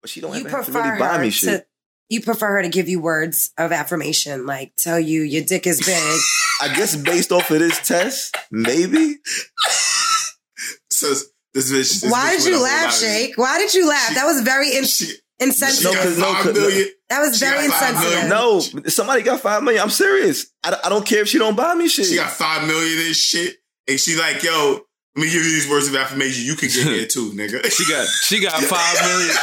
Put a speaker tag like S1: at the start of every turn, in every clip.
S1: But she don't
S2: You
S1: have to
S2: prefer
S1: really buy
S2: her
S1: me
S2: to.
S1: shit.
S2: You prefer her to give you words of affirmation, like tell you your dick is big.
S1: I guess based off of this test, maybe.
S3: So this bitch. This
S2: Why
S3: bitch
S2: did you laugh. Shake? Why did you laugh?
S3: She-
S2: that was very in-
S3: She, she
S2: insensitive.
S1: No,
S3: got
S1: 'cause- no,
S3: five
S1: 'cause-
S2: that was very
S3: got
S2: insensitive.
S3: million.
S1: No, somebody got five million. I'm serious. I, I don't care if she don't buy me shit.
S3: She got five million and shit. And she like, yo, let me give you these words of affirmation. You can get there too, nigga.
S4: She got she got five million.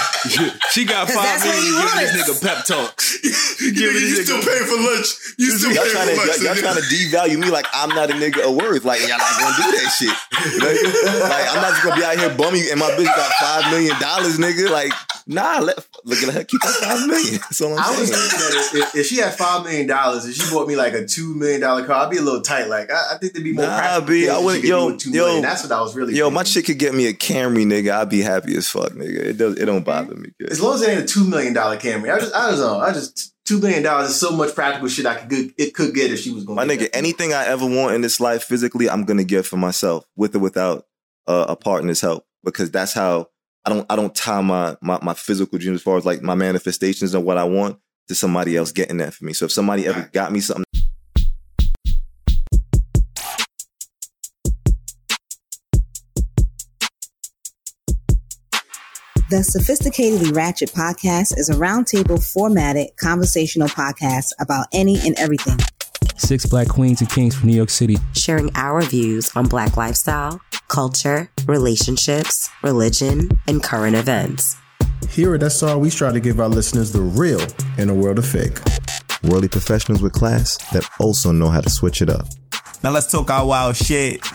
S4: She got five million
S2: that's what
S4: million
S2: he
S4: to give this nigga pep talks.
S3: you, you
S4: a
S3: still paying for lunch. You still
S1: y'all
S3: paying
S1: trying,
S3: for
S1: to,
S3: lunch.
S1: y'all, y'all trying to devalue me like I'm not a nigga of worth. Like y'all not gonna do that shit. Like, like, I'm not just gonna be out here bumming and my bitch got five million dollars, nigga. Like nah, let look at her keep that five million. That's all I'm
S5: I was
S1: saying.
S5: thinking that if, if she had five million dollars and she bought me like a two million dollar car, I'd be a little tight. Like I, I think there'd be more.
S1: Nah,
S5: practical
S1: B, I wouldn't- yo, yo,
S5: million. That's what I was really.
S1: Yo, my
S5: thinking.
S1: chick could get me a Camry, nigga. I'd be happy as fuck, nigga. It does. It don't bother me. Cause
S5: As long as it ain't a two million dollar Camry, I just, I don't know. I just two million dollars is so much practical shit I could get, it could get if she was going.
S1: my nigga, anything I ever want in this life physically, I'm gonna get for myself, with or without uh, a partner's help, because that's how I don't. I don't tie my my my physical dreams as far as like my manifestations and what I want to somebody else getting that for me. So if somebody ever got me something.
S6: The Sophisticatedly Ratchet podcast is a roundtable formatted conversational podcast about any and everything.
S7: Six black queens and kings from New York City.
S2: Sharing our views on Black lifestyle, culture, relationships, religion, and current events.
S8: Here at SR, we try to give our listeners the real in a world of fake.
S1: Worldly professionals with class that also know how to switch it up.
S9: Now let's talk our wild shit.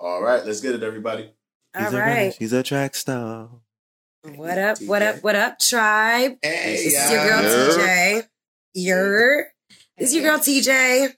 S5: All right, let's get it, everybody.
S2: All
S1: She's a-
S2: right.
S1: she's a track star.
S2: What up? What up? What up, tribe?
S3: Hey,
S2: This is your girl
S3: yeah.
S2: TJ. Your this is your girl TJ.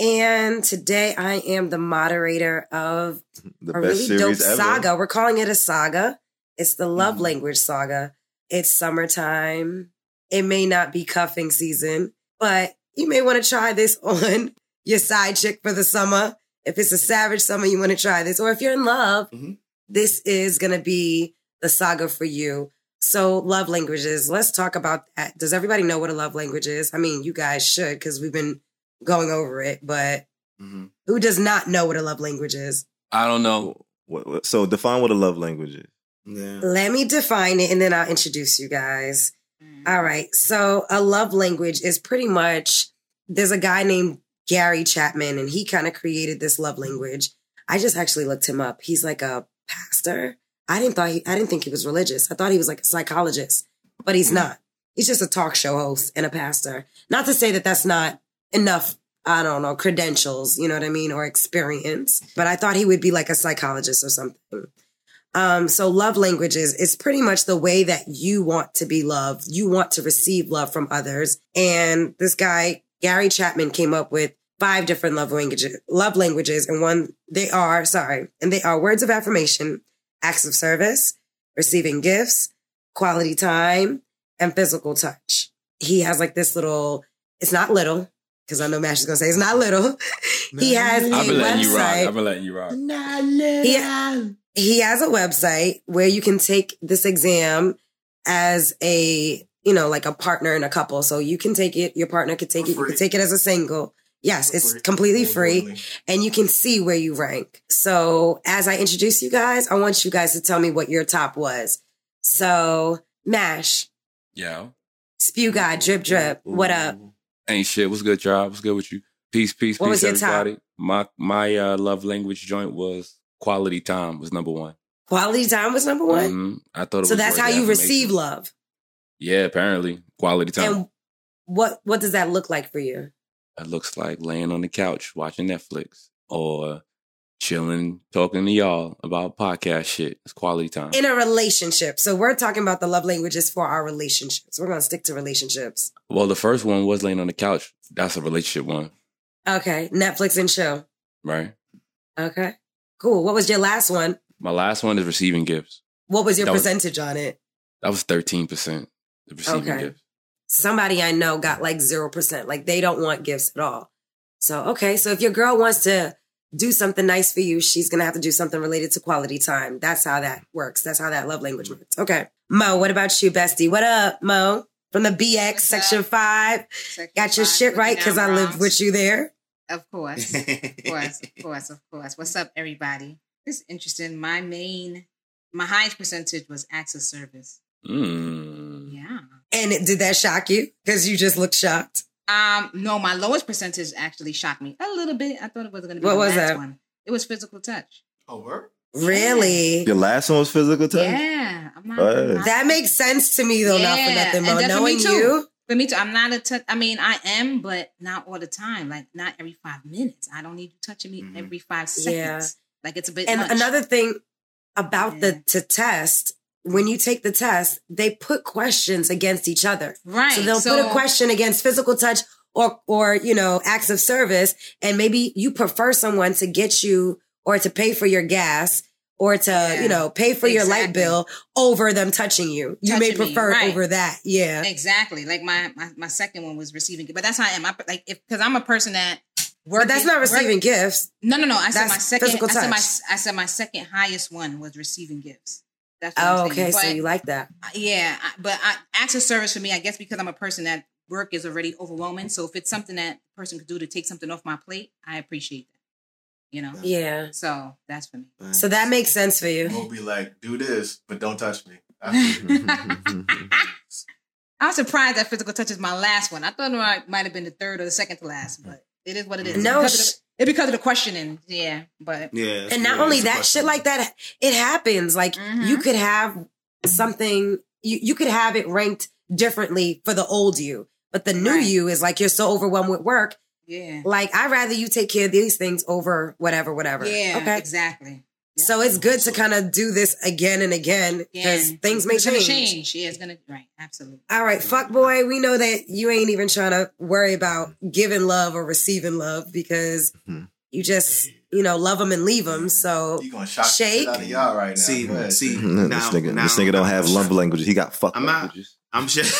S2: And today I am the moderator of
S1: The
S2: a
S1: best
S2: really dope
S1: series ever.
S2: saga. We're calling it a saga. It's the love
S1: Mhm.
S2: language saga. It's summertime. It may not be cuffing season, but you may want to try this on your side chick for the summer. If it's a savage summer, you want to try this. Or if you're in love,
S3: Mhm.
S2: This is going to be the saga for you. So, love languages. Let's talk about that. Does everybody know what a love language is? I mean, you guys should because we've been going over it, but
S3: Mhm.
S2: who does not know what a love language is?
S4: I don't know.
S1: What- what- so define what a love language is.
S3: Yeah.
S2: Let me define it and then I'll introduce you guys. All right. So, a love language is pretty much there's a guy named Gary Chapman and he kind of created this love language. I just actually looked him up. He's like a pastor. I didn't thought he, I didn't think he was religious. I thought he was like a psychologist, but he's not. He's just a talk show host and a pastor. Not to say that that's not enough I don't know, credentials, you know what I mean, or experience. But I thought he would be like a psychologist or something. Um, so love languages is pretty much the way that you want to be loved. You want to receive love from others. And this guy, Gary Chapman, came up with five different love languages, love languages. And one, they are, sorry, and they are words of affirmation, acts of service, receiving gifts, quality time, and physical touch. He has like this little, it's not little, because I know Mash is going to say it's not little. he has
S4: I've been letting you rock. I've been letting you rock.
S2: Not he, he has a website where you can take this exam as a you know like a partner and a couple so you can take it your partner could take
S5: For
S2: it you could take it as a single yes it's
S5: Free.
S2: completely free and you can see where you rank so as i introduce you guys i want you guys to tell me what your top was so mash
S4: Yeah.
S2: spew guy drip drip what up
S4: Ain't shit. What's good, y'all? What's good with you? Peace, peace,
S2: What
S4: peace,
S2: was your top?
S4: My my uh, love language joint was quality time was number one.
S2: quality time was number one
S4: Mhm. I thought it
S2: so
S4: was
S2: that's how you receive love
S4: Yeah, apparently quality time.
S2: and what what does that look like for you
S4: it looks like laying on the couch watching Netflix or chilling, talking to y'all about podcast shit. It's quality time.
S2: in a relationship. So we're talking about the love languages for our relationships. We're going to stick to relationships.
S4: well, the first one was laying on the couch. That's a relationship one,
S2: Okay. Netflix and chill.
S4: right?
S2: Okay. Cool. What was your last one?
S4: My last one is receiving gifts.
S2: What was your
S4: That was-
S2: percentage on it?
S4: That was thirteen percent. The receiving
S2: Okay.
S4: gifts.
S2: Somebody I know got like 0%. Like they don't want gifts at all. So, okay. So if your girl wants to do something nice for you, she's going to have to do something related to quality time. That's how that works. That's how that love language works. Okay. Mo, what about you, bestie? What up, Mo? From the BX
S10: What's
S2: section
S10: up?
S2: five.
S10: Section
S2: Got your
S10: five,
S2: shit right because I lived with you there.
S10: Of course. Of course, of course, of course. What's up, everybody? This is interesting. My main, my highest percentage was acts of service.
S4: Mm.
S10: Yeah.
S2: And it, did that shock you? Because you just looked shocked.
S10: Um, no, my lowest percentage actually shocked me a little bit. I thought it was going to be
S2: What
S10: the
S2: was
S10: last
S2: that?
S10: one. It was physical touch.
S5: Oh, word?
S2: Really?
S1: Your last one was physical touch.
S10: Yeah, I'm not.
S1: Right.
S10: I'm not-
S2: That makes sense to me though, not for nothing,
S10: and
S2: Mo.
S10: that for me
S2: Knowing
S10: too.
S2: you.
S10: For me too, I'm not a touch. I mean, I am, but not all the time. Like not every five minutes. I don't need you touching me
S3: Mhm.
S10: every five
S2: Yeah.
S10: seconds. Like it's a bit.
S2: And
S10: much.
S2: another thing about
S10: Yeah.
S2: the to test, when you take the test, they put questions against each other.
S10: right?
S2: So they'll put a question against physical touch or or you know acts of service, and maybe you prefer someone to get you or to pay for your gas or to
S10: Yeah.
S2: you know pay for your light bill over them touching you. You may
S10: Touching me,
S2: prefer
S10: right.
S2: over that. Yeah.
S10: Exactly. Like my my, my second one was receiving, but that's how I am. I, like if because I'm a person that.
S2: But that's not
S10: work-
S2: receiving gifts.
S10: No, no, no. I said my second.
S2: physical
S10: I said my. I said my second highest one was receiving gifts. That's what
S2: Oh,
S10: I'm saying.
S2: okay. So you like that?
S10: Yeah, but I, acts of service for me, I guess, because I'm a person that work is already overwhelming. So if it's something that a person could do to take something off my plate, I appreciate that. You know.
S2: Yeah.
S10: So that's for me.
S2: So that makes sense for you.
S5: We'll be like, do this, but don't touch me.
S10: I was surprised that physical touch is my last one. I thought it might, might have been the third or the second to last, mm-hmm. but it is what it is.
S2: No,
S10: because
S2: sh-
S10: of the, it's because of the questioning. Yeah, but
S3: Yeah.
S2: and not only that, shit like that, it happens. Like
S10: Mhm.
S2: you could have something, you, you could have it ranked differently for the old you, but the new
S10: Right.
S2: you is like you're so overwhelmed with work.
S10: yeah,
S2: Like I'd rather you take care of these things over whatever, whatever.
S10: yeah,
S2: Okay.
S10: exactly.
S2: So it's good to kind of do this again and again because
S10: Yeah.
S2: things may change.
S10: change. Yeah, it's gonna right. Absolutely.
S2: All right, fuck boy, we know that you ain't even trying to worry about giving love or receiving love because
S1: Mhm.
S2: you just, you know, love them and leave them. So
S5: You gonna shock the
S2: Shake.
S5: shit out of y'all right now.
S3: See,
S5: Go ahead.
S3: see,
S1: this nigga,
S3: now,
S1: this nigga don't have love languages. He got fuck
S3: I'm not-
S1: languages.
S3: I'm just.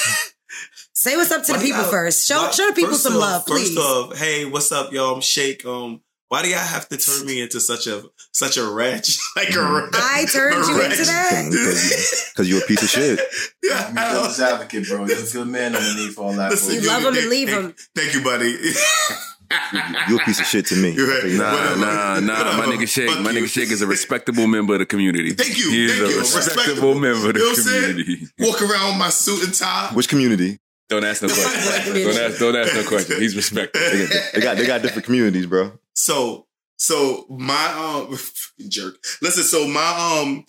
S2: say what's up to the people
S3: y'all-
S2: first. Show
S3: why-
S2: show the people some
S3: off-
S2: love, please.
S3: First off, hey, what's up, y'all? I'm Shake. Um, why do y'all have to turn me into such a such a wretch? Like a mm-hmm. wretch.
S2: I turned
S3: a
S2: you into
S3: wretch.
S2: that?
S1: Because you're a piece of shit.
S3: yeah.
S5: I'm a devil's advocate, bro. You're a good man underneath all that.
S3: Listen,
S2: You
S5: love
S2: love 'em and
S3: thank-
S2: leave
S3: thank-
S2: 'em.
S3: Thank you, buddy.
S1: You're a piece of shit to me.
S3: You're right.
S4: Nah,
S3: Whatever.
S4: nah, nah. My nigga Shake,
S3: Fuck
S4: my nigga Shake is a respectable member of the community.
S3: Thank you,
S4: He is
S3: thank
S4: a
S3: you.
S4: respectable
S3: Respectable.
S4: member of the
S3: You know what I'm saying?
S4: community.
S3: Walk around with my suit and tie.
S1: Which community?
S4: Don't ask no questions. don't ask. Don't ask no questions. He's respected.
S1: They got, they got they got different communities, bro.
S3: So so my um jerk. Listen, so my um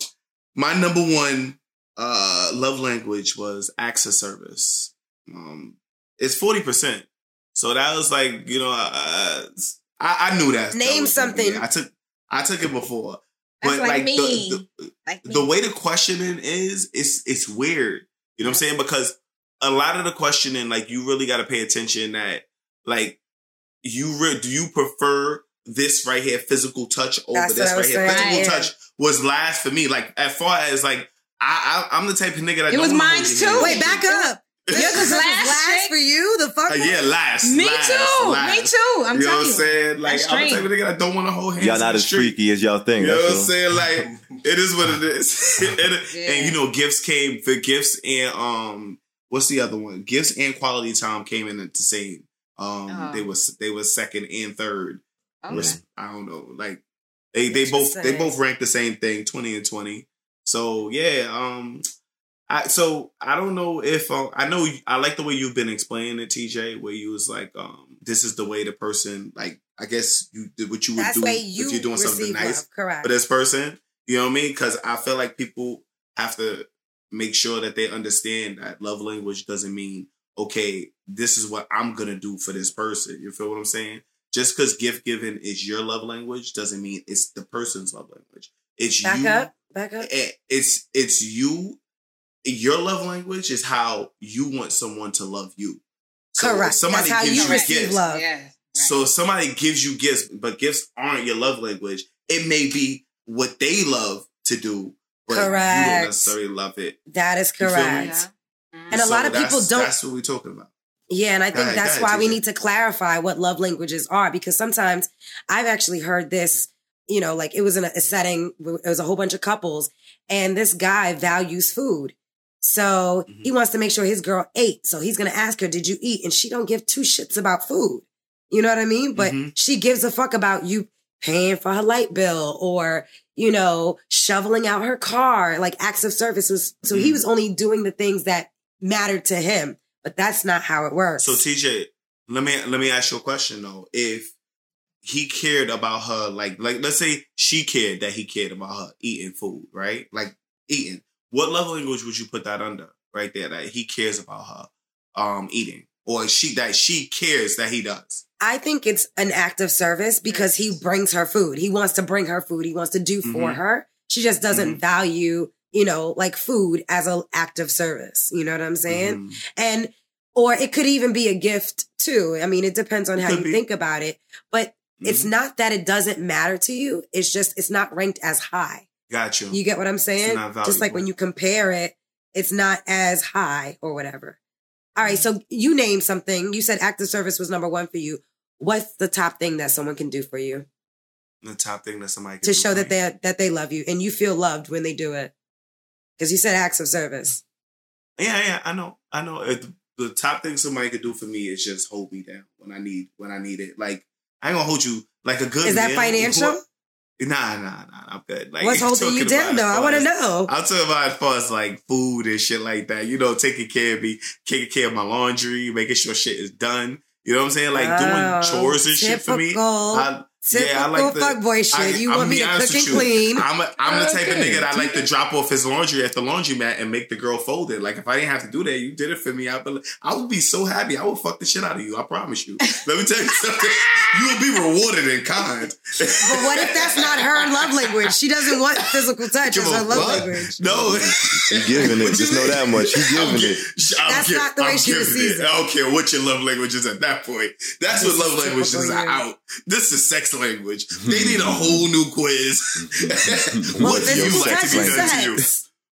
S3: my number one uh love language was acts of service. Um it's 40%. So that was like, you know, uh, I, I knew that. that
S2: Name
S3: was
S2: something.
S3: I took I took it before.
S10: That's
S3: But
S10: like
S3: like,
S10: me.
S3: the, the,
S10: Like me.
S3: the way the questioning is, it's it's weird. You know what I'm saying? Because a lot of the questioning, like you really got to pay attention that, like, you re- do you prefer this right here, physical touch over
S2: That's
S3: this right here? Physical
S2: Yeah.
S3: touch was last for me. Like as far as like, I, I I'm the type of nigga that
S10: It
S3: don't
S10: was
S3: wanna
S10: mine too.
S2: Wait, back up. Yours was
S10: Last
S2: last for you? The fuck?
S3: Uh, yeah, last.
S10: me
S3: last,
S10: too.
S3: last.
S10: Me too. I'm
S3: you know
S10: telling
S3: what I'm saying? Like
S10: That's
S3: I'm the type of nigga that don't want to hold hands.
S1: Y'all not as
S3: street.
S1: freaky as y'all think.
S3: You know what I'm saying? Like it is what it is. and,
S10: Yeah.
S3: and, you know, gifts came for gifts and um, what's the other one? Gifts and quality time came in at the same. Um,
S10: Oh.
S3: they was they was second and third.
S10: Okay.
S3: I don't know, like they they both they both ranked the same thing, twenty and twenty. So yeah, um, I so I don't know if uh, I know I like the way you've been explaining it, TJ, where you was like, um, this is the way the person like I guess you did what you would
S2: That's
S3: do
S2: you
S3: if you're doing something nice
S2: love. Correct.
S3: for this person. You know what I mean? Because I feel like people have to make sure that they understand that love language doesn't mean okay, this is what I'm gonna do for this person. You feel what I'm saying? Just because gift giving is your love language doesn't mean it's the person's love language. It's
S2: Back
S3: you.
S2: up. Back up.
S3: It's it's you. Your love language is how you want someone to love you. So
S2: Correct.
S3: somebody
S2: That's how
S3: gives
S2: you
S3: you
S2: receive
S3: gifts.
S2: love.
S10: Yeah. Right.
S3: So if somebody gives you gifts, but gifts aren't your love language, it may be what they love to do, but you
S2: Correct.
S3: don't necessarily love it.
S2: That is
S3: You feel me?
S2: correct.
S10: Yeah.
S2: And a lot of people don't-
S3: That's what we're talking about.
S2: Yeah, and I think
S3: ahead,
S2: that's
S3: ahead,
S2: why we
S3: TJ.
S2: need to clarify what love languages are because sometimes I've actually heard this, you know, like it was in a setting, it was a whole bunch of couples, and this guy values food. So
S3: Mm-hmm.
S2: he wants to make sure his girl ate. So he's going to ask her, Did you eat? And she don't give two shits about food. You know what I mean? But
S3: Mhm.
S2: she gives a fuck about you paying for her light bill or, you know, shoveling out her car, like acts of service was, so
S3: Mm-hmm.
S2: he was only doing the things that mattered to him. But that's not how it works.
S3: So TJ, let me let me ask you a question though. If he cared about her, like like let's say she cared that he cared about her eating food, right? Like eating. What love language would you put that under? Right there, that he cares about her um eating. Or she that she cares that he does.
S2: I think it's an act of service because he brings her food. He wants to bring her food. He wants to do for
S3: Mhm.
S2: her. She just doesn't
S3: Mhm.
S2: value, you know, like food as an act of service. You know what I'm saying?
S3: Mhm.
S2: And, or it could even be a gift too. I mean, it depends on how you
S3: be.
S2: think about it. But it's
S3: Mhm.
S2: not that it doesn't matter to you. It's just, it's not ranked as high.
S3: Got you.
S2: You get what I'm saying?
S3: not
S2: Just like when you compare it, it's not as high or whatever. All right. So you named something. You said active service was number one for you. What's the top thing that someone can do for you
S3: the top thing that somebody can
S2: to show that they that they love you and you feel loved when they do it? Because you said acts of service.
S3: Yeah, yeah, I know. I know. If the top thing somebody could do for me is just hold me down when I need when I need it. Like I ain't gonna hold you like a good.
S2: Is that financial?
S3: Nah, nah, nah. I'm good. Like
S2: What's holding you down though? I want to know.
S3: I'm talking about as far as like food and shit like that. You know, taking care of me, taking care of my laundry, making sure shit is done. You know what I'm saying? Like
S2: Oh,
S3: doing chores and shit for me.
S2: Typical-
S3: I,
S2: Typical fuckboy shit. You
S3: I'ma
S2: want me to
S3: honest
S2: cook and
S3: you.
S2: clean.
S3: I'm, a, I'm the type of nigga that I like to drop off his laundry at the laundromat and make the girl fold it. Like if I didn't have to do that, you did it for me. I'd be, I would be so happy. I would fuck the shit out of you. I promise you. Let me tell you something. You will be rewarded in kind.
S2: But what if that's not her love language? She doesn't want physical touch as
S3: Give a
S2: her love
S3: fuck.
S2: language.
S3: No,
S1: He giving it. Just know that much. He
S3: I'm
S1: giving it.
S3: I'm
S2: That's
S3: gi-
S2: not the way
S3: I'm
S2: she receives it.
S3: I don't care what your love language is at that point. That's
S2: This
S3: what love
S2: is
S3: language is out. This is sex language. They need a whole new quiz.
S2: Well,
S3: what do you like to be done to you?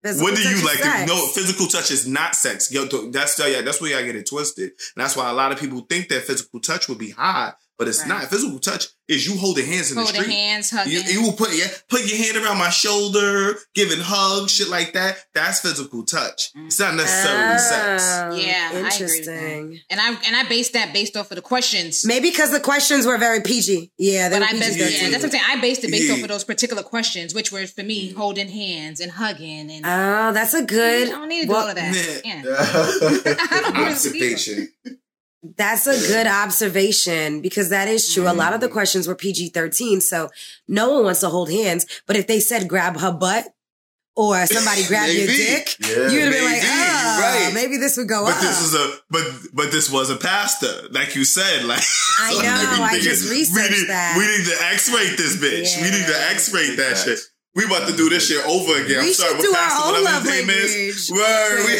S2: Physical
S3: What do you like? To, no, physical touch is not sex. Yo, that's yeah, that's where y'all get it twisted. And that's why a lot of people think that physical touch would be high, but it's
S10: Right.
S3: not. Physical touch is you holding hands in the
S10: Holding
S3: street.
S10: hands, hugging.
S3: You, you will put yeah, put your hand around my shoulder, giving hugs, shit like that. That's physical touch. It's not necessarily oh, sex.
S2: Oh,
S10: Yeah, I agree with that.
S2: interesting.
S10: and I and I based that based off of the questions.
S2: Maybe because the questions were very PG. Yeah, they
S10: But
S2: were
S10: I
S2: PG.
S10: based,
S3: Yeah,
S10: yeah, that's what I'm saying. I based it based
S3: Yeah.
S10: off of those particular questions, which were for me holding hands and hugging and
S2: Oh, that's a good.
S10: I don't need to do all of that.
S3: Yeah.
S10: Yeah. I don't need to do that.
S3: Observation.
S2: That's a good observation because that is true. A lot of the mm-hmm. questions were PG 13, so no one wants to hold hands. But if they said grab her butt or somebody grab your dick,
S5: Yeah,
S2: you'd have been like,
S3: maybe,
S2: oh,
S3: right.
S2: maybe this would go
S3: But
S2: up.
S3: this was a but but this was a pastor, like you said. Like
S2: I
S3: so
S2: know, I
S3: niggas-
S2: just
S3: we
S2: researched
S3: need,
S2: that.
S3: We need to X-rate this bitch. We need to X-rate that shit. We about to do this shit over again.
S2: We
S3: I'm sorry,
S2: should do
S3: what
S2: our own
S3: whatever
S2: love
S3: his name
S2: language
S3: is. Word. We,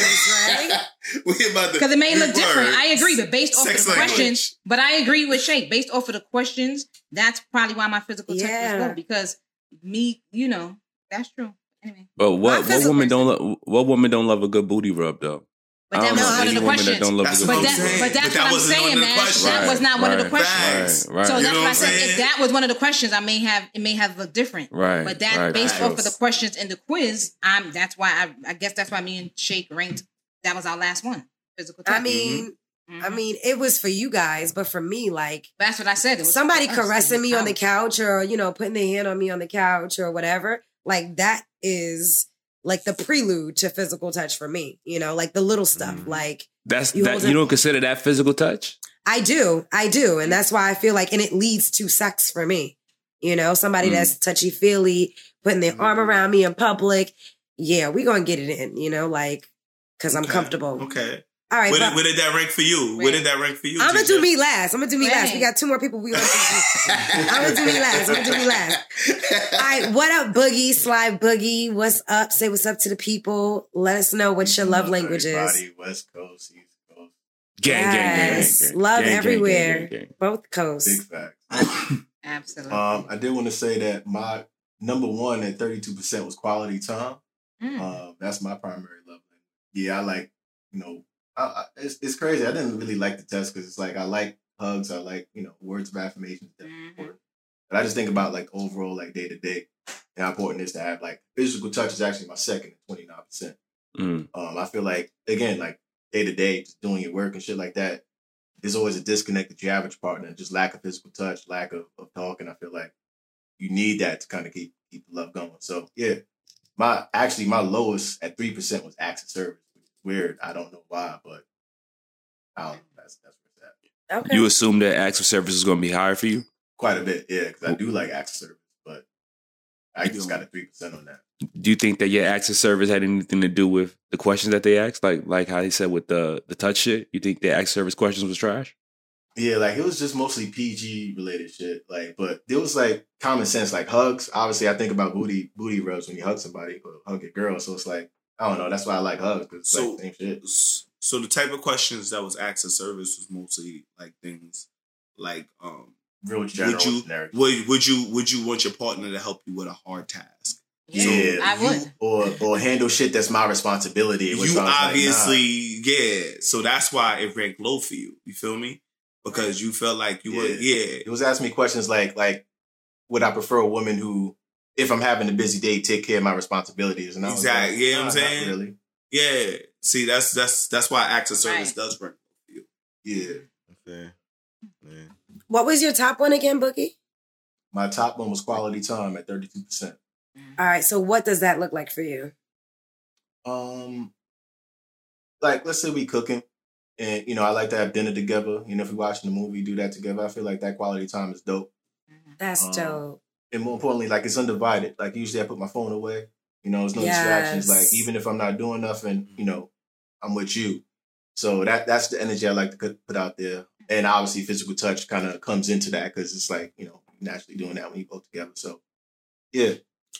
S2: right?
S3: we about to
S10: Because it may look different. I agree, but based off of the
S3: language.
S10: questions, but I agree with Shake. Based off of the questions, that's probably why my physical touch
S2: Yeah.
S10: was low. Because me, you know, that's true. Anyway,
S4: But what what
S2: physical-
S4: woman don't lo- what woman don't love a good booty rub though?
S10: but
S4: I
S10: that
S4: don't
S10: was
S4: know
S10: one of
S4: any
S10: the
S4: woman that
S10: questions.
S4: don't love
S3: That's
S4: a
S3: what
S4: good
S3: I'm
S10: But, that, but that's
S3: But that
S10: what I'm
S3: wasn't
S10: saying, man.
S3: question.
S10: That was not one of the questions.
S4: Right, right.
S10: So
S3: You
S10: that's
S3: know
S10: why
S3: what
S10: I said if that was one of the questions, I may have it may have looked different.
S4: Right,
S10: But that
S4: right,
S10: based
S3: right.
S10: off of the questions in the quiz, I'm that's why I I guess that's why me and Shake ranked. That was our last one. Physical touch.
S2: I mean, I
S10: Mhm.
S2: mean, it was for you guys, but for me, like
S10: But that's what I said. It was
S2: somebody
S10: for us. It
S2: caressing
S10: was
S2: me on the couch or, you know, putting their hand on me on the couch or whatever, like that is like the prelude to physical touch for me, you know, like the little stuff.
S4: Mm.
S2: Like
S4: That's
S2: You
S4: that. You don't consider that physical touch?
S2: I do, I do. And that's why I feel like, and it leads to sex for me, you know, somebody
S4: Mm.
S2: that's touchy feely, putting their arm
S3: Mm.
S2: around me in public. Yeah, we going to get it in, you know, like, cause I'm
S3: Okay.
S2: comfortable.
S3: Okay.
S2: All right.
S3: Where
S2: but-
S3: did, where did that rank for you? Where did that rank for you?
S2: I'm gonna do me last. I'm gonna do me last. We got two more people. We want to do. I'm gonna do me last. I'm gonna do me last. All right, what up, Boogie? Sly Boogie. What's up? Say what's up to the people. Let us know what your love language is.
S5: Everybody, West Coast, East Coast.
S4: Gang, gang, gang, gang, gang.
S2: love
S4: Gang, gang,
S2: everywhere.
S4: gang, gang, gang.
S2: Both
S5: Big
S2: coasts.
S5: facts.
S10: Absolutely.
S5: Um, I did want to say that my number one at 32% was quality time.
S10: Mm.
S5: Um, that's my primary love language. Yeah, I like, you know, I, I, it's it's crazy. I didn't really like the test because it's like I like hugs. I like you know words of affirmation. is definitely important. But I just think about like overall like day to day and how important it is to have like physical touch is actually my second at twenty nine percent.
S4: Mm.
S5: Um, I feel like again, like day to day, just doing your work and shit like that. There's always a disconnect with your average partner, and just lack of physical touch, lack of, of talking. I feel like you need that to kind of keep keep the love going. So yeah, my actually my lowest at three percent was acts of service, which is weird. I don't know why, but I don't. That's that's where it's at.
S2: Okay.
S4: You assume that acts of service is going to be higher for you?
S5: Quite a bit, yeah, because I do like acts of service, but I just got a three percent on that.
S4: Do you think that your acts of service had anything to do with the questions that they asked? Like like how he said with the the touch shit? You think the acts of service questions was trash?
S5: Yeah, like it was just mostly PG related shit. Like, but there was like common sense, like hugs. Obviously, I think about booty booty rubs when you hug somebody or hug a girl. So it's like I don't know. That's why I like hugs it's
S3: So-
S5: like same shit.
S3: So the type of questions that was asked of service was mostly like things like um
S5: Real general.
S3: would you
S5: generic.
S3: would, would you would you want your partner to help you with a hard task?
S5: Yeah,
S10: I
S5: you-
S10: would.
S5: or or handle shit that's my responsibility. which
S3: you
S5: I was like, nah.
S3: obviously yeah. So that's why it ranked low for you. You feel me? Because you felt like you were yeah.
S5: It was asking me questions like like would I prefer a woman who, if I'm having a busy day, take care of my responsibilities? And I
S3: Exactly.
S5: like,
S3: You know I'm
S5: not
S3: saying?
S5: Really?
S3: Yeah. See, that's that's that's why acts of service
S10: Right.
S3: does rank low for you.
S5: Yeah.
S1: Okay. Yeah.
S2: What was your top one again, Boogie?
S5: My top one was quality time at 32%.
S2: All right. So what does that look like for you?
S5: Um, like let's say we cooking, and you know I like to have dinner together. You know, if we're watching a movie, do that together. I feel like that quality time is dope. Mm-hmm.
S2: That's
S5: Um,
S2: dope.
S5: And more importantly, like it's undivided. Like usually I put my phone away. You know, there's no distractions. Like even if I'm not doing nothing, you mm-hmm. know, I'm with you. So that that's the energy I like to put- put out there. And mm-hmm. obviously, physical touch kind of comes into that because it's like you know naturally doing that when you both together. So yeah,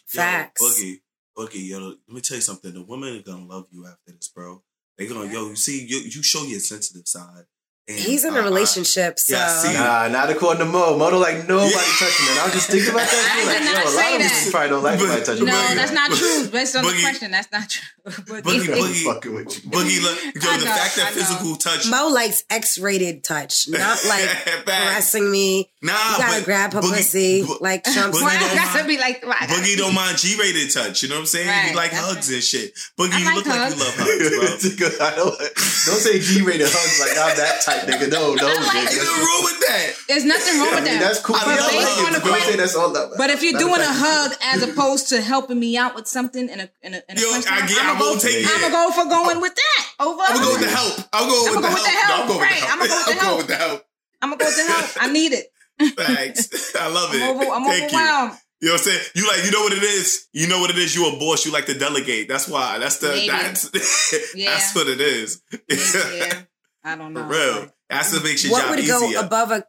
S2: Facts.
S3: Yo, Boogie, Boogie, yo, let me tell you something. The women are gonna love you after this, bro. They gonna, yo, you see, you, you show your sensitive side. And,
S2: He's in
S3: uh,
S2: a relationship, so
S3: yeah, see-
S5: Nah, not according to Mo. Mo don't like nobody
S3: Yeah.
S5: touching it. I was just thinking about that.
S10: I.
S5: Like,
S10: did not
S5: yo, a lot
S10: say
S5: of
S10: that.
S5: people probably don't like nobody touching
S10: No,
S3: Boogie.
S10: that's not true. Based on the question, that's not true. But
S3: Boogie, Boogie,
S5: fucking with you.
S3: Boogie, look, yo,
S10: I
S3: the
S10: know,
S3: fact that
S10: I know.
S3: physical touch,
S2: Mo likes X-rated touch, not like
S3: Facts.
S2: caressing me.
S3: Nah,
S2: You gotta
S3: but
S2: grab her
S3: Boogie-
S2: pussy,
S3: Bo-
S2: like Trump
S3: Boogie don't
S10: I to
S3: mind-
S10: be like, why
S3: Boogie don't mind G-rated touch. You know what I'm saying? he
S10: Right,
S3: like hugs
S10: right.
S3: and shit. Boogie,
S10: I
S3: you
S10: like
S3: look like you love hugs, bro.
S5: I don't, don't say G-rated hugs like I'm that type nigga. No, no,
S10: I like
S5: nigga.
S3: Ain't nothing wrong with that.
S10: There's nothing wrong
S5: I
S10: with
S5: mean,
S10: that.
S5: that's cool.
S3: I
S5: for
S3: love hugs,
S5: niggas,
S3: but
S5: but don't
S10: if-
S5: say that's all that.
S10: But if you're doing a hug as opposed to helping me out with something in a in a, in a
S3: Yo, I get-
S10: I'm
S3: I'm
S10: gonna go,
S3: take
S10: I'm
S3: it.
S10: gonna go for going with that over.
S3: I'm gonna go with the help. I'm going with the
S10: go with the
S3: help.
S10: help.
S3: I'm going
S10: Right, I'ma go with the
S3: I'm going
S10: help.
S3: with the help.
S10: I'm gonna go with the help. I need it.
S3: Thanks. I love it.
S10: I'm, over, I'm
S3: Thank you.
S10: overwhelmed.
S3: You know what I'm saying? You like, you know what it is? You know what it is? You a boss. You like to delegate. That's why. That's the,
S10: Maybe.
S3: that's,
S10: Yeah.
S3: that's what it is.
S10: Yeah, I don't know.
S3: For real. That's what makes your
S2: what
S3: job
S2: would go above a?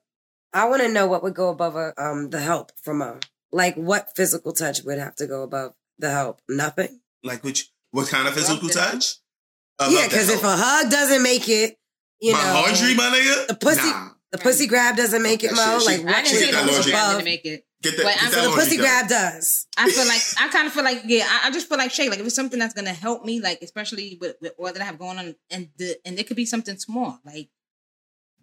S2: I want to know what would go above a um the help from a Like what physical touch would have to go above the help? Nothing.
S3: like, which, what kind of physical touch?
S2: yeah,
S3: Above the
S2: because if a hug doesn't make it, you
S3: my
S2: know,
S3: laundry, my nigga?
S2: the pussy,
S3: Nah.
S2: The pussy grab doesn't make it,
S3: That
S2: Mo.
S3: shit-
S2: Like what
S10: I didn't
S3: Get
S2: should
S10: say
S3: that
S10: the
S2: go
S3: laundry.
S10: pussy grab
S2: above?
S10: didn't make it.
S3: Get that,
S10: But
S3: get
S10: I
S3: that
S10: feel
S2: The pussy
S3: done.
S2: grab does.
S10: I feel like I kind of feel like yeah. I, I just feel like Shay. Like if it's something that's gonna help me, like especially with, with what that I have going on, and the and it could be something small, like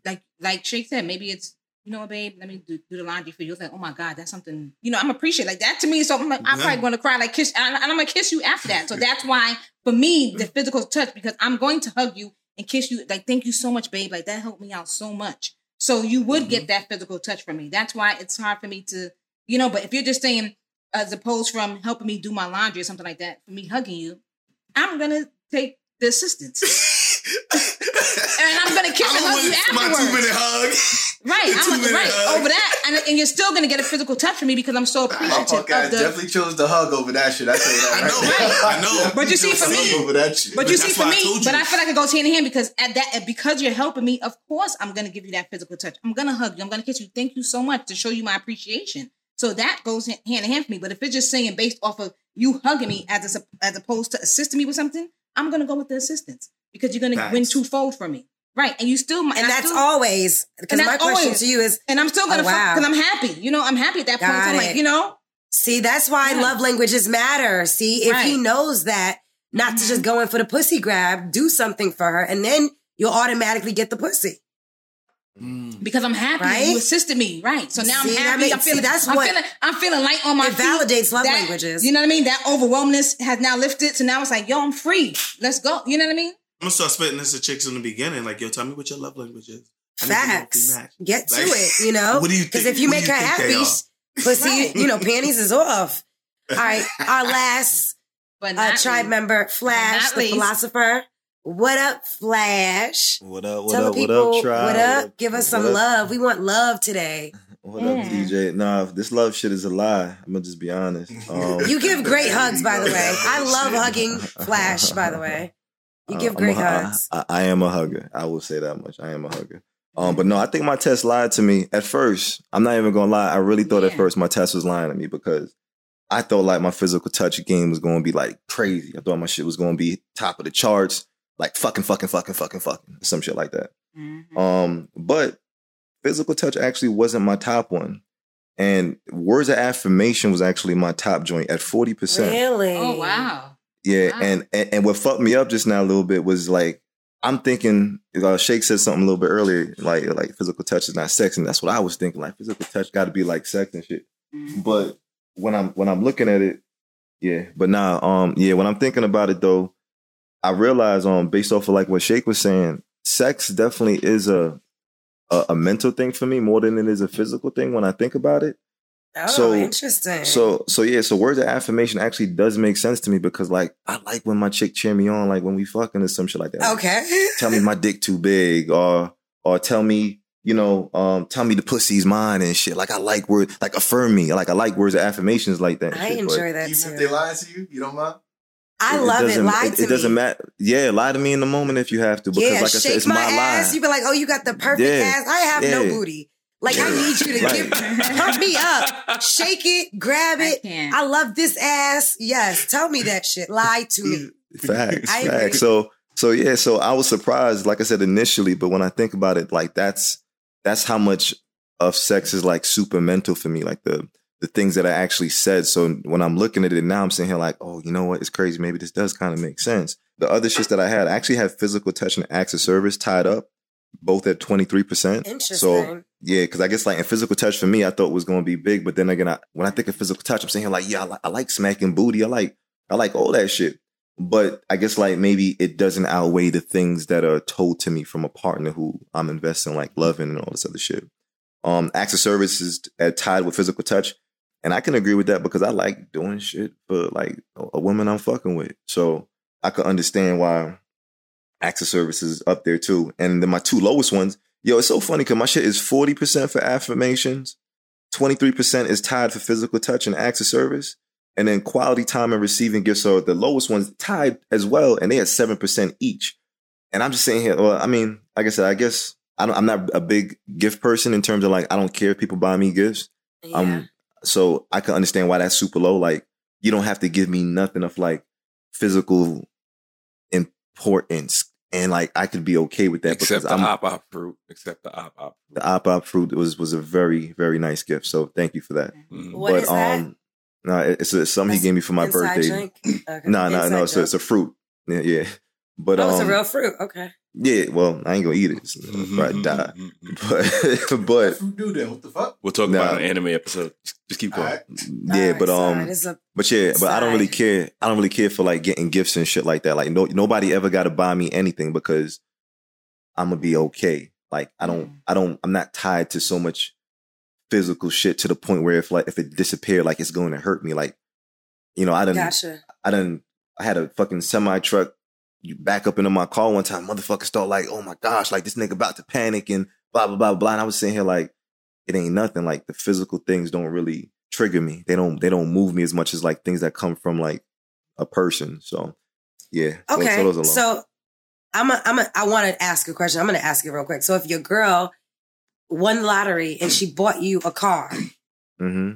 S10: like like Shay said, maybe it's you know what, babe, let me do, do the laundry for you. It's like oh my god, that's something you know I'm appreciate like that to me. So I'm like I'm
S3: Yeah.
S10: probably gonna cry like kiss, and, and I'm gonna kiss you after that. So that's why for me the physical touch because I'm going to hug you and kiss you. Like thank you so much, babe. Like that helped me out so much. So you would get mm-hmm. that physical touch from me. That's why it's hard for me to you know. But if you're just saying as opposed from helping me do my laundry or something like that, for me hugging you, I'm gonna take the assistance. and I'm gonna kiss
S3: I'm
S10: and hug you
S3: with my two minute hug.
S10: Right, I'm
S3: two-minute
S10: right
S3: hug.
S10: over that, and, and you're still gonna get a physical touch from me because I'm so
S5: My
S10: appreciative
S5: punk ass
S10: of the.
S5: definitely chose the hug over that shit. I tell you that
S3: I know,
S5: now.
S3: I know.
S10: But you see, for me-
S5: over that shit.
S10: But you see, for me, but. I feel like it goes hand in hand because at that because you're helping me, of course I'm gonna give you that physical touch. I'm gonna hug you. I'm gonna kiss you. Thank you so much to show you my appreciation. So that goes hand hand in hand for me. But if it's just saying based off of you hugging me as a, as opposed to assisting me with something, I'm gonna go with the assistance because you're gonna
S3: Facts.
S10: win twofold for me, right? And you still might.
S2: And
S10: I
S2: that's
S10: still-
S2: always because my
S10: that's
S2: question
S10: always-
S2: to you is
S10: And I'm still gonna
S2: Oh, wow.
S10: because I'm happy. You know, I'm happy at that point. So I'm like, you know,
S2: see that's why
S10: Yeah.
S2: love languages matter. See if he knows that not to
S10: Mhm.
S2: just go in for the pussy grab, do something for her, and then you'll automatically get the pussy.
S10: because I'm happy
S2: Right?
S10: you assisted me, right? So now
S2: See,
S10: I'm
S2: that
S10: happy.
S2: makes-
S10: I'm feeling.
S2: see, that's
S10: I'm
S2: what-
S10: feeling. I'm feeling light on my
S2: It
S10: feet.
S2: validates love
S10: That-
S2: languages.
S10: You know what I mean? That overwhelmness has now lifted. So now it's like, yo, I'm free. Let's go. You know what I mean?
S3: I'm gonna start spitting this to chicks in the beginning. Like, yo, tell me what your love language is. I need to know if we
S2: Facts.
S3: match.
S2: Get to
S3: Like,
S2: it, you know?
S3: What do you think?
S2: Because if you
S3: what
S2: make
S3: do
S2: her happy,
S3: they are?
S2: sh- pussy,
S10: Right.
S2: you know, panties is off. All right, our last
S10: But
S2: uh, tribe
S10: least.
S2: member, Flash, the
S10: least.
S2: philosopher. What up, Flash?
S1: What up? What
S2: Tell
S1: up?
S2: the
S1: What up, tribe?
S2: what up. Give us some
S1: up?
S2: love. We want love today.
S1: What up, DJ? Nah, this love shit is a lie. I'm gonna just be honest. Um,
S2: You give great hugs, by the way. I love hugging Flash, by the way. You
S1: Uh,
S2: give
S1: I'm
S2: great
S1: a- I-
S2: hugs.
S1: I, I am a hugger. I will say that much. I am a hugger. Um, but no, I think my test lied to me at first. I'm not even gonna lie. I really thought at first my test was lying to me because I thought like my physical touch game was gonna be like crazy. I thought my shit was gonna be top of the charts, like fucking, fucking, fucking, fucking, fucking, some shit like that.
S10: Mhm.
S1: Um, but physical touch actually wasn't my top one. And words of affirmation was actually my top joint at 40%.
S2: Really?
S10: Oh wow.
S1: Yeah,
S10: Wow.
S1: and, and and what fucked me up just now a little bit was like I'm thinking. Uh, Shake said something a little bit earlier, like like physical touch is not sex, and that's what I was thinking. Like physical touch got to be like sex and shit.
S10: Mhm.
S1: But when I'm when I'm looking at it, yeah. But now, um, yeah, when I'm thinking about it though, I realize um based off of like what Shake was saying, sex definitely is a a, a mental thing for me more than it is a physical thing when I think about it.
S2: Oh,
S1: So-
S2: interesting.
S1: So so yeah, so words of affirmation actually does make sense to me because like I like when my chick cheer me on, like when we fucking or some shit like that. Like,
S2: okay.
S1: tell me my dick too big, or or tell me, you know, um, tell me the pussy's mine and shit. Like I like words, like affirm me. Like I like words of affirmations like that.
S2: I
S1: shit, but
S2: enjoy that
S5: Even
S2: too.
S5: if they lie to you, you don't mind.
S2: I
S1: it
S2: love it.
S1: doesn't-
S2: Lie
S1: it,
S2: to
S1: it doesn't matter. Yeah, lie to me in the moment if you have to. Because
S2: yeah,
S1: like I said, it's
S2: my,
S1: my,
S2: ass.
S1: lie.
S2: You be like, oh, you got the perfect
S1: Yeah.
S2: ass. I have no booty. Like I need you to
S1: Right.
S2: give, pump me up, shake it, grab it.
S10: can't.
S2: I love this ass. Yes, tell me that shit. Lie to me.
S1: Mm, facts,
S2: I agree.
S1: facts. So, so yeah, so I was surprised, like I said initially, but when I think about it, like that's that's how much of sex is like super mental for me, like the the things that I actually said. So when I'm looking at it now, I'm sitting here like, oh, you know what? It's crazy. Maybe this does kind of make sense. The other shit that I had, I actually had physical touch and acts of service tied up, both at 23%.
S2: Interesting.
S1: So yeah, because I guess like in physical touch for me, I thought was going to be big, but then again, I, when I think of physical touch, I'm saying like, yeah, I, li- I like smacking booty, I like, I like all that shit. But I guess like maybe it doesn't outweigh the things that are told to me from a partner who I'm investing like loving and all this other shit. Um, acts of service is uh, tied with physical touch, and I can agree with that because I like doing shit for like a, a woman I'm fucking with. So I could understand why acts of service is up there too. And then my two lowest ones, yo, it's so funny because my shit is 40% for affirmations, 23% is tied for physical touch and acts of service. And then quality time and receiving gifts are the lowest ones tied as well. And they had 7% each. And I'm just saying here, well, I mean, like I said, I guess I don't, I'm not a big gift person in terms of like, I don't care if people buy me gifts.
S2: yeah.
S1: Um, so I can understand why that's super low. Like, you don't have to give me nothing of like physical importance. And like, I could be okay with that
S4: Except
S1: because
S4: the
S1: I'm
S4: op op fruit. Except the op op.
S1: the op op fruit was was a very very nice gift. So thank you for that.
S4: Mm.
S2: What
S1: but
S2: is that?
S1: um, no, it's, it's something he gave me for my birthday.
S2: drink? Okay.
S1: No, no,
S2: Inside
S1: no. It's a, it's a fruit. Yeah, yeah. But
S2: oh,
S1: um,
S2: it's a real fruit. Okay.
S1: Yeah. Well, I ain't gonna eat it. It's
S4: Mhm,
S1: probably die.
S4: mhm, mhm.
S1: But but
S5: do then? What the fuck?
S4: We'll talk
S1: Nah.
S4: about an anime episode. Just, just keep going.
S5: right.
S1: yeah.
S2: Alright,
S1: but um,
S2: a-
S1: But yeah, but I don't really care. I don't really care for like getting gifts and shit like that. Like no, nobody ever got to buy me anything because I'm gonna be okay. Like I don't, I don't, I'm not tied to so much physical shit to the point where if like if it disappeared, like it's going to hurt me. Like you know, I didn't,
S2: gotcha.
S1: I didn't, I had a fucking semi truck. You back up into my car one time, motherfucker start like, oh my gosh, like this nigga about to panic and blah blah blah blah. And I was sitting here like, it ain't nothing. Like the physical things don't really trigger me. They don't they don't move me as much as like things that come from like a person. So yeah.
S2: Okay.
S1: So.
S2: So I'm a, I'm a, I want to ask a question. I'm going to ask it real quick. So if your girl won the lottery and she bought you a car,
S1: hmm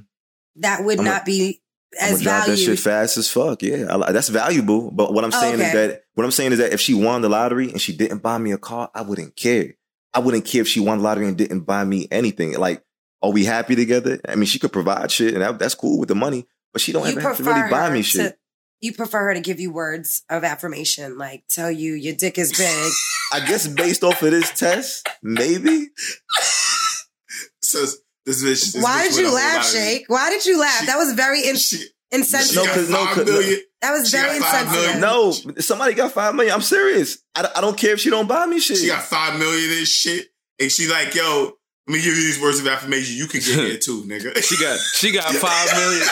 S2: that would
S1: I'm a-
S2: not be
S1: I'm
S2: as
S1: gonna that shit fast as fuck. Yeah, I, that's valuable. But what I'm
S2: Oh,
S1: saying is that what I'm saying is that if she won the lottery and she didn't buy me a car, I wouldn't care. I wouldn't care if she won the lottery and didn't buy me anything. Like, are we happy together? I mean, she could provide shit, and that, that's cool with the money. But she don't
S2: You
S1: ever have to really buy me
S2: to-
S1: shit.
S2: you prefer her to give you words of affirmation, like tell you your dick is big.
S1: I guess based off of this test, maybe.
S3: So this bitch. This
S2: Why
S3: bitch
S2: did you laugh,
S3: lot
S2: Shake? Why did you laugh?
S3: She-
S2: that was very in-
S3: She, she
S2: insensitive.
S1: No,
S3: got
S1: 'cause- no,
S3: five
S1: 'cause-
S3: million.
S2: That was
S3: she
S2: very
S3: got five
S2: insensitive.
S1: No, somebody got five million. I'm serious. I, I don't care if she don't buy me shit.
S3: She got five million and shit, and she like, yo, let me give you these words of affirmation. You can get there too, nigga.
S4: She got she got five million.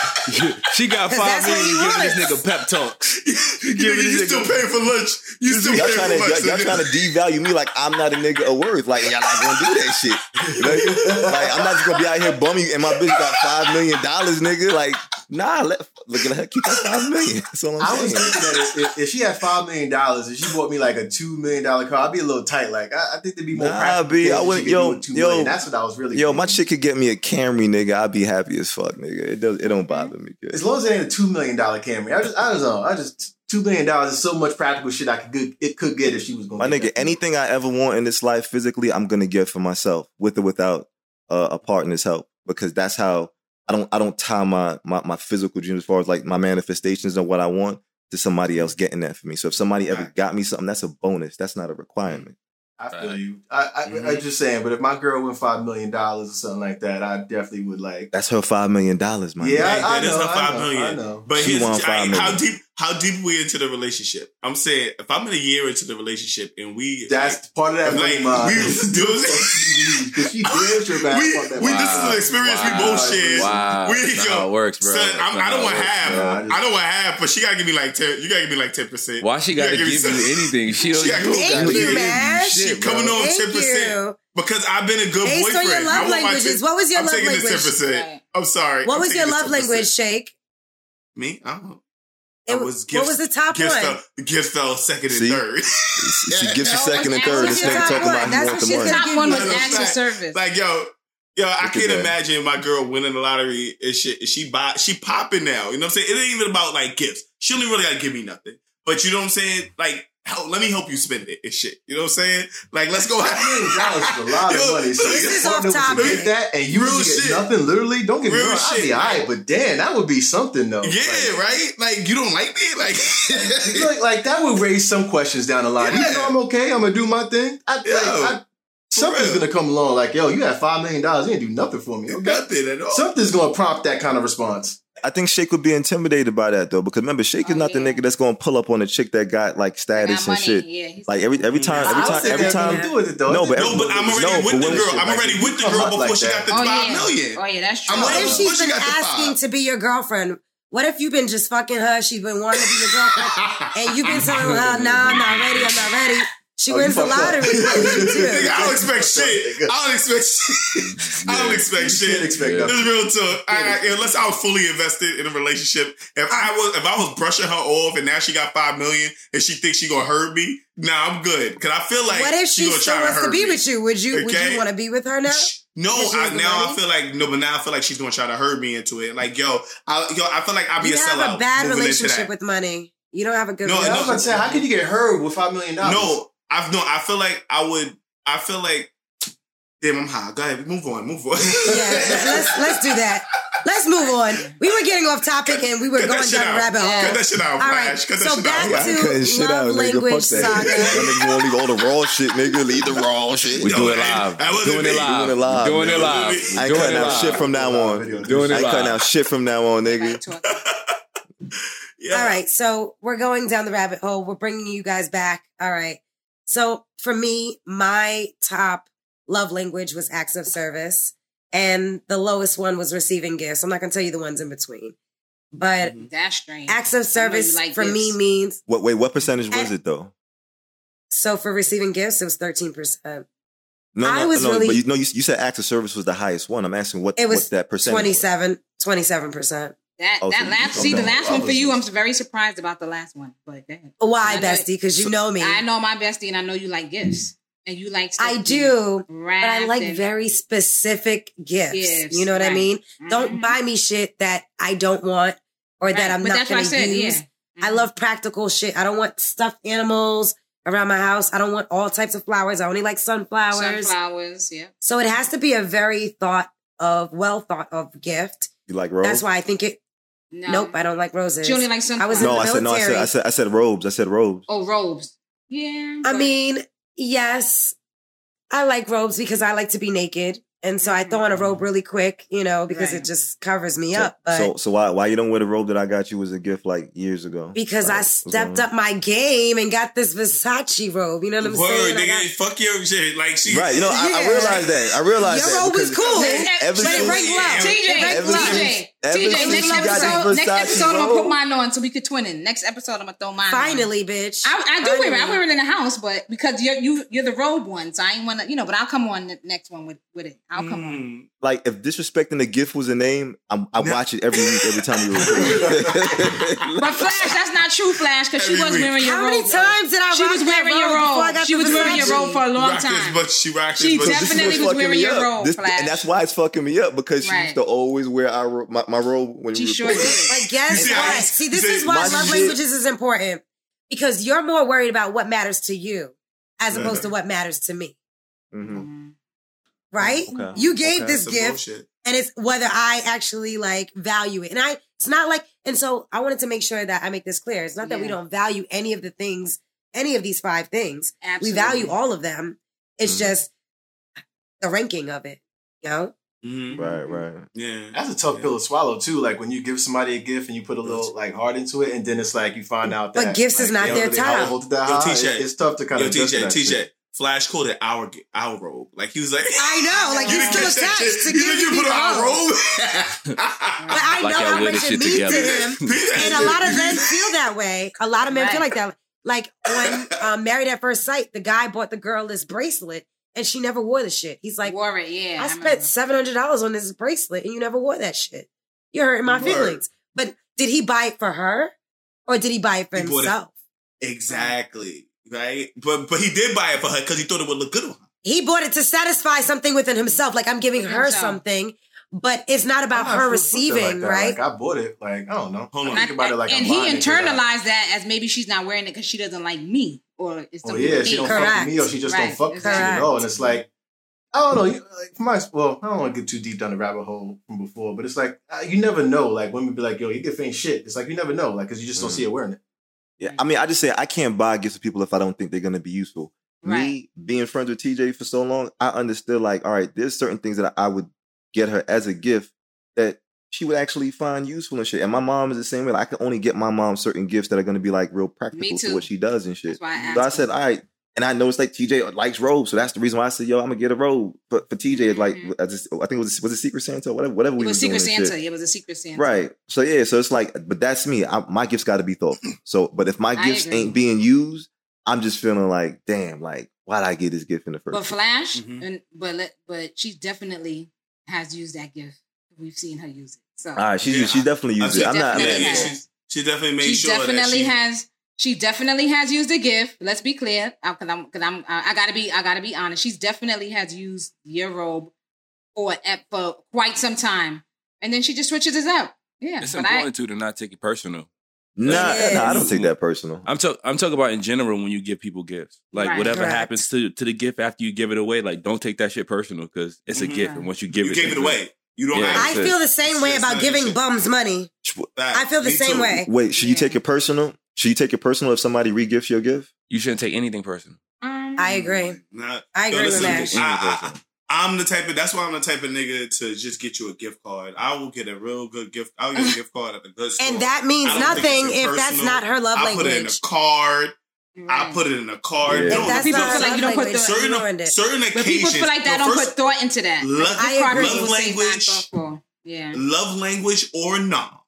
S4: She got five million.
S2: that's what
S4: million. Giving this nigga pep talks.
S3: you,
S4: Give
S3: you still
S4: nigga-
S3: paying for lunch. You still
S1: y'all
S3: paying
S1: trying
S3: for
S1: to
S3: lunch.
S1: y'all, y'all trying to devalue me like I'm not a nigga of worth. Like y'all not gonna do that shit. You know? like I'm not just gonna be out here bumming and my bitch got five million dollars, nigga. Like nah, let look at her keep that five million. That's all I'm
S5: I was thinking that if, if she had five million dollars and she bought me like a two million dollar car, I'd be a little tight. Like I, I think there'd be more.
S1: Nah,
S5: practical
S1: B,
S5: things
S1: I wouldn't- yo,
S5: two
S1: yo,
S5: million. That's what I was really.
S1: Yo, my
S5: thinking.
S1: chick could get me a Camry, nigga. I'd be happy as fuck, nigga. It does. It don't bother me. Kid.
S5: As long as it ain't a two million dollar Camry, I just I don't know. I just two million dollars is so much practical shit I could get, it could get if she was going.
S1: My nigga, anything I ever want in this life physically, I'm gonna get for myself, with or without uh, a partner's help, because that's how I don't I don't tie my my, my physical dreams as far as like my manifestations and what I want to somebody else getting that for me. So if somebody ever
S3: Right.
S1: got me something, that's a bonus. That's not a requirement.
S5: I feel you. I, I
S3: Mhm.
S5: I'm just saying, but if my girl win five million dollars or something like that, I definitely would like.
S1: That's her five million dollars, man.
S5: Yeah,
S3: Right,
S5: I- I
S3: that is
S5: know,
S3: her
S5: I know,
S3: million.
S5: I know.
S3: But
S1: She
S3: here's
S1: want
S3: I-
S1: five
S3: how deep how deep we into the relationship. I'm saying if I'm in a year into the relationship and we
S5: That's part of that
S3: like,
S5: money, man.
S3: we do
S5: Because she damn sure back
S3: we,
S5: that
S3: we
S5: money.
S3: this is an experience we
S4: Wow.
S3: both shared.
S4: Wow.
S3: We
S4: That's not
S3: go,
S4: how it works, bro.
S3: Son, I'm, I don't
S4: how
S3: want
S4: it works,
S3: half.
S5: bro. I
S3: don't want half, but she gotta give me like ten. You gotta give me like ten percent.
S4: Why she got to give you anything? She don't.
S3: She gotta
S4: you
S3: give me-
S4: gotta
S2: Thank you,
S4: give
S2: man.
S4: shit,
S3: She
S4: bro.
S3: coming on 10%. Because I've been a good
S2: Based on
S3: boyfriend.
S2: your love
S3: I want my
S2: languages,
S3: 10
S2: what was your
S3: I'm
S2: love
S3: taking
S2: language?
S3: ten percent. I'm sorry.
S2: What
S3: I'm
S2: was your love language, Shake?
S3: Me? I don't know.
S2: It
S3: I
S2: was-
S3: was
S2: what was the top
S3: gifts
S2: one?
S3: Fell, the gifts fell second and
S1: See?
S3: third.
S1: She gives you
S10: No,
S1: second and third.
S10: that?
S1: This nigga talking about
S2: one?
S1: he
S2: That's
S1: want
S2: what
S1: the
S2: she's
S1: money.
S2: gonna
S10: Top one was
S3: No, no,
S10: acts of service.
S3: Like yo, yo, I
S1: Look
S3: can't imagine my girl winning the lottery and shit. She buy, she popping now. You know what I'm saying? It ain't even about like gifts. She don't even really gotta give me nothing. But you know what I'm saying? Like, help, let me help you spend it and shit. You know what I'm saying? Like, let's go.
S5: Five million dollars a lot of
S3: Yo,
S5: money. So
S3: this
S2: is
S5: partner
S2: off
S5: was to
S2: topic.
S5: get that, and you
S3: Real
S5: get
S3: shit.
S5: nothing. Literally, don't get me
S3: Real
S5: wrong. I'd be
S3: man.
S5: alright, but damn, that would be something though.
S3: yeah, right? Like, you don't like me? Like,
S5: Like, like, like that would raise some questions down the line. Even
S3: Yeah.
S5: though I'm okay, I'm gonna do my thing. I, like, I, something's
S3: real.
S5: gonna come along. Like, yo, you have five million dollars, you didn't do nothing for me. Okay,
S3: nothing at all.
S5: something's gonna prompt that kind of response.
S1: I think Shake would be intimidated by that though, because remember, Shake is
S10: Oh,
S1: not the nigga that's gonna pull up on a chick that got like
S10: Got
S1: status and
S10: money.
S1: shit.
S10: Yeah,
S1: Like every every time, every time, every time.
S5: and do with it though.
S1: No, but
S3: no, but I'm already
S1: No,
S3: with the
S1: when-
S3: girl. I'm
S5: like,
S3: already with the girl before
S5: like
S3: she got the
S10: Oh
S3: five
S10: yeah.
S3: million.
S10: Oh yeah, that's true.
S3: I'm
S2: What
S3: like,
S2: if
S3: Well,
S2: she's been
S3: got the
S2: asking to be your girlfriend? What if you've been just fucking her? She's been wanting to be your girlfriend, and you've been telling her, "No, I'm not ready. I'm not ready." She
S5: Oh,
S2: wins the lottery. What would you
S3: Nigga. I don't expect shit. I don't expect shit. I don't expect shit.
S5: can't expect
S3: This is real talk. I, I, unless I was fully invested in a relationship, if I ah. was if I was brushing her off and now she got five million and she thinks she gonna hurt me, nah, I'm good. Cause I feel like
S2: What if she
S3: gonna
S2: still
S3: try
S2: wants to
S3: hurt
S2: be
S3: me.
S2: with you? Would you? Would you want to be with her now?
S3: No, I,
S2: has the
S3: now I feel like no, but now I feel like she's gonna try to hurt me into it. Like yo, I, yo, I feel like I'll be a sellout.
S2: You have
S3: a bad
S2: relationship with money. You don't have a good.
S3: No,
S5: Yeah, I was
S2: relationship
S5: about to say, how can you get her with five million dollars?
S3: No, I've no. I feel like I would. I feel like. Damn, I'm high. Go ahead, move on, move on.
S2: Yeah, let's let's do that. Let's move on. We were getting off topic and we were
S3: Cut
S2: going down a
S3: out.
S2: rabbit hole.
S3: Cut that shit out,
S2: All right,
S3: Flash. Cut that
S2: so
S3: shit
S2: back
S3: out.
S2: to-
S1: I ain't cutting shit
S2: love
S1: out,
S2: language
S1: Fuck that.
S2: saga.
S1: That nigga wanna leave all the raw shit, nigga. Leave the raw shit.
S4: We
S3: Yo,
S4: do it live.
S3: that
S4: We
S3: wasn't
S4: doing it live.
S1: Doing it live,
S4: Doing it live.
S3: I
S1: ain't cutting out shit from now on.
S4: Doing
S1: I
S4: it
S1: ain't cutting out shit from now on, nigga.
S10: Back to it.
S3: Yeah.
S2: All right, so we're going down the rabbit hole. We're bringing you guys back. All right. So for me, my top love language was acts of service, and the lowest one was receiving gifts. I'm not going to tell you the ones in between, but mm-hmm.
S10: That's strange.
S2: acts of
S10: I know you
S2: service
S10: like
S2: for me means
S1: What? Wait, what percentage was
S2: And-
S1: it though?
S2: so for receiving gifts, it was 13%.
S1: No,
S2: I
S1: no,
S2: was
S1: no.
S2: really-
S1: but you know, you, you said acts of service was the highest one. I'm asking what
S2: It was
S1: what that percentage.
S2: 27, 27%.
S10: That
S1: Oh,
S10: that
S1: so
S10: last see the last one for you. I'm very surprised about the last one, but go ahead.
S2: Why, bestie? Because you know me.
S10: I know my bestie, and I know you like gifts, and you like. stuff
S2: I do,
S10: be
S2: but I like very specific gifts.
S10: Gifts,
S2: you know what I
S10: right.
S2: mean? Don't
S10: Mhm.
S2: buy me shit that I don't want or that I'm
S10: but
S2: not going
S10: I
S2: to use.
S10: Yeah,
S2: I
S10: Mhm.
S2: love practical shit. I don't want stuffed animals around my house. I don't want all types of flowers. I only like sunflowers.
S10: sunflowers. Yeah,
S2: So it has to be a very thought of, well thought of gift.
S1: You like rose?
S2: That's why I think it.
S10: No.
S2: Nope, I don't like roses.
S10: She only likes
S2: I
S10: sunflowers.
S2: was in
S1: No,
S2: the
S1: I said no. I said. I said I said robes. I said robes.
S10: Oh, robes. Yeah.
S2: I
S10: but-
S2: mean, yes, I like robes because I like to be naked. And so I throw on a robe mm-hmm. really quick, you know, because
S10: Right.
S2: it just covers me
S1: So,
S2: up. But
S1: so so why why you don't wear the robe that I got you as a gift like years ago?
S2: because
S1: Like,
S2: I stepped up my game and got this Versace robe. You know what I'm
S3: Word,
S2: saying? I
S3: nigga,
S2: got-
S3: fuck your shit. Like she,
S1: Right, you know, I, I
S2: Yeah.
S1: realized that. I realized
S2: Your
S1: that
S2: robe was cool,
S1: ever
S2: but it
S1: since-
S2: rang low.
S10: TJ,
S2: It rang
S1: ever
S2: low.
S1: since-
S10: TJ,
S1: ever
S10: TJ,
S1: since
S10: next
S1: you got
S10: episode, next episode, I'm gonna
S1: robe.
S10: put mine on so we could twin in. Next episode, I'm gonna throw mine. on.
S2: Finally, bitch.
S10: I, I do wear it. I wear it in the house, but because you're you you're the robe one, so I ain't wanna you know. But I'll come on the next one with with it. I'll come on.
S3: Mm.
S1: like if disrespecting the gift was a name, I'm, I watch it every week, every time you record.
S10: But Flash, that's not true, Flash, because she
S3: Every
S10: was
S3: week.
S10: wearing your
S2: How
S10: robe.
S2: many times did I
S10: She
S2: rock
S10: was
S2: that
S10: wearing your
S2: robe before I
S10: robe.
S2: got
S10: She
S2: the
S10: was wearing your
S2: Versace?
S10: robe for a long
S3: Rock
S10: time.
S3: but she rocked
S10: She
S3: but
S10: definitely
S1: what's
S10: was wearing your
S1: up.
S10: robe,
S1: This-
S10: Flash.
S1: and that's why it's fucking me up because she
S10: Right.
S1: used to always wear our, my, my robe when
S10: She
S1: we
S10: sure
S1: recorded.
S10: did.
S2: But guess
S3: see
S2: what?
S3: he-
S2: See, this is why love
S1: shit-
S2: languages is important because you're more worried about what matters to you as opposed to what matters to me,
S1: Mhm.
S2: Right?
S1: Okay.
S2: You gave
S1: Okay.
S2: this
S3: Some
S2: gift,
S3: bullshit.
S2: and it's whether I actually like value it. And I, it's not like, and so I wanted to make sure that I make this clear. It's not that we don't value any of the things, any of these five things.
S10: Absolutely.
S2: We value all of them. It's
S1: Mhm.
S2: just the ranking of it, you know?
S3: Mhm.
S1: Right, right.
S3: Yeah.
S5: That's a tough pill to swallow too. Like when you give somebody a gift and you put a little like heart into it, and then it's like you find out that
S2: But
S5: that
S2: gifts
S5: like,
S2: is not their
S5: don't really
S2: time.
S5: hold it that
S3: Yo,
S5: high.
S3: TJ.
S5: It's tough to kind
S3: Yo,
S5: of
S3: TJ,
S5: that
S3: TJ.
S5: Shit.
S3: Flash called it our our robe. Like he was like,
S2: I know, like
S3: you
S2: he's
S3: didn't
S2: still attached to
S3: You think
S2: giving
S3: you
S2: me
S3: put
S2: the
S3: on our
S2: robe.
S3: robe?
S2: But I
S4: Like
S2: know how much it means
S4: together.
S2: to him. And a lot of men feel that way. A lot of men feel like that. Like when um, Married at First Sight, the guy bought the girl this bracelet and she never wore the shit. He's like,
S10: wore it. Yeah,
S2: I
S10: remember.
S2: spent seven hundred dollars on this bracelet and you never wore that shit. You're hurting my
S3: Word.
S2: feelings. But did he buy it for her, or did he buy it for
S3: He bought it-
S2: himself?
S3: exactly. Right. But but he did buy it for her because he thought it would look good on her.
S2: He bought it to satisfy something within himself. Like I'm giving her
S10: Himself.
S2: something, but it's not about
S5: not
S2: her
S5: sure it's looked at
S2: receiving,
S5: like
S2: right?
S5: Like I bought it. Like I don't know.
S3: Hold on.
S5: I think about it like
S10: and
S5: I'm
S10: he
S5: buying it 'cause I-
S10: internalized that as maybe she's not wearing it because she doesn't like me, or it's
S5: Oh
S10: something
S5: yeah,
S10: with
S5: she don't fuck with me, or she just
S10: Right,
S5: don't fuck with me at all. And it's like, I don't know. Like, for my well, I don't want to get too deep down the rabbit hole from before, but it's like uh, you never know. Like women be like, "Yo, you get ain't shit." It's like you never know, like because you just don't
S1: Mm.
S5: see it wearing it.
S1: Yeah, I mean, I just say I can't buy gifts for people if I don't think they're gonna be useful.
S10: Right.
S1: Me being friends with TJ for so long, I understood like, all right, there's certain things that I would get her as a gift that she would actually find useful and shit. And my mom is the same way. Like, I can only get my mom certain gifts that are gonna be like real practical to what she does and shit.
S10: I
S1: So I said, all right. And I noticed like TJ likes robes, so that's the reason why I said, "Yo, I'm gonna get a robe." But for TJ, it's like
S10: Mhm.
S1: I, just, I think it was was it Secret Santa, or whatever, whatever
S10: it
S1: we
S10: was
S1: was
S10: Secret Santa.
S1: shit.
S10: It was a Secret Santa.
S1: Right. So yeah, so it's like, but that's me. I, my gifts got to be thoughtful. So, but if my
S10: I
S1: gifts
S10: agree.
S1: ain't being used, I'm just feeling like, damn, like why'd I get this gift in the first?
S10: But
S1: place?
S10: Flash,
S3: Mhm.
S10: and but let- but she definitely has used that gift. We've seen her use it. So
S1: All right, she's
S3: Yeah,
S1: she definitely
S3: I-
S1: used it. I'm not. I'm
S10: definitely
S1: not
S10: has.
S3: she definitely made
S10: she
S3: sure
S10: definitely
S3: that she, definitely
S10: has. She definitely has used a gift. Let's be clear, because I'm because I'm I gotta be I gotta be honest. She's definitely has used your robe for for quite some time, and then she just switches it up. Yeah,
S4: It's
S10: but I
S4: important too to not take it personal.
S1: nah,
S2: It
S1: nah, I don't take that personal.
S4: I'm talk I'm talking about in general when you give people gifts. Like
S10: Right.
S4: whatever
S2: Correct.
S4: happens to to the gift after you give it away, like don't take that shit personal because it's a
S3: Mhm.
S4: gift, and once you give
S3: you
S4: it,
S3: gave it
S4: it's
S3: away. You don't
S4: Yeah.
S3: have
S2: I
S4: That's it.
S2: feel the same way about giving bums money. I feel the
S3: Me
S2: same
S3: too.
S2: way.
S1: Wait, should you take it personal? Should you take it personal if somebody regifts your gift?
S4: You shouldn't take anything personal.
S10: um,
S2: I agree.
S3: Nah,
S2: I agree with
S3: listen,
S2: Mash.
S3: I, I, am the type of that's why I'm the type of nigga to just get you a gift card. I will get a real good gift. I'll get a gift card at the good store.
S2: And that means
S3: I don't think
S2: nothing
S3: it's
S2: if that's not her love
S3: I put it in a
S2: language.
S3: card. I put it in a card.
S1: Yeah.
S3: You
S1: If
S3: know,
S2: that's
S10: people feel like you don't put
S2: language,
S10: the-
S2: you
S3: certain
S2: ruined it.
S3: certain
S10: But people feel like that don't put thought into that.
S3: Love-
S2: I agree.
S3: Love language.
S10: Yeah.
S3: love language or not.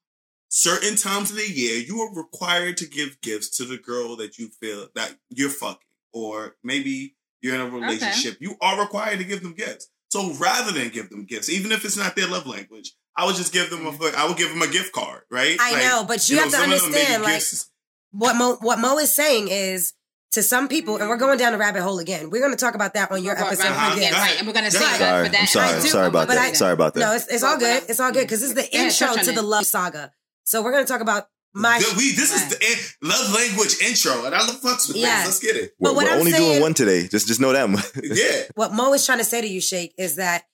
S3: Certain times of the year, you are required to give gifts to the girl that you feel that you're fucking, or maybe you're in a relationship. You are required to give them gifts. So rather than give them gifts, even if it's not their love language, I would just give them a. I would give them a gift card, right?
S2: I know, but you have to
S3: some of them maybe
S2: understand, like,
S3: gifts-
S2: What Mo what Mo is saying is to some people, and we're going down the rabbit hole again. We're going to talk about that on your episode
S3: Uh-huh.
S2: again.
S10: right. And we're gonna say
S3: Sorry.
S10: that
S1: Sorry,
S10: for that.
S1: I'm sorry.
S2: I
S1: I'm sorry about that.
S2: I-
S1: sorry about that.
S2: No, it's, it's all good. It's all good because this is the intro to the love saga. So we're going to talk about my.
S3: Th- we this is the love language intro, and I love the fucks with
S2: Yes.
S3: this. Let's get it.
S2: But
S1: We're,
S2: what
S1: we're
S2: I'm
S1: only
S2: saying-
S1: doing one today. Just just know that. much.
S3: Yeah,
S2: What Mo is trying to say to you, Shake, is that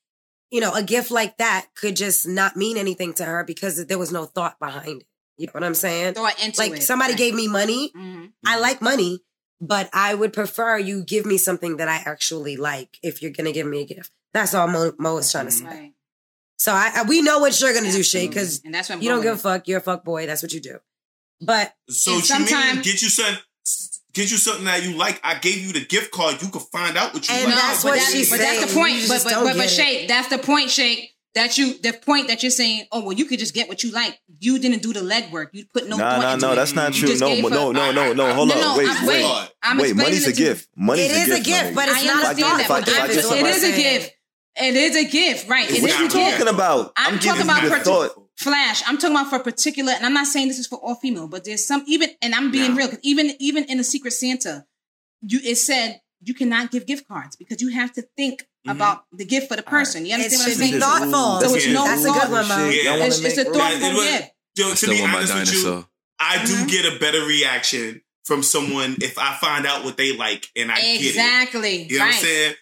S2: you know, a gift like that could just not mean anything to her because there was no thought behind it. You know what I'm saying?
S10: Thought into
S2: like
S10: it.
S2: somebody
S10: Right.
S2: gave me money.
S10: Mhm.
S2: I like money, but I would prefer you give me something that I actually like if you're gonna give me a gift. That's all Mo, Mo is trying to say.
S10: Right.
S2: So I, I we know what you're gonna do, Shay, because
S10: and that's what I'm
S2: you don't give a fuck. You're a fuck boy. That's what you do. But
S3: So
S10: And
S3: what you mean
S10: sometime-
S3: get you something get you something that you like. I gave you the gift card. You could find out what you
S2: And
S3: like.
S10: No,
S2: that's
S10: but
S2: what
S10: that's,
S2: she's
S10: but that's the point. But but but, but
S2: get it.
S10: Shay, that's the point, Shay. That you the point that you're saying. Oh well, you could just get what you like. You didn't do the legwork. You put no
S1: nah,
S10: thought
S1: nah,
S10: into
S1: no,
S10: it.
S1: that's not
S10: You
S1: true. No, no, no, no, no, no.
S3: I- I-
S1: Hold
S10: no,
S1: on,
S10: no,
S1: wait,
S10: I'm-
S1: wait,
S10: wait. I'm
S1: wait. Money's a gift. Money's
S2: It
S1: a
S2: is
S1: gift.
S2: a gift, but it's
S10: I
S2: not a
S10: understand
S2: thought
S10: that,
S1: if I-
S10: but
S1: if I
S10: I-
S1: get
S10: it
S1: somebody-
S10: is a gift. It is a gift, right? It
S1: What
S10: is
S1: are you
S10: a gift.
S1: talking about?
S10: I'm
S1: giving
S10: talking about
S1: the
S10: partic-
S1: thought.
S10: Flash. I'm talking about for particular, and I'm not saying this is for all female, but there's some even, and I'm being
S3: Nah.
S10: real, because even even in the Secret Santa, you it said you cannot give gift cards because you have to think
S3: Mhm.
S10: about the gift for the person. You
S2: it
S10: understand what I'm saying?
S2: thoughtful.
S1: rules.
S10: So it's no
S2: That's a good one, Mo.
S3: Yeah.
S10: It's, it's a thoughtful
S3: It was-
S10: gift.
S3: Yo,
S4: I
S3: to
S4: still
S3: be
S4: my
S3: honest with you,
S4: dinosaur.
S3: I do
S10: Mhm.
S3: get a better reaction from someone if I find out what they like and I get it.
S10: Exactly.
S3: You know
S10: right.
S3: what I'm saying?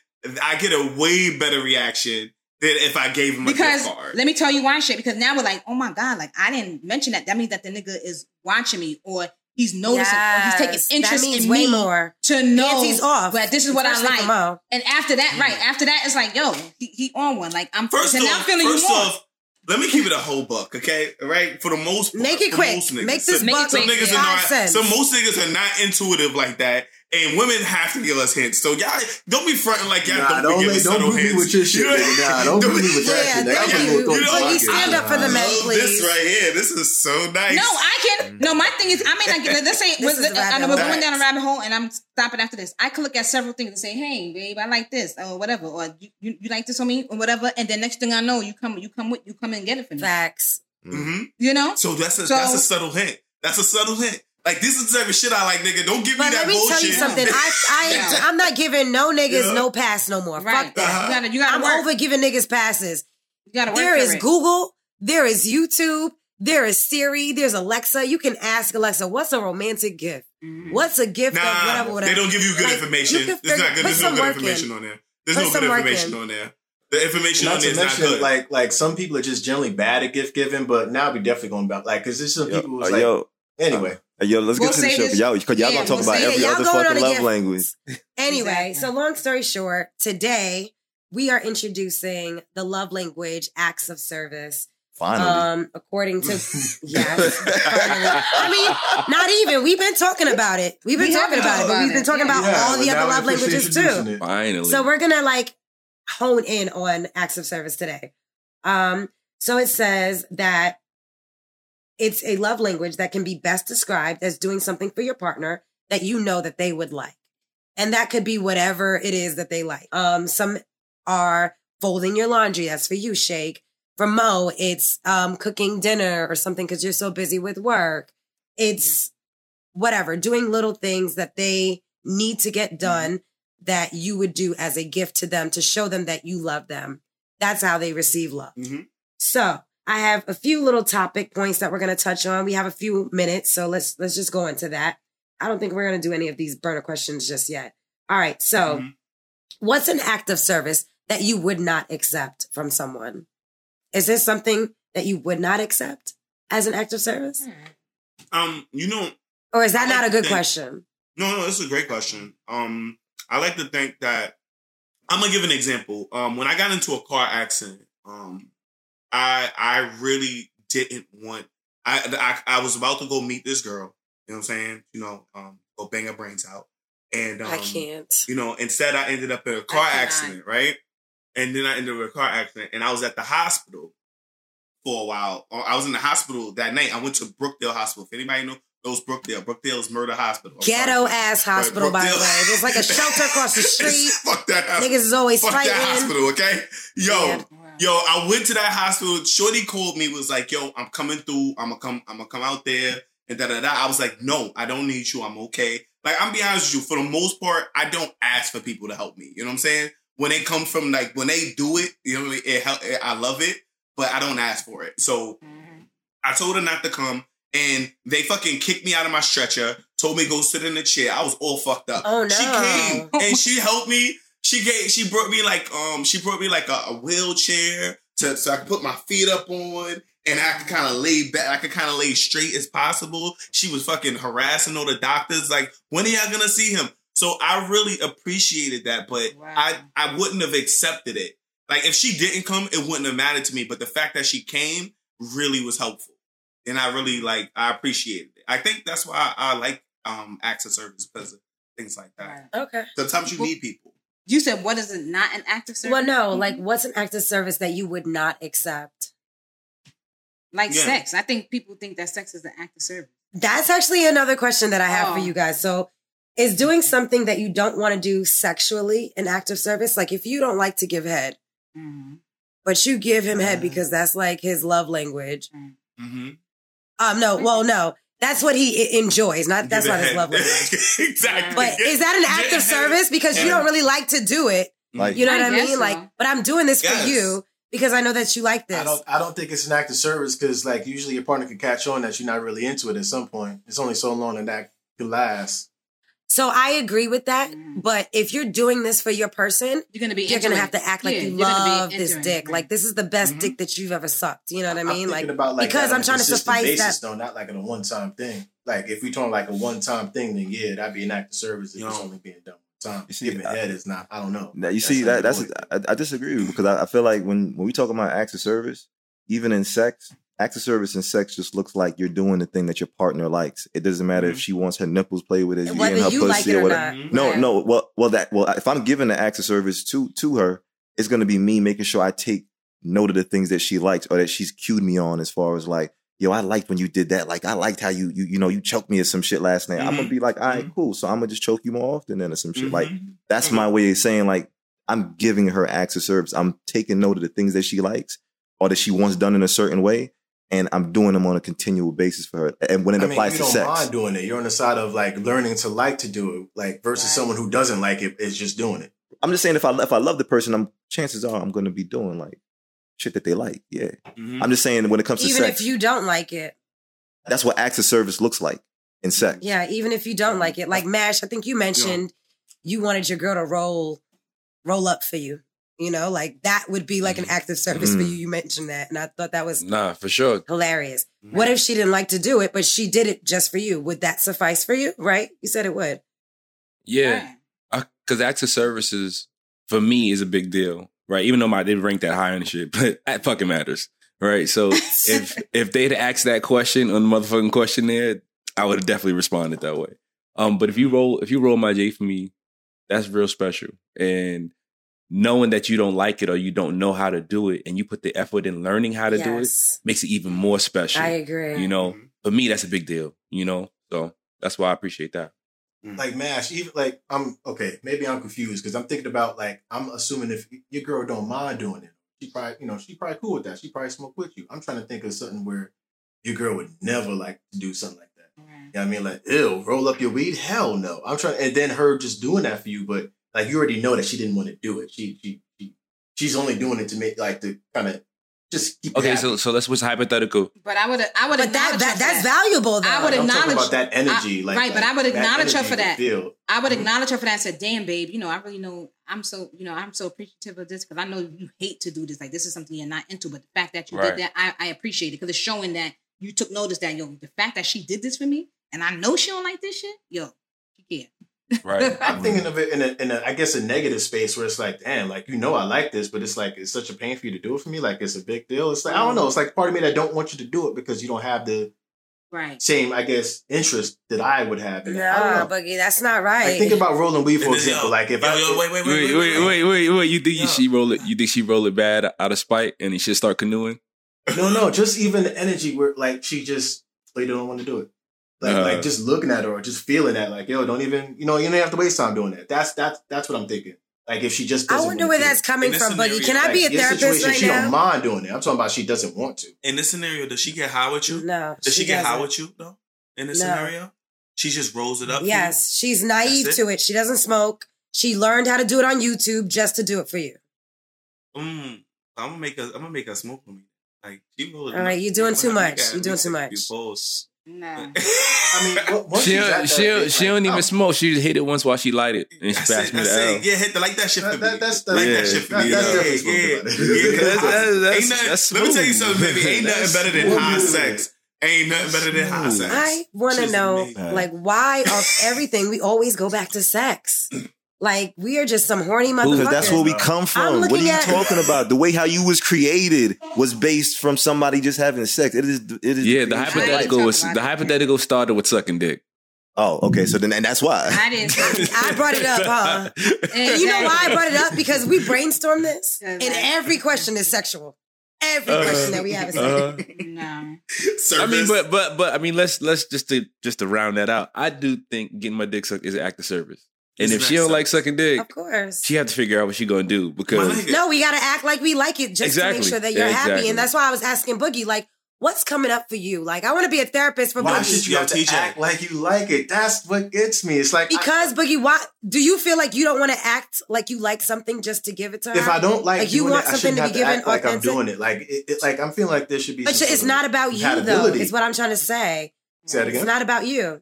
S3: I get a way better reaction than if I gave him a
S10: Because
S3: gift card.
S10: let me tell you why shit. Because now we're like, oh my god, like I didn't mention that. That means that the nigga is watching me, or he's noticing, or he's taking interest
S2: that means
S10: in
S2: way
S10: me
S2: more.
S10: to know
S2: Panties off.
S10: that this is what I
S2: especially for
S10: like.
S2: Mo.
S10: And after that, mm. right after that, it's like, yo, he, he on one. Like I'm
S3: First
S10: and now I'm feeling
S3: first
S10: you more.
S3: off, let me keep it a whole buck, okay? Right? For the most part,
S2: Make it quick.
S3: most.
S2: Make this
S3: some,
S10: Make it
S2: buck
S3: some
S10: quick,
S3: niggas are not.
S2: cents.
S3: Some most niggas are not intuitive like that, and women have to give us hints. So y'all don't be fronting like y'all
S5: Nah,
S3: don't,
S5: don't
S3: be
S5: let-
S3: giving
S5: don't
S3: subtle
S5: me
S3: hints.
S5: with your shit,
S3: You know-
S5: nigga. Nah, don't beat me with that
S2: Yeah,
S5: shit. nigga.
S2: thank
S5: I'm
S2: you.
S5: gonna throw
S3: You know, you
S5: pocket.
S2: stand up for the men,
S3: love
S2: please.
S3: This right here, this is so nice.
S10: No, I can. No, my thing is, I mean, like, let's say,
S2: This
S10: with,
S2: is the
S10: I know we're going down a rabbit hole, and I'm stopping after this. I could look at several things and say, "Hey, babe, I like this," or whatever, or you, you, you like this on me, or whatever. And then next thing I know, you come, you come with, you come and get it for me.
S2: Facts.
S3: hmm
S10: You know?
S3: So that's a
S10: So-
S3: that's a subtle hint. That's a subtle hint. Like this is the type of shit I like, nigga. Don't give me
S2: But
S3: that
S2: let me
S3: bullshit.
S2: tell you something. I, I,
S10: Yeah.
S2: I'm not giving no niggas
S3: Yeah.
S2: no pass no more.
S10: Right?
S2: Fuck that.
S10: You gotta, you gotta
S2: I'm
S10: work.
S2: over giving niggas passes.
S10: you gotta work.
S2: There
S10: for
S2: is
S10: it.
S2: Google. There is YouTube. There is Siri. There's Alexa. You can ask Alexa, what's a romantic gift?
S10: Mhm.
S2: What's a gift
S3: Nah,
S2: of whatever, whatever?
S3: they don't give you good
S2: Like,
S3: information.
S2: you can
S3: There's not good. There's no good information
S2: in.
S3: on there. There's
S2: Put
S3: no good information
S2: in.
S3: on there. The information
S5: Not
S3: on there is
S5: to
S3: is not good.
S5: like, like some people are just generally bad at gift giving, but now we definitely going back like, cause there's some
S1: Yo,
S5: people
S1: uh,
S5: who's like,
S1: yo,
S5: anyway.
S1: Yo, let's
S10: We'll
S1: get to the show.
S10: this-
S1: Y'all, because y'all
S10: yeah,
S1: gonna talk
S10: we'll
S1: about every
S2: Yeah,
S1: other
S2: going
S1: fucking love
S2: gift.
S1: language.
S2: Anyway,
S10: Exactly.
S2: so long story short, today we are introducing the love language acts of service.
S1: Finally.
S2: Um, according to yes. I mean, not even. We've been talking about it. We've been
S10: We
S2: talking
S10: been
S2: about it, but we've been talking
S10: yeah.
S2: about
S5: Yeah,
S2: all the other love languages too.
S5: it.
S4: Finally.
S2: So we're gonna like hone in on acts of service today. Um, so it says that it's a love language that can be best described as doing something for your partner that you know that they would like. And that could be whatever it is that they like. Um, some are folding your laundry. That's for you, Shake. For Mo, it's um, cooking dinner or something because you're so busy with work. It's whatever, doing little things that they need to get done that you would do as a gift to them to show them that you love them. That's how they receive love.
S3: Mhm.
S2: So I have a few little topic points that we're going to touch on. We have a few minutes, so let's let's just go into that. I don't think we're going to do any of these burner questions just yet. All right. So,
S3: Mhm.
S2: what's an act of service that you would not accept from someone? Is this something that you would not accept as an act of service?
S3: Um, you know,
S2: Or is that
S3: I like
S2: not a good
S3: think-
S2: question?
S3: No, no, this is a great question. Um, I like to think that I'm gonna give an example. Um, when I got into a car accident, um, I I really didn't want. I, I I was about to go meet this girl. You know what I'm saying? You know, um, go bang her brains out, and um,
S2: I can't.
S3: You know, instead I ended up in a car accident, right? And then I ended up in a car accident, and I was at the hospital for a while. Uh, I was in the hospital that night. I went to Brookdale Hospital. If anybody know, knows Brookdale, Brookdale's murder hospital. I'm sorry.
S2: Ghetto ass hospital, by the way. There's like a shelter across the street.
S3: Fuck that hospital.
S2: Niggas is always
S3: Fuck
S2: fighting.
S3: that hospital, okay? Yo,
S2: Yeah.
S3: Yo, I went to that hospital. Shorty called me, was like, "Yo, I'm coming through. I'm gonna come. I'm gonna come out there." And da da da. I was like, "No, I don't need you. I'm okay." Like, I'm be honest with you. For the most part, I don't ask for people to help me. You know what I'm saying? When they come from like when they do it, you know, it, help. It, I love it, but I don't ask for it. So mm-hmm. I told her not to come, and they fucking kicked me out of my stretcher. Told me go sit in the chair. I was all fucked up.
S2: Oh, no.
S3: She came and she helped me. She gave she brought me like um she brought me like a, a wheelchair to so I could put my feet up on and I could kind of lay back, I could kind of lay straight as possible. She was fucking harassing all the doctors, like, when are y'all gonna see him? So I really appreciated that, but I I wouldn't have accepted it. Like if she didn't come, it wouldn't have mattered to me. But the fact that she came really was helpful, and I really like I appreciated it. I think that's why I, I like um acts of service because of things like that.
S2: Okay.
S3: Sometimes you need people.
S10: You said what is it not an act of service?
S2: Well, no, like what's an act of service that you would not accept?
S10: like
S2: Yeah.
S10: sex. I think people think that sex is an act of service.
S2: That's actually another question that I have for
S10: Oh.
S2: you guys. So, is doing something that you don't want to do sexually an act of service? Like if you don't like to give head,
S10: Mm-hmm.
S2: but you give him head because that's like his love language.
S3: Mm-hmm.
S2: Um, no, well, no, that's what he enjoys. Not that's not his love language.
S3: exactly.
S2: But is that an act of service because you don't really like to do it?
S1: Like-
S2: you know what
S5: I
S2: I, mean?
S5: so.
S2: Like, but I'm doing this
S5: Yes.
S2: for you because I know that you like this.
S5: I don't. I don't think it's an act of service because, like, usually your partner can catch on that you're not really into it at some point. It's only so long that that could last.
S2: So I agree with that. Mm-hmm. But if you're doing this for your person,
S10: you're gonna be
S2: you're gonna
S10: into
S2: have to act like
S10: Yeah,
S2: you
S10: you're gonna be
S2: love this
S10: into it,
S2: dick. Like this is the best mm-hmm. dick that you've ever sucked. You know what I
S5: I'm
S2: mean? Like,
S5: about like
S2: because
S5: that
S2: I'm trying to
S5: consistent
S2: suffice
S5: basis,
S2: that.
S5: though, not like a one time thing. Like if we talking like a one time thing, then yeah, that'd be an act of service if it's only being done one time. Giving head is not. I don't know.
S1: Now, you see that
S5: That's
S1: that's I, I disagree because I, I feel like when when we talk about acts of service, even in sex, acts of service and sex just looks like you're doing the thing that your partner likes. It doesn't matter if mm-hmm. she wants her nipples played with, if you in her
S2: you
S1: pussy
S2: like it
S1: or
S2: or
S1: whatever.
S2: not.
S1: No,
S2: Yeah.
S1: no. Well, well, that well, if I'm giving the acts of service to to her, it's going to be me making sure I take note of the things that she likes or that she's cued me on as far as like. Yo, I liked when you did that. Like, I liked how you, you, you know, you choked me at some shit last night. I'm gonna mm-hmm. be like, all right, mm-hmm. cool. So I'm gonna just choke you more often then or some shit. Like, that's my way of saying like I'm giving her acts of service. I'm taking note of the things that she likes or that she wants done in a certain way, and I'm doing them on a continual basis for her. And when it
S5: I mean,
S1: applies
S5: you
S1: to
S5: don't
S1: sex,
S5: mind doing it. You're on the side of like learning to like to do it, like versus someone who doesn't like it is just doing it.
S1: I'm just saying if I if I love the person, I'm chances are I'm going to be doing like shit that they like. Yeah, mm-hmm. I'm just saying when it comes to sex.
S2: Even
S1: sex,
S2: if you don't like it.
S1: that's what acts of service looks like in mm-hmm. sex.
S2: Yeah, even if you don't like it. Like Mash, I think you mentioned you wanted your girl to roll roll up for you. You know, like that would be like an act of service for
S4: Mhm.
S2: you. You mentioned that. And I thought that was
S4: Nah, for sure.
S2: hilarious. What if she didn't like to do it, but she did it just for you? Would that suffice for you? Right? You said it would.
S4: Yeah, because acts of services for me is a big deal, right? Even though my didn't rank that high on the shit, but that fucking matters, right? So if if they'd asked that question on the motherfucking questionnaire, I would have definitely responded that way. Um, but if you roll if you roll my J for me, that's real special, and knowing that you don't like it or you don't know how to do it, and you put the effort in learning how to do it, makes it even more special.
S2: I agree.
S4: You know, mm-hmm. for me, that's a big deal. You know, so that's why I appreciate that. Mm.
S5: Like Mash, even like I'm okay. Maybe I'm confused because I'm thinking about like I'm assuming if your girl don't mind doing it, she probably you know she probably cool with that. She probably smoke with you. I'm trying to think of something where your girl would never like to do something like that. You know I mean? Like, ew, roll up your weed? Hell no. I'm trying, and then her just doing that for you, but like you already know that she didn't want to do it. She she, she she's only doing it to make like to kind of just keep.
S4: Okay, so so let's was hypothetical.
S10: But I would I would
S2: But that,
S10: acknowledge
S2: that that's
S10: that.
S2: valuable though.
S10: I would
S5: I'm
S10: acknowledge
S5: about that energy,
S10: I-
S5: like
S10: right, but I would acknowledge her for that.
S5: feel.
S10: I would
S5: Mhm.
S10: acknowledge her for that. and said, "Damn, babe, you know, I really know I'm so, you know, I'm so appreciative of this because I know you hate to do this. Like, this is something you're not into, but the fact that you
S4: Right.
S10: did that, I, I appreciate it because it's showing that you took notice that yo, the fact that she did this for me, and I know she don't like this shit, yo, she can't.
S4: Right.
S5: I'm thinking of it in a, in a, I guess, a negative space where it's like, damn, like you know, I like this, but it's like it's such a pain for you to do it for me. Like it's a big deal. It's like I don't know. Mm-hmm. It's like part of me that don't want you to do it because you don't have the
S10: Right.
S5: same, I guess, interest that I would have. In it.
S2: Nah,
S5: don't.
S2: Boogie, that's not right.
S5: Like think about rolling weed, for
S3: Yo,
S5: example. Like if
S3: yo,
S5: I
S3: yo, wait, wait, wait,
S4: Wait, wait, wait, wait, wait. You think she roll it? You think she roll it bad out of spite, and he should start canoeing?
S5: no, no, just even the energy where like she just oh, like don't want to do it. Like,
S4: Uh.
S5: like just looking at her or just feeling that, like, yo, don't even, you know, you don't have to waste time doing that. That's that's that's what I'm thinking. Like if she just,
S2: I
S5: doesn't
S2: wonder
S5: wanna
S2: where
S5: do
S2: that's
S5: it.
S2: coming
S3: In this
S2: from, Boogie.
S3: scenario,
S2: Can I be a
S5: Like, your
S2: therapist
S5: situation,
S2: right
S5: she
S2: now?
S5: don't mind doing it. I'm talking about she doesn't want to.
S3: In this scenario, does she get high with you?
S2: No.
S3: Does she, get high
S2: doesn't.
S3: with you though? In this
S2: No.
S3: scenario, she just rolls it up. for you?
S2: Yes, she's naive
S3: it?
S2: to it. She doesn't smoke. She learned how to do it on YouTube just to do it for you.
S3: Mm, I'm gonna make a. I'm gonna make her smoke for me. Like she roll.
S2: All right, you're doing too much. You're doing too much.
S3: Both.
S10: Nah.
S5: I mean, once
S4: She don't, she don't, she
S5: like,
S4: don't even
S5: oh,
S4: smoke. She just hit it once while she light it, and she
S3: That's
S4: passed
S3: it.
S4: me
S3: That's
S4: the
S3: it.
S4: L.
S3: Yeah, hit the, like that shit for
S5: That-
S3: me.
S5: that- that's-
S3: like
S5: that's-
S3: that shit for
S5: that-
S3: me.
S5: that's
S3: yeah, yeah, yeah.
S5: about it.
S4: That's- that's-
S3: ain't nothing-
S4: that's
S3: Let me tell you something, baby. Ain't nothing better than high sex. Ain't nothing better than high sex.
S2: I want to know,
S3: amazing.
S2: like, why of everything we always go back to sex? Like, we are just some horny motherfuckers.
S1: Because that's where we come from. What are you
S2: at-
S1: talking about? The way how you was created was based from somebody just having sex. It is. It is.
S4: Yeah, the hypothetical was the hypothetical started with sucking dick.
S1: Oh, okay. So then, and that's why.
S10: I didn't.
S2: I brought it up, huh? And you know why I brought it up? Because we brainstormed this, and every question is sexual. Every
S4: Uh,
S2: question that we have is
S4: uh,
S10: No.
S4: I mean, but but but I mean, let's let's just to just to round that out. I do think getting my dick sucked is an act of service, and
S3: It's
S4: if
S3: an
S4: she don't
S3: of
S4: like sucking dick,
S2: Of course.
S4: she have to figure out what she gonna do because
S2: No, we got to act like we like it just to make sure that you're happy.
S4: Exactly.
S2: And that's why I was asking Boogie, like, what's coming up for you? Like, I want to be a therapist for
S5: Why
S2: Boogie.
S5: should you have to act like you like it? That's what gets me. It's like I-
S2: Because Boogie, why do you feel like you don't want to act like you like something just to give it to her?
S5: if I don't like, like
S2: you
S5: doing
S2: want
S5: it,
S2: something
S5: shouldn't
S2: to be
S5: have to
S2: given
S5: act like I'm doing it. Like it, it- like I'm feeling like there should be.
S2: But
S5: some
S2: it's
S5: sort
S2: not about you though.
S5: compatibility.
S2: Is what I'm trying to say.
S5: Say that again.
S2: It's not about you.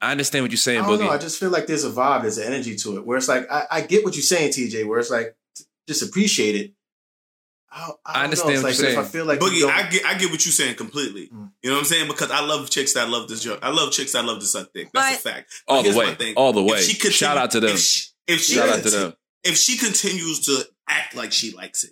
S4: I understand what you're saying,
S5: I don't know. I just feel like there's a vibe, there's an energy to it, where it's like I, I get what you're saying, TJ. Where it's like just appreciate it. I, I,
S4: I understand
S5: know. It's
S4: what
S5: like,
S4: you're
S5: If I feel like you
S3: Boogie, I get, I get what you're saying completely.
S5: Mm.
S3: You know what I'm saying? Because I love chicks that love this joke. I love chicks that love to suck dick. That's
S2: But-
S3: a fact.
S4: All the way, all the way.
S3: She continue-
S4: Shout out to them.
S3: If she, if she
S4: Shout out to them.
S3: If she continues to act like she likes it,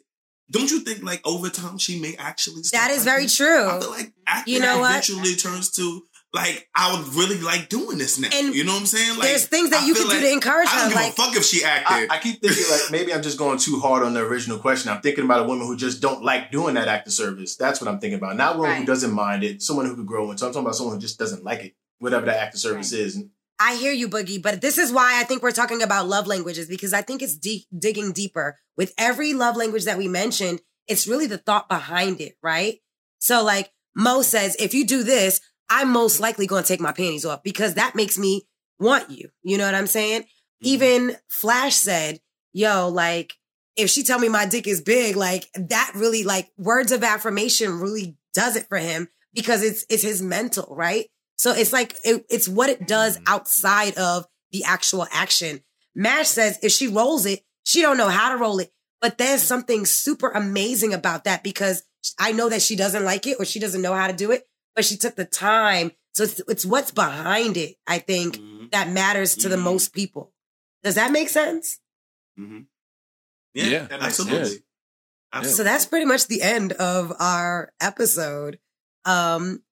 S3: don't you think like over time she may actually? stop
S2: That is very true.
S3: I feel like acting
S2: You know what?
S3: eventually turns to like I would really like doing this now.
S2: And
S3: you know what I'm saying? Like
S2: there's things that
S3: I
S2: you
S3: feel
S2: can do to encourage her.
S3: I don't give
S2: like-
S3: a fuck if she acted.
S5: I keep thinking like maybe I'm just going too hard on the original question. I'm thinking about a woman who just don't like doing that act of service. That's what I'm thinking about. Not one who doesn't mind it. Someone who could grow into. I'm talking about someone who just doesn't like it, whatever that act of service is.
S2: I hear you, Boogie, but this is why I think we're talking about love languages because I think it's deep, digging deeper. With every love language that we mentioned, it's really the thought behind it, right? So, like Mo says, if you do this, I'm most likely going to take my panties off because that makes me want you. You know what I'm saying? Mm-hmm. Even Flash said, yo, like, if she tell me my dick is big, like that really, like words of affirmation really does it for him because it's, it's his mental, right? So it's like, it, it's what it does mm-hmm. outside of the actual action. Mash says if she rolls it, she don't know how to roll it. But there's something super amazing about that because I know that she doesn't like it or she doesn't know how to do it, but she took the time. So it's, it's what's behind it, I think,
S3: Mhm.
S2: that matters to the
S3: Mhm.
S2: most people. Does that make sense?
S3: Mhm.
S4: Yeah,
S3: Yeah,
S4: that
S3: absolutely.
S5: sense.
S3: Absolutely.
S2: So that's pretty much the end of our episode. Um,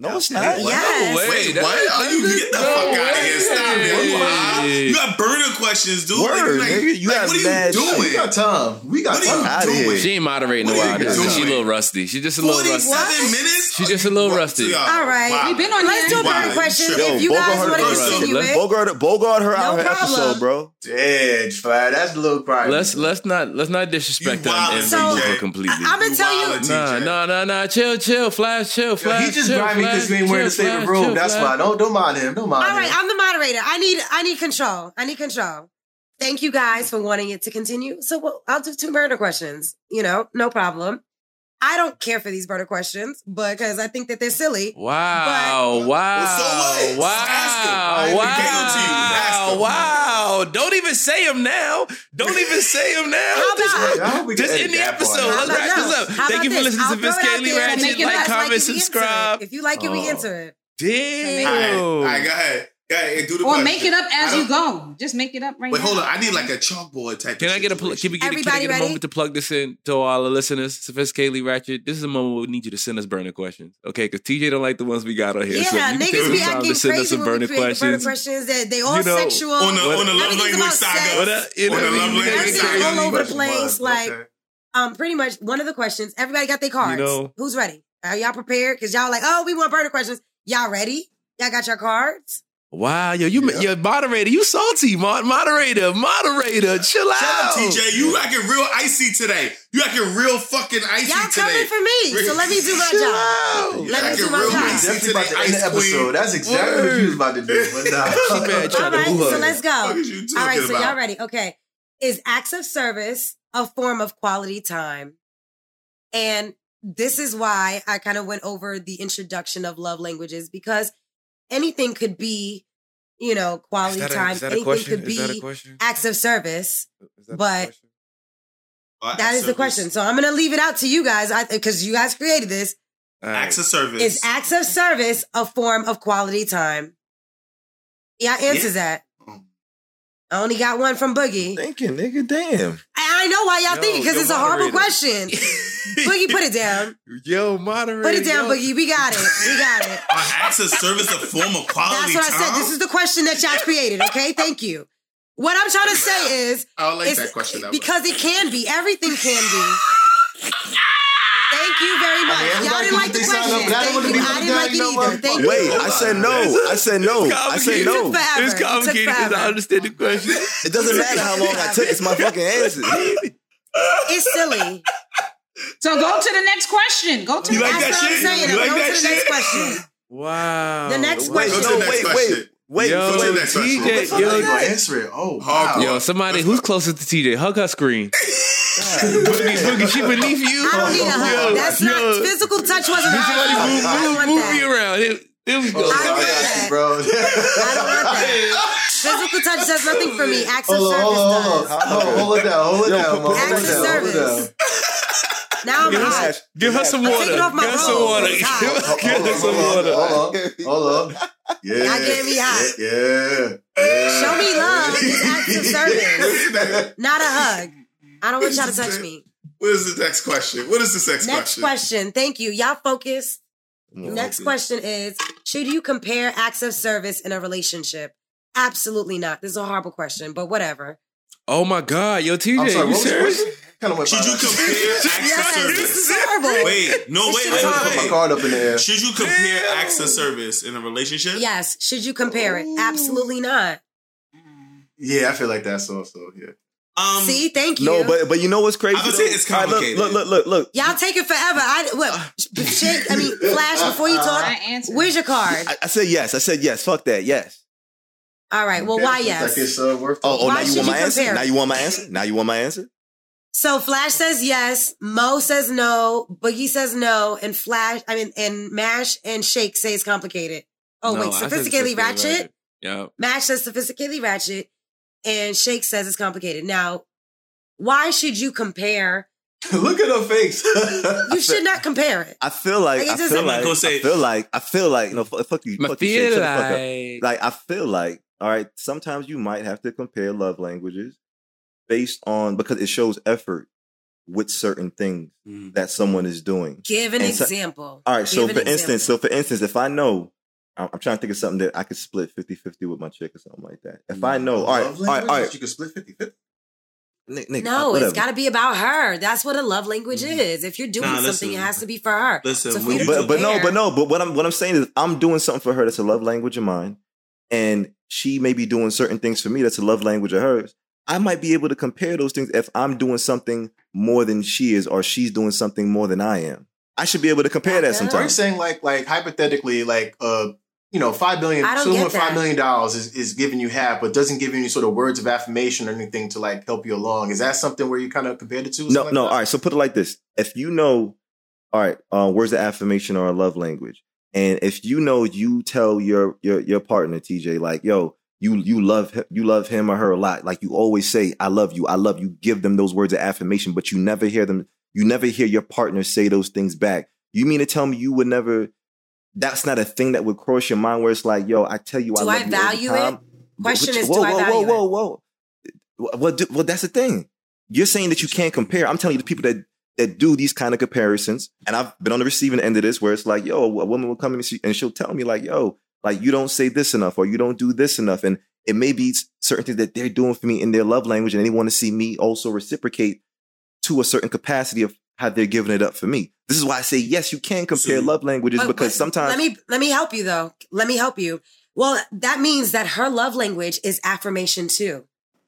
S1: No, it's
S5: Yeah.
S1: not.
S2: Yes.
S4: No way.
S3: Wait,
S4: That-
S3: what? Are you get the
S4: no
S3: fuck out of here? Stop it. Are you high?
S4: way.
S3: You got burner questions, dude.
S1: Word,
S3: like, like,
S1: nigga. You
S3: like,
S1: got
S3: what are you
S1: mad shit.
S5: we got time. We got
S3: What are you
S5: time.
S1: Outta
S3: doing?
S1: here.
S4: She ain't moderating a
S3: What are
S4: while.
S3: you
S4: She a little rusty. She just a little rusty.
S3: 47 minutes?
S4: She just a little rusty.
S2: All right.
S3: wow.
S10: We've been on
S2: let's do
S10: here.
S2: a burner
S3: Wow,
S2: question.
S3: you
S2: If you
S1: Bogart
S2: guys
S1: her-
S2: want to continue it,
S1: Bogart, Bogart her out
S2: No
S1: her
S2: problem.
S1: episode, bro.
S5: Edge fire. That's a little private.
S4: Let's let's not let's not disrespect
S3: You
S4: her and,
S3: wildin',
S4: and
S2: So,
S4: remove her completely.
S2: I'm gonna tell you.
S3: wildin',
S4: Nah,
S3: TJ.
S4: nah, nah, nah. Chill, chill, flash, chill,
S5: Yo,
S4: flash.
S5: he just
S4: chill,
S5: grimy because
S4: flash,
S5: we ain't wearing the
S4: chill,
S5: favorite
S4: flash,
S5: robe.
S4: chill,
S5: That's
S4: flash.
S5: why. Don't don't mind him. Don't mind him.
S2: All right,
S5: him.
S2: I'm the moderator. I need I need control. I need control. Thank you guys for wanting it to continue. So well, I'll do two burner questions. You know, no problem. I don't care for these burner questions because I think that they're silly.
S4: Wow, wow,
S3: Well, so what?
S4: Wow,
S3: I them to. Ask
S4: wow, wow. Don't even say them now. Don't even say them now.
S2: How
S4: Just-
S2: about-
S5: I hope
S4: Just
S5: edit
S4: in the episode. Let's wrap this up. Thank you for listening
S2: I'll
S4: to Vince
S2: throw it out
S4: Kaylee
S2: there.
S4: Ratchet.
S10: Make
S4: Like,
S10: last
S2: Like
S4: comment,
S2: it, we answer it.
S4: subscribe.
S2: If you like it, we
S4: Oh.
S2: answer it.
S4: Damn.
S3: All right, all right, go ahead. Go ahead and do the
S10: Or
S3: question.
S10: make it up as you go. Just make it up right
S3: Wait,
S10: now.
S3: hold on. I need like a chalkboard type.
S4: Can
S3: of
S4: I get a pl- can we get, a- can I get a moment to plug this in to all the listeners? Sophisticatedly Ratchet. This is a moment where we need you to send us burner questions, okay? Because TJ don't like the ones we got on here. so
S2: Yeah,
S4: you can
S2: niggas be acting
S4: to send us
S2: crazy
S4: some
S2: when we
S4: burner
S2: create the burner
S4: questions.
S2: questions. That they all
S4: You know,
S2: sexual.
S3: on the on the love language saga.
S4: What up? You know,
S3: On the
S4: you
S3: love language saga.
S2: all over the place. Like, um, pretty much one of the questions. Everybody got their cards. Who's ready? Are y'all prepared? Because y'all like, oh, we want burner questions. Y'all ready? Y'all got your cards?
S4: Wow, yo, you, you moderator, you salty, mod- moderator, moderator, chill
S3: Shut
S4: out.
S3: up, TJ. You acting real icy today. You acting real fucking icy
S2: Y'all
S3: today.
S2: coming for me, so let me do my
S4: Chill
S2: job.
S4: out.
S3: You
S2: Let me
S3: acting
S2: do my
S3: real
S2: job.
S3: icy
S5: Definitely
S3: today,
S5: about to end the
S3: ice
S5: episode.
S3: queen.
S5: That's exactly what you was about to do. But nah.
S4: She mad
S2: All
S4: trying to
S2: so let's go.
S3: What is you
S2: All right,
S3: talking
S2: so y'all ready? Okay. Is acts of service a form of quality time? And this is why I kind of went over the introduction of love languages because anything could be, you know, quality
S4: Is that a-
S2: time.
S4: a
S2: anything could
S4: Is that a
S2: be acts of service.
S4: Is that
S2: But
S4: question?
S3: Uh,
S2: that is the question. So I'm going to leave it out to you guys because you guys created this.
S4: All right.
S3: Acts of service.
S2: Is acts of service a form of quality time? Yeah, answers that. I only got one from Boogie.
S1: Thinking, nigga, damn.
S2: I I know why y'all
S4: Yo,
S2: thinking because
S4: yo,
S2: it's a horrible question. Boogie, put it down.
S4: Yo, moderator.
S2: Put it down,
S4: yo.
S2: Boogie. We got it. We got it.
S3: Are acts of service a form of quality
S2: That's what I said. This is the question that y'all created. Okay, thank you. What I'm trying to say is,
S3: I like that question. That much.
S2: because it can be. Everything can be. Thank you very much.
S5: mean,
S2: y'all didn't like the
S5: sign up,
S2: question.
S5: I don't
S2: Thank you. I didn't like it
S5: you
S2: either.
S5: what?
S2: Thank you.
S1: Wait, I said no. I said no. I said no.
S2: took forever.
S4: It's
S2: It
S4: complicated because. I understand the question.
S1: It doesn't matter how long I took. It's my fucking answer.
S2: It's silly.
S10: So go to the next question. Go to
S3: You
S10: the
S3: like
S10: next
S2: That's
S3: that
S2: what I'm
S3: shit?
S2: saying.
S3: Like
S2: going to the next question.
S4: Wow.
S2: The next
S1: Wait,
S2: question.
S3: Go to
S1: no, wait, wait, wait.
S4: Yo,
S3: Go to the next question.
S4: TJ,
S5: Fuck,
S4: yo,
S5: how you gonna answer it? Oh, wow.
S4: Yo, somebody who's closest to TJ, hug her screen. Boogie, Boogie, she beneath you.
S2: I don't need a hug.
S4: Yo,
S2: That's
S4: yo,
S2: not physical touch. Wasn't a
S4: Somebody
S2: hug.
S4: move, move, move me around. Here, here we go.
S5: Oh,
S2: I don't want that.
S5: bro.
S2: I don't want that. Physical touch does nothing for me. Acts of
S5: Hold on,
S2: service
S5: hold on, hold
S2: does.
S5: on. Hold, hold it down, hold it
S1: Yo,
S5: down,
S1: put-
S5: Mo.
S1: put
S5: Hold it down, hold it
S2: service.
S5: Down.
S2: Now I'm
S4: Give us-
S2: hot.
S4: Give her some
S2: I'm
S4: water.
S2: taking off my
S4: Give her some water. Give her- Give her some water.
S5: hold on, hold on. Yeah.
S2: Y'all getting me hot.
S5: Yeah, yeah. yeah.
S2: Show me love. It's acts of service, not a hug. I don't want y'all to touch me.
S3: What is the next question? What is the next,
S2: Next
S3: question?
S2: Next question. Thank you. Y'all focus.
S1: Yeah.
S2: Next question is Should you compare acts of service in a relationship? Absolutely not. This is a horrible question, but whatever.
S4: Oh my God, yo, TJ,
S5: I'm sorry,
S4: you
S5: what was the
S4: serious?
S5: Question? Kind of went
S3: Should you compare acts of
S2: Yes, this
S3: service?
S2: is horrible.
S3: Wait, no, wait,
S2: This
S3: wait,
S2: is
S5: Put my
S3: wait, wait.
S5: card up in the air.
S3: Should you compare acts of service in a relationship?
S2: Yes. Should you compare it? Absolutely not.
S5: Yeah, I feel like that's also yeah.
S3: Um,
S2: See, thank you.
S1: No, but but you know what's crazy?
S3: I would say it's
S1: All right, look,
S3: complicated.
S1: Look, look, look, look.
S2: Y'all take it forever. I what? Shake. I mean, flash before you talk.
S10: I.
S2: Where's your card?
S1: I, I said yes. I said yes. Fuck that. Yes.
S2: All right. Well,
S5: Okay,
S2: why
S5: looks
S2: yes?
S5: Like it's uh, worth
S1: Oh, oh now you want
S2: you
S1: my answer? Now you want my answer? Now you want my answer?
S2: So Flash says yes, Mo says no, Boogie says no, and Flash, I mean, and Mash and Shake say it's complicated. Oh
S4: No,
S2: wait,
S4: I
S2: sophisticatedly
S4: sophisticated
S2: ratchet.
S4: Yeah.
S2: Mash says sophisticatedly ratchet, and Shake says it's complicated. Now, why should you compare?
S5: Look at her face.
S2: You should not compare it.
S1: I feel like
S2: Like, it
S1: I feel like
S3: gonna say-
S1: I feel like I feel like no fuck fuck you.
S4: I
S1: Fuck you shit.
S4: feel
S1: Shut the fuck up.
S4: like,
S1: like I feel like all right. Sometimes you might have to compare love languages based on because it shows effort with certain things
S3: Mm.
S1: that someone is doing.
S2: Give an
S1: so-
S2: example.
S1: All right. So for
S2: an
S1: instance, so for instance, if I know, I'm I'm trying to think of something that I could split 50-50 with my chick or something like that. If I know, all right, all
S5: Love
S1: right, all
S5: language,
S1: right,
S5: You can split 50 50.
S1: Nick, Nick,
S2: no,
S1: whatever.
S2: it's got to be about her. That's what a love language is. If you're doing
S3: Nah,
S2: something,
S3: listen.
S2: it has to be for her.
S3: Listen,
S2: So for
S3: when
S2: you
S3: you
S2: to
S1: but but no, but no, but what I'm what I'm saying is I'm doing something for her that's a love language of mine, and she may be doing certain things for me that's a love language of hers. I might be able to compare those things if I'm doing something more than she is, or she's doing something more than I am. I should be able to compare that
S2: sometimes.
S5: Are you
S1: sometimes.
S5: saying like like hypothetically like uh you know five billion
S2: I don't
S5: someone with five dollars is, is giving you half but doesn't give you any sort of words of affirmation or anything to like help you along. Is that something where you kind of compared it to?
S1: No,
S5: like
S1: no.
S5: that?
S1: All right. So put it like this: if you know, all right, uh, words of affirmation are a love language, and if you know, you tell your your your partner TJ like, yo, you you love him, you love him or her a lot. Like you always say, I love you, I love you. Give them those words of affirmation, but you never hear them. You never hear your partner say those things back. You mean to tell me you would never? That's not a thing that would cross your mind where it's like, yo, I tell you, I love
S2: I
S1: you
S2: value it? Question
S1: Which-
S2: is,
S1: whoa,
S2: do I
S1: whoa,
S2: value
S1: whoa, whoa, whoa. Well, do- well, that's the thing. You're saying that you can't compare. I'm telling you, the people that that do these kind of comparisons, and I've been on the receiving end of this, where it's like, yo, a woman will come and, she, and she'll tell me like, yo, like you don't say this enough, or you don't do this enough, and it may be certain things that they're doing for me in their love language, and they want to see me also reciprocate to a certain capacity of how they're giving it up for me. This is why I say yes, you can compare love languages
S2: But-
S1: because
S2: but
S1: sometimes
S2: let me let me help you though. Let me help you. Well, that means that her love language is affirmation too.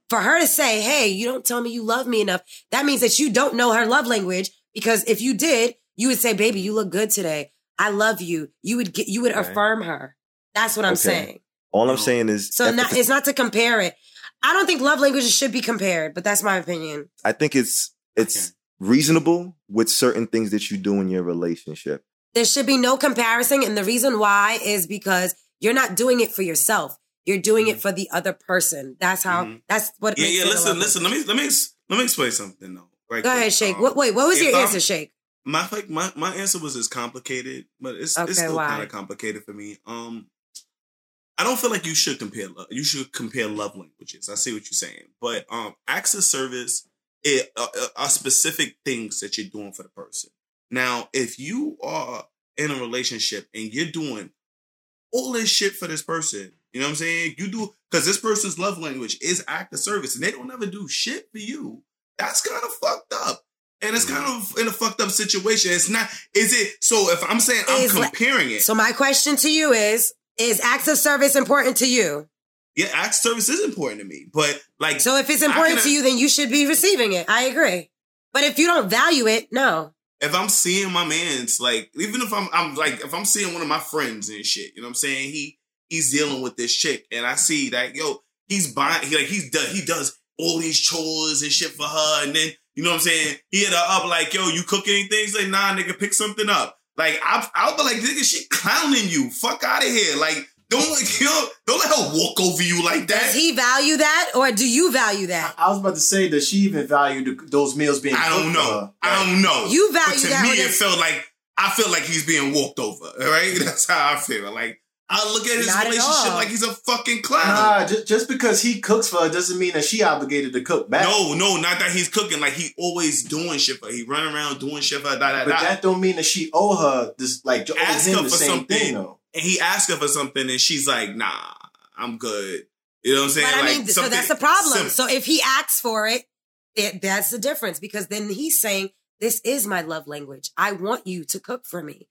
S2: For her to say, "Hey, you don't tell me you love me enough," that means that you don't know her love language. Because if you did, you would say, "Baby, you look good today. I love you." You would get, you would
S1: Okay.
S2: affirm her. That's what I'm
S1: Okay.
S2: saying.
S1: all I'm saying is,
S2: So not,
S1: if-
S2: it's not to compare it. I don't think love languages should be compared, but that's my opinion.
S1: I think it's it's reasonable with certain things that you do in your relationship.
S2: There should be no comparison. And the reason why is because you're not doing it for yourself. You're doing it for the other person. That's how,
S3: Mhm.
S2: that's what
S3: Yeah,
S2: makes
S3: yeah.
S2: it
S3: Listen, listen. Let me let me let me explain something though. Right.
S2: Go
S3: quick.
S2: ahead, Shake.
S3: Um,
S2: What, wait, what was
S3: if
S2: your
S3: I'm-
S2: answer, Shake?
S3: My like my my answer was as complicated, but it's
S2: Okay,
S3: it's still kind of complicated for me. Um, I don't feel like you should compare. You should compare love languages. I see what you're saying, but um, acts of service it, uh, uh, are specific things that you're doing for the person. Now, if you are in a relationship and you're doing all this shit for this person, you know what I'm saying? You do because this person's love language is act of service, and they don't ever do shit for you. That's kind of fucked up. And it's kind of in a fucked up situation. It's not, is it? So if I'm saying I'm
S2: Is like-
S3: comparing it,
S2: So my question to you is, is acts of service important to you?
S3: yeah, acts of service is important to me. But like,
S2: So if it's important to you, then you should be receiving it. I agree. But if you don't value it, no.
S3: if I'm seeing my man's like, even if I'm I'm like if I'm seeing one of my friends and shit, you know what I'm saying? He he's dealing with this chick, and I see that yo, he's buying he like he's done he does all these chores and shit for her, and then you know what I'm saying? He hit her up like, yo, you cook anything? He's like, nah, nigga, pick something up. Like I I'll be like, nigga, she clowning you. Fuck out of here. Like, don't like you know, don't let her walk over you like that.
S2: Does he value that or do you value that?
S5: I was about to say that she even valued the, those meals being.
S3: I don't know.
S5: her.
S3: I don't know.
S2: You
S3: But
S2: value
S3: to
S2: that
S3: me, it felt like I feel like he's being walked over. All right, that's how I feel. Like I look at his
S2: Not
S3: relationship
S2: all.
S3: like he's a fucking clown.
S5: Nah, just, just because he cooks for her doesn't mean that she obligated to cook back.
S3: No, no, not that he's cooking. Like he always doing shit for. her. He run around doing shit for. her, Da, da,
S5: but
S3: da.
S5: that don't mean that she owe her this like owe
S3: Ask
S5: him
S3: her
S5: the
S3: for
S5: same
S3: something.
S5: thing though.
S3: and he asked her for something, and she's like, "Nah, I'm good." You know what I'm saying?
S2: But I
S3: Like,
S2: mean, so that's the problem.
S3: simple.
S2: So if he asks for it, it, that's the difference because then he's saying, This is my love language. I want you to cook for me.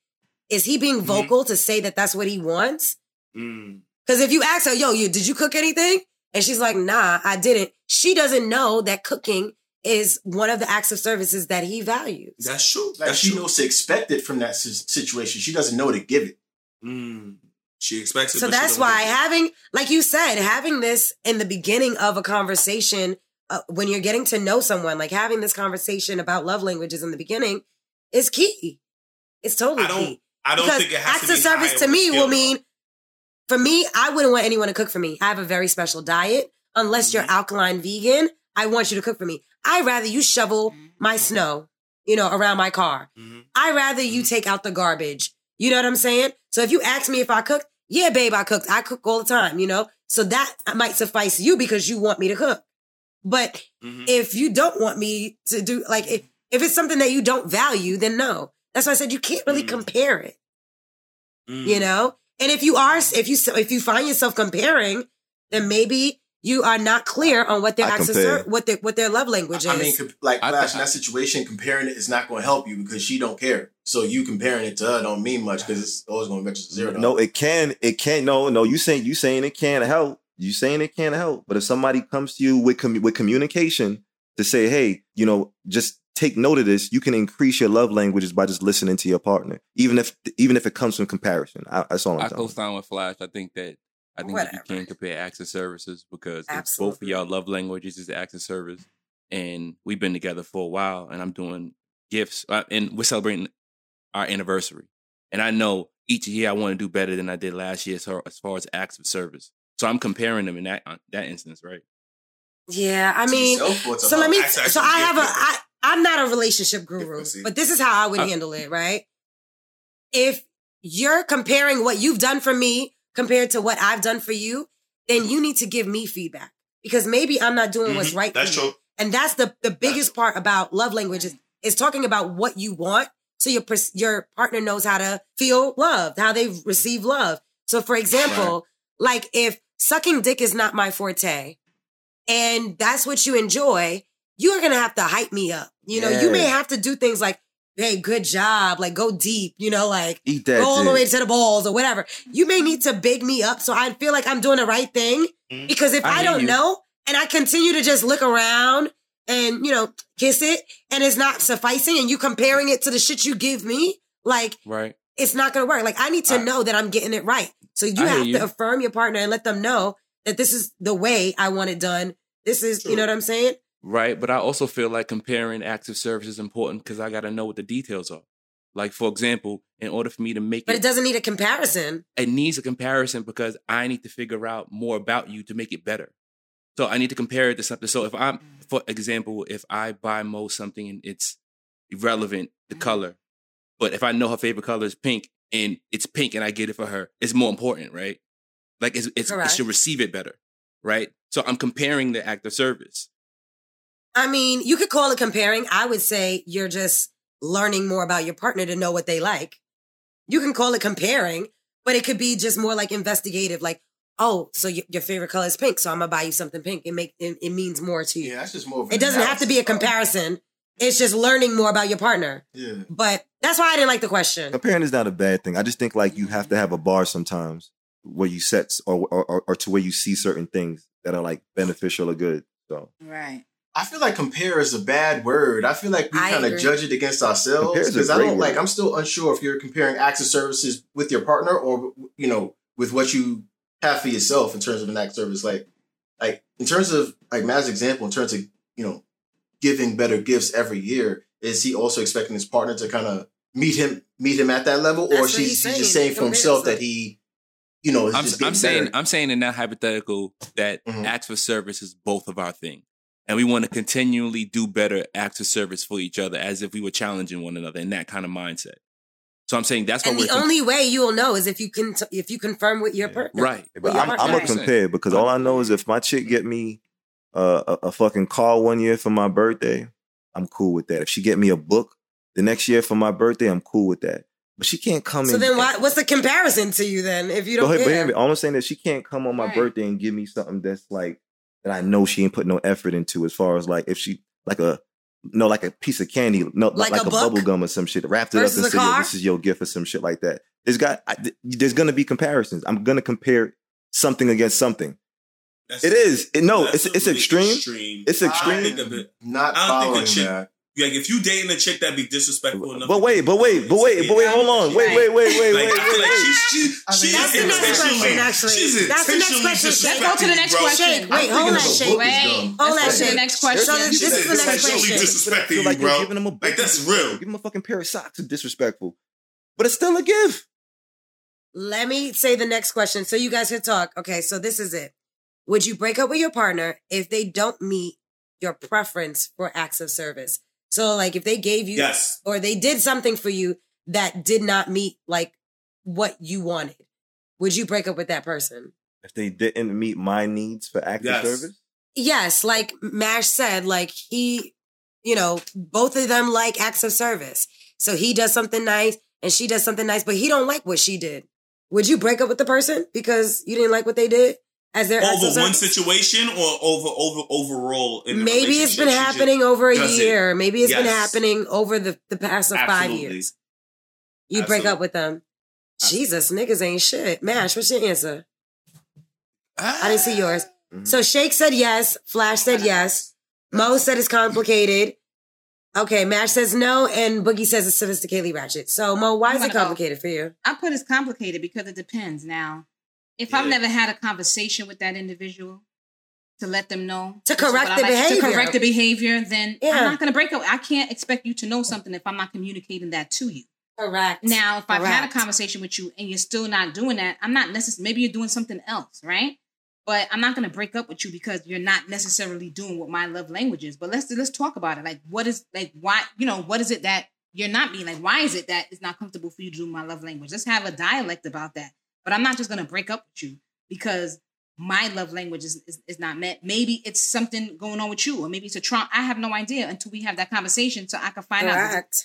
S2: Is he
S3: Mm-hmm.
S2: being vocal to say that that's what he wants?
S3: Mm.
S2: Because if you ask her, Yo, you did you cook anything? And she's like, Nah, I didn't. She doesn't know that cooking is one of the acts of services that he values.
S3: That's true.
S5: Like
S3: That's
S5: she
S3: true.
S5: knows to expect it from that situation. She doesn't know to give it.
S3: Mm. She expects it.
S2: So that's why
S3: it.
S2: having, like you said, having this in the beginning of a conversation, uh, when you're getting to know someone, like having this conversation about love languages in the beginning is key. It's totally
S3: I don't.
S2: key.
S3: I don't
S2: because
S3: think it has
S2: acts of service to me will mean, for me, I wouldn't want anyone to cook for me. I have a very special diet. Unless you're
S3: Mm-hmm.
S2: alkaline vegan, I want you to cook for me. I'd rather you shovel my snow, you know, around my car.
S3: Mhm.
S2: I'd rather you take out the garbage. You know what I'm saying? So if you ask me if I cooked, yeah, babe, I cooked. I cook all the time, you know? So that might suffice you because you want me to cook. But
S3: Mhm.
S2: if you don't want me to do, like, if, if it's something that you don't value, then no. That's why I said you can't really
S3: Mm.
S2: compare it,
S3: Mm.
S2: you know? And if you are, if you, if you find yourself comparing, then maybe you are not clear on what their
S1: I
S2: access,
S1: compare.
S2: what their, what their love language is.
S5: I mean, comp- like
S4: I-
S5: Flash,
S4: I-
S5: in that situation, comparing it is not going to help you because she don't care. So you comparing it to her don't mean much because it's always going to register zero.
S1: No, it can. It can. No, no. You saying you saying it can't help. You saying it can't help. But if somebody comes to you with commu- with communication to say, hey, you know, just take note of this, you can increase your love languages by just listening to your partner, even if even if it comes from comparison. I, that's all I'm
S4: I co-sign with Flash. I think that I think that you can compare acts of services because if both of
S2: Absolutely.
S4: y'all love languages is acts of service, and we've been together for a while, and I'm doing gifts, uh, and we're celebrating our anniversary, and I know each year I want to do better than I did last year as far as, far as acts of service. So I'm comparing them in that uh, that instance, right?
S2: yeah, I mean,
S5: yourself
S2: so let me, so I have a,
S3: gift
S2: I, I'm not a relationship guru, but this is how I would handle it, right? If you're comparing what you've done for me compared to what I've done for you, then you need to give me feedback because maybe I'm not doing what's
S3: Mhm.
S2: right
S3: That's
S2: for you.
S3: true.
S2: And that's the, the biggest part about love languages is talking about what you want. So your, your partner knows how to feel loved, how they receive love. So for example, like if sucking dick is not my forte and that's what you enjoy, you are going to have to hype me up. You know, you may have to do things like, Hey, good job. Like go deep, you know, like
S1: Eat that.
S2: go all the way to the balls or whatever. You may need to big me up so I feel like I'm doing the right thing.
S3: Mhm.
S2: Because if
S4: I
S2: I, don't
S4: you.
S2: know and I continue to just look around and, you know, kiss it and it's not sufficing and you comparing it to the shit you give me, like
S4: Right.
S2: it's not going to work. Like I need to
S4: I-
S2: know that I'm getting it right. So you
S4: I hear
S2: have
S4: you.
S2: to affirm your partner and let them know that this is the way I want it done. This is, you know what I'm saying?
S4: Right? But I also feel like comparing acts of service is important because I got to know what the details are. Like, for example, in order for me to make
S2: But
S4: it,
S2: it doesn't need a comparison.
S4: it needs a comparison because I need to figure out more about you to make it better. So I need to compare it to something. So if I'm, for example, if I buy Mo something and it's irrelevant, the mm-hmm. color, but if I know her favorite color is pink and it's pink and I get it for her, it's more important, right? Like it's, it's it should receive it better, right? So I'm comparing the act of service.
S2: I mean, you could call it comparing. I would say you're just learning more about your partner to know what they like. You can call it comparing, but it could be just more like investigative. Like, oh, so y- your favorite color is pink, so I'm gonna buy you something pink. It make it, it means more to you.
S5: Yeah, that's just more. Of
S2: It doesn't have to be a comparison. It's just learning more about your partner.
S5: Yeah.
S2: But that's why I didn't like the question.
S1: Comparing is not a bad thing. I just think like you have to have a bar sometimes where you set or or, or, or to where you see certain things that are like beneficial or good. So
S10: Right.
S5: I feel like compare is a bad word. I feel like we kind of judge it against ourselves
S1: Compare is a
S5: because I don't like. I'm still unsure if you're comparing acts of services with your partner or you know with what you have for yourself in terms of an act of service. Like, like in terms of like Matt's example, in terms of you know giving better gifts every year, is he also expecting his partner to kind of meet him meet him at that level,
S2: That's
S5: or
S2: what
S5: she's,
S2: he's
S5: he's just
S2: saying.
S5: saying for himself that he, you know, is
S4: I'm,
S5: just
S4: I'm saying? I'm saying in that hypothetical that
S5: Mhm.
S4: acts of service is both of our thing, and we want to continually do better acts of service for each other as if we were challenging one another in that kind of mindset. So I'm saying that's what
S2: And
S4: we're
S2: the only way you will know is if you can if you confirm with your partner.
S4: right.
S1: But I'm,
S2: partner.
S1: I'm gonna compare because all I know is if my chick get me uh, a, a fucking car one year for my birthday, I'm cool with that. If she get me a book the next year for my birthday, I'm cool with that. But she can't come
S2: So
S1: in.
S2: then why, what's the comparison to you then if you don't
S1: hey, but
S2: care?
S1: hey, all I'm saying is she can't come on my
S10: Right.
S1: birthday and give me something that's like that I know she ain't put no effort into as far as like if she like a no like a piece of candy no
S2: Like
S1: like,
S2: a
S1: a, bubble gum or some shit wrapped it
S2: Versus
S1: up and said
S2: car?
S1: this is your gift or some shit like that. There's got I, there's gonna be comparisons. I'm gonna compare something against something.
S3: That's-
S1: It is it, no it's it's extreme.
S3: extreme.
S1: It's
S3: I
S1: extreme.
S3: think of it.
S5: not
S3: I don't think
S5: following
S3: a chick-
S5: that.
S3: Like if you dating a chick that be disrespectful enough.
S1: But wait, but wait, but wait, but wait, hold on. Wait, wait, wait, wait,
S3: Like,
S1: wait,
S3: I feel like
S1: wait.
S3: she's she,
S5: I
S3: she
S5: mean, that's the next
S2: question, actually.
S3: She's
S2: That's the next question,
S10: Let's go to the next
S3: bro.
S10: question.
S2: Shake, wait,
S5: I'm
S2: hold
S5: thinking
S2: that
S5: of a
S2: shake.
S5: book
S10: Wait.
S2: Hold
S10: Let's
S2: that
S10: the
S2: shit.
S10: next question.
S2: So this, this is
S3: said
S2: the next
S3: sexually
S2: question.
S3: disrespecting
S1: like
S3: you, bro.
S1: you're giving them a
S3: Like that's real.
S1: Give him a fucking pair of socks is disrespectful. But it's still a gift.
S2: Let me say the next question so you guys can talk. Okay, so this is it. Would you break up with your partner if they don't meet your preference for acts of service? So, like, if they gave you
S3: Yes.
S2: or they did something for you that did not meet like what you wanted, would you break up with that person?
S1: If they didn't meet my needs for active
S3: Yes.
S1: service,
S2: Yes, like Mash said, like he, you know, both of them like acts of service. So he does something nice and she does something nice, but he don't like what she did. Would you break up with the person because you didn't like what they did as their acts of
S3: Over one situation or over over overall. In the
S2: Maybe it's been
S3: relationship? Just
S2: happening over a
S3: does it.
S2: year. Maybe it's been happening over the, the past of five years. You break up with them. Jesus, niggas ain't shit. Mash, what's your answer? I didn't see yours.
S1: Mhm.
S2: So Shake said yes. Flash said yes. Mo said it's complicated. Okay, Mash says no, and Boogie says it's sophisticatedly ratchet. So Mo, why is it
S10: gonna go.
S2: complicated for you?
S10: I put it's complicated because it depends. Now, if I've never had a conversation with that individual to let them know
S2: To correct the behavior.
S10: to correct the behavior, then
S2: Yeah.
S10: I'm not going to break up. I can't expect you to know something if I'm not communicating that to you.
S2: Correct.
S10: Now, if I've had a conversation with you and you're still not doing that, I'm not necessarily. Maybe you're doing something else, right? But I'm not going to break up with you because you're not necessarily doing what my love language is. But let's let's talk about it. Like, what is like why you know what is it that you're not being like? Why is it that it's not comfortable for you to do my love language? Let's have a dialect about that. But I'm not just going to break up with you because my love language is, is, is not met. Maybe it's something going on with you, or maybe it's a trauma. I have no idea until we have that conversation, so I can find out.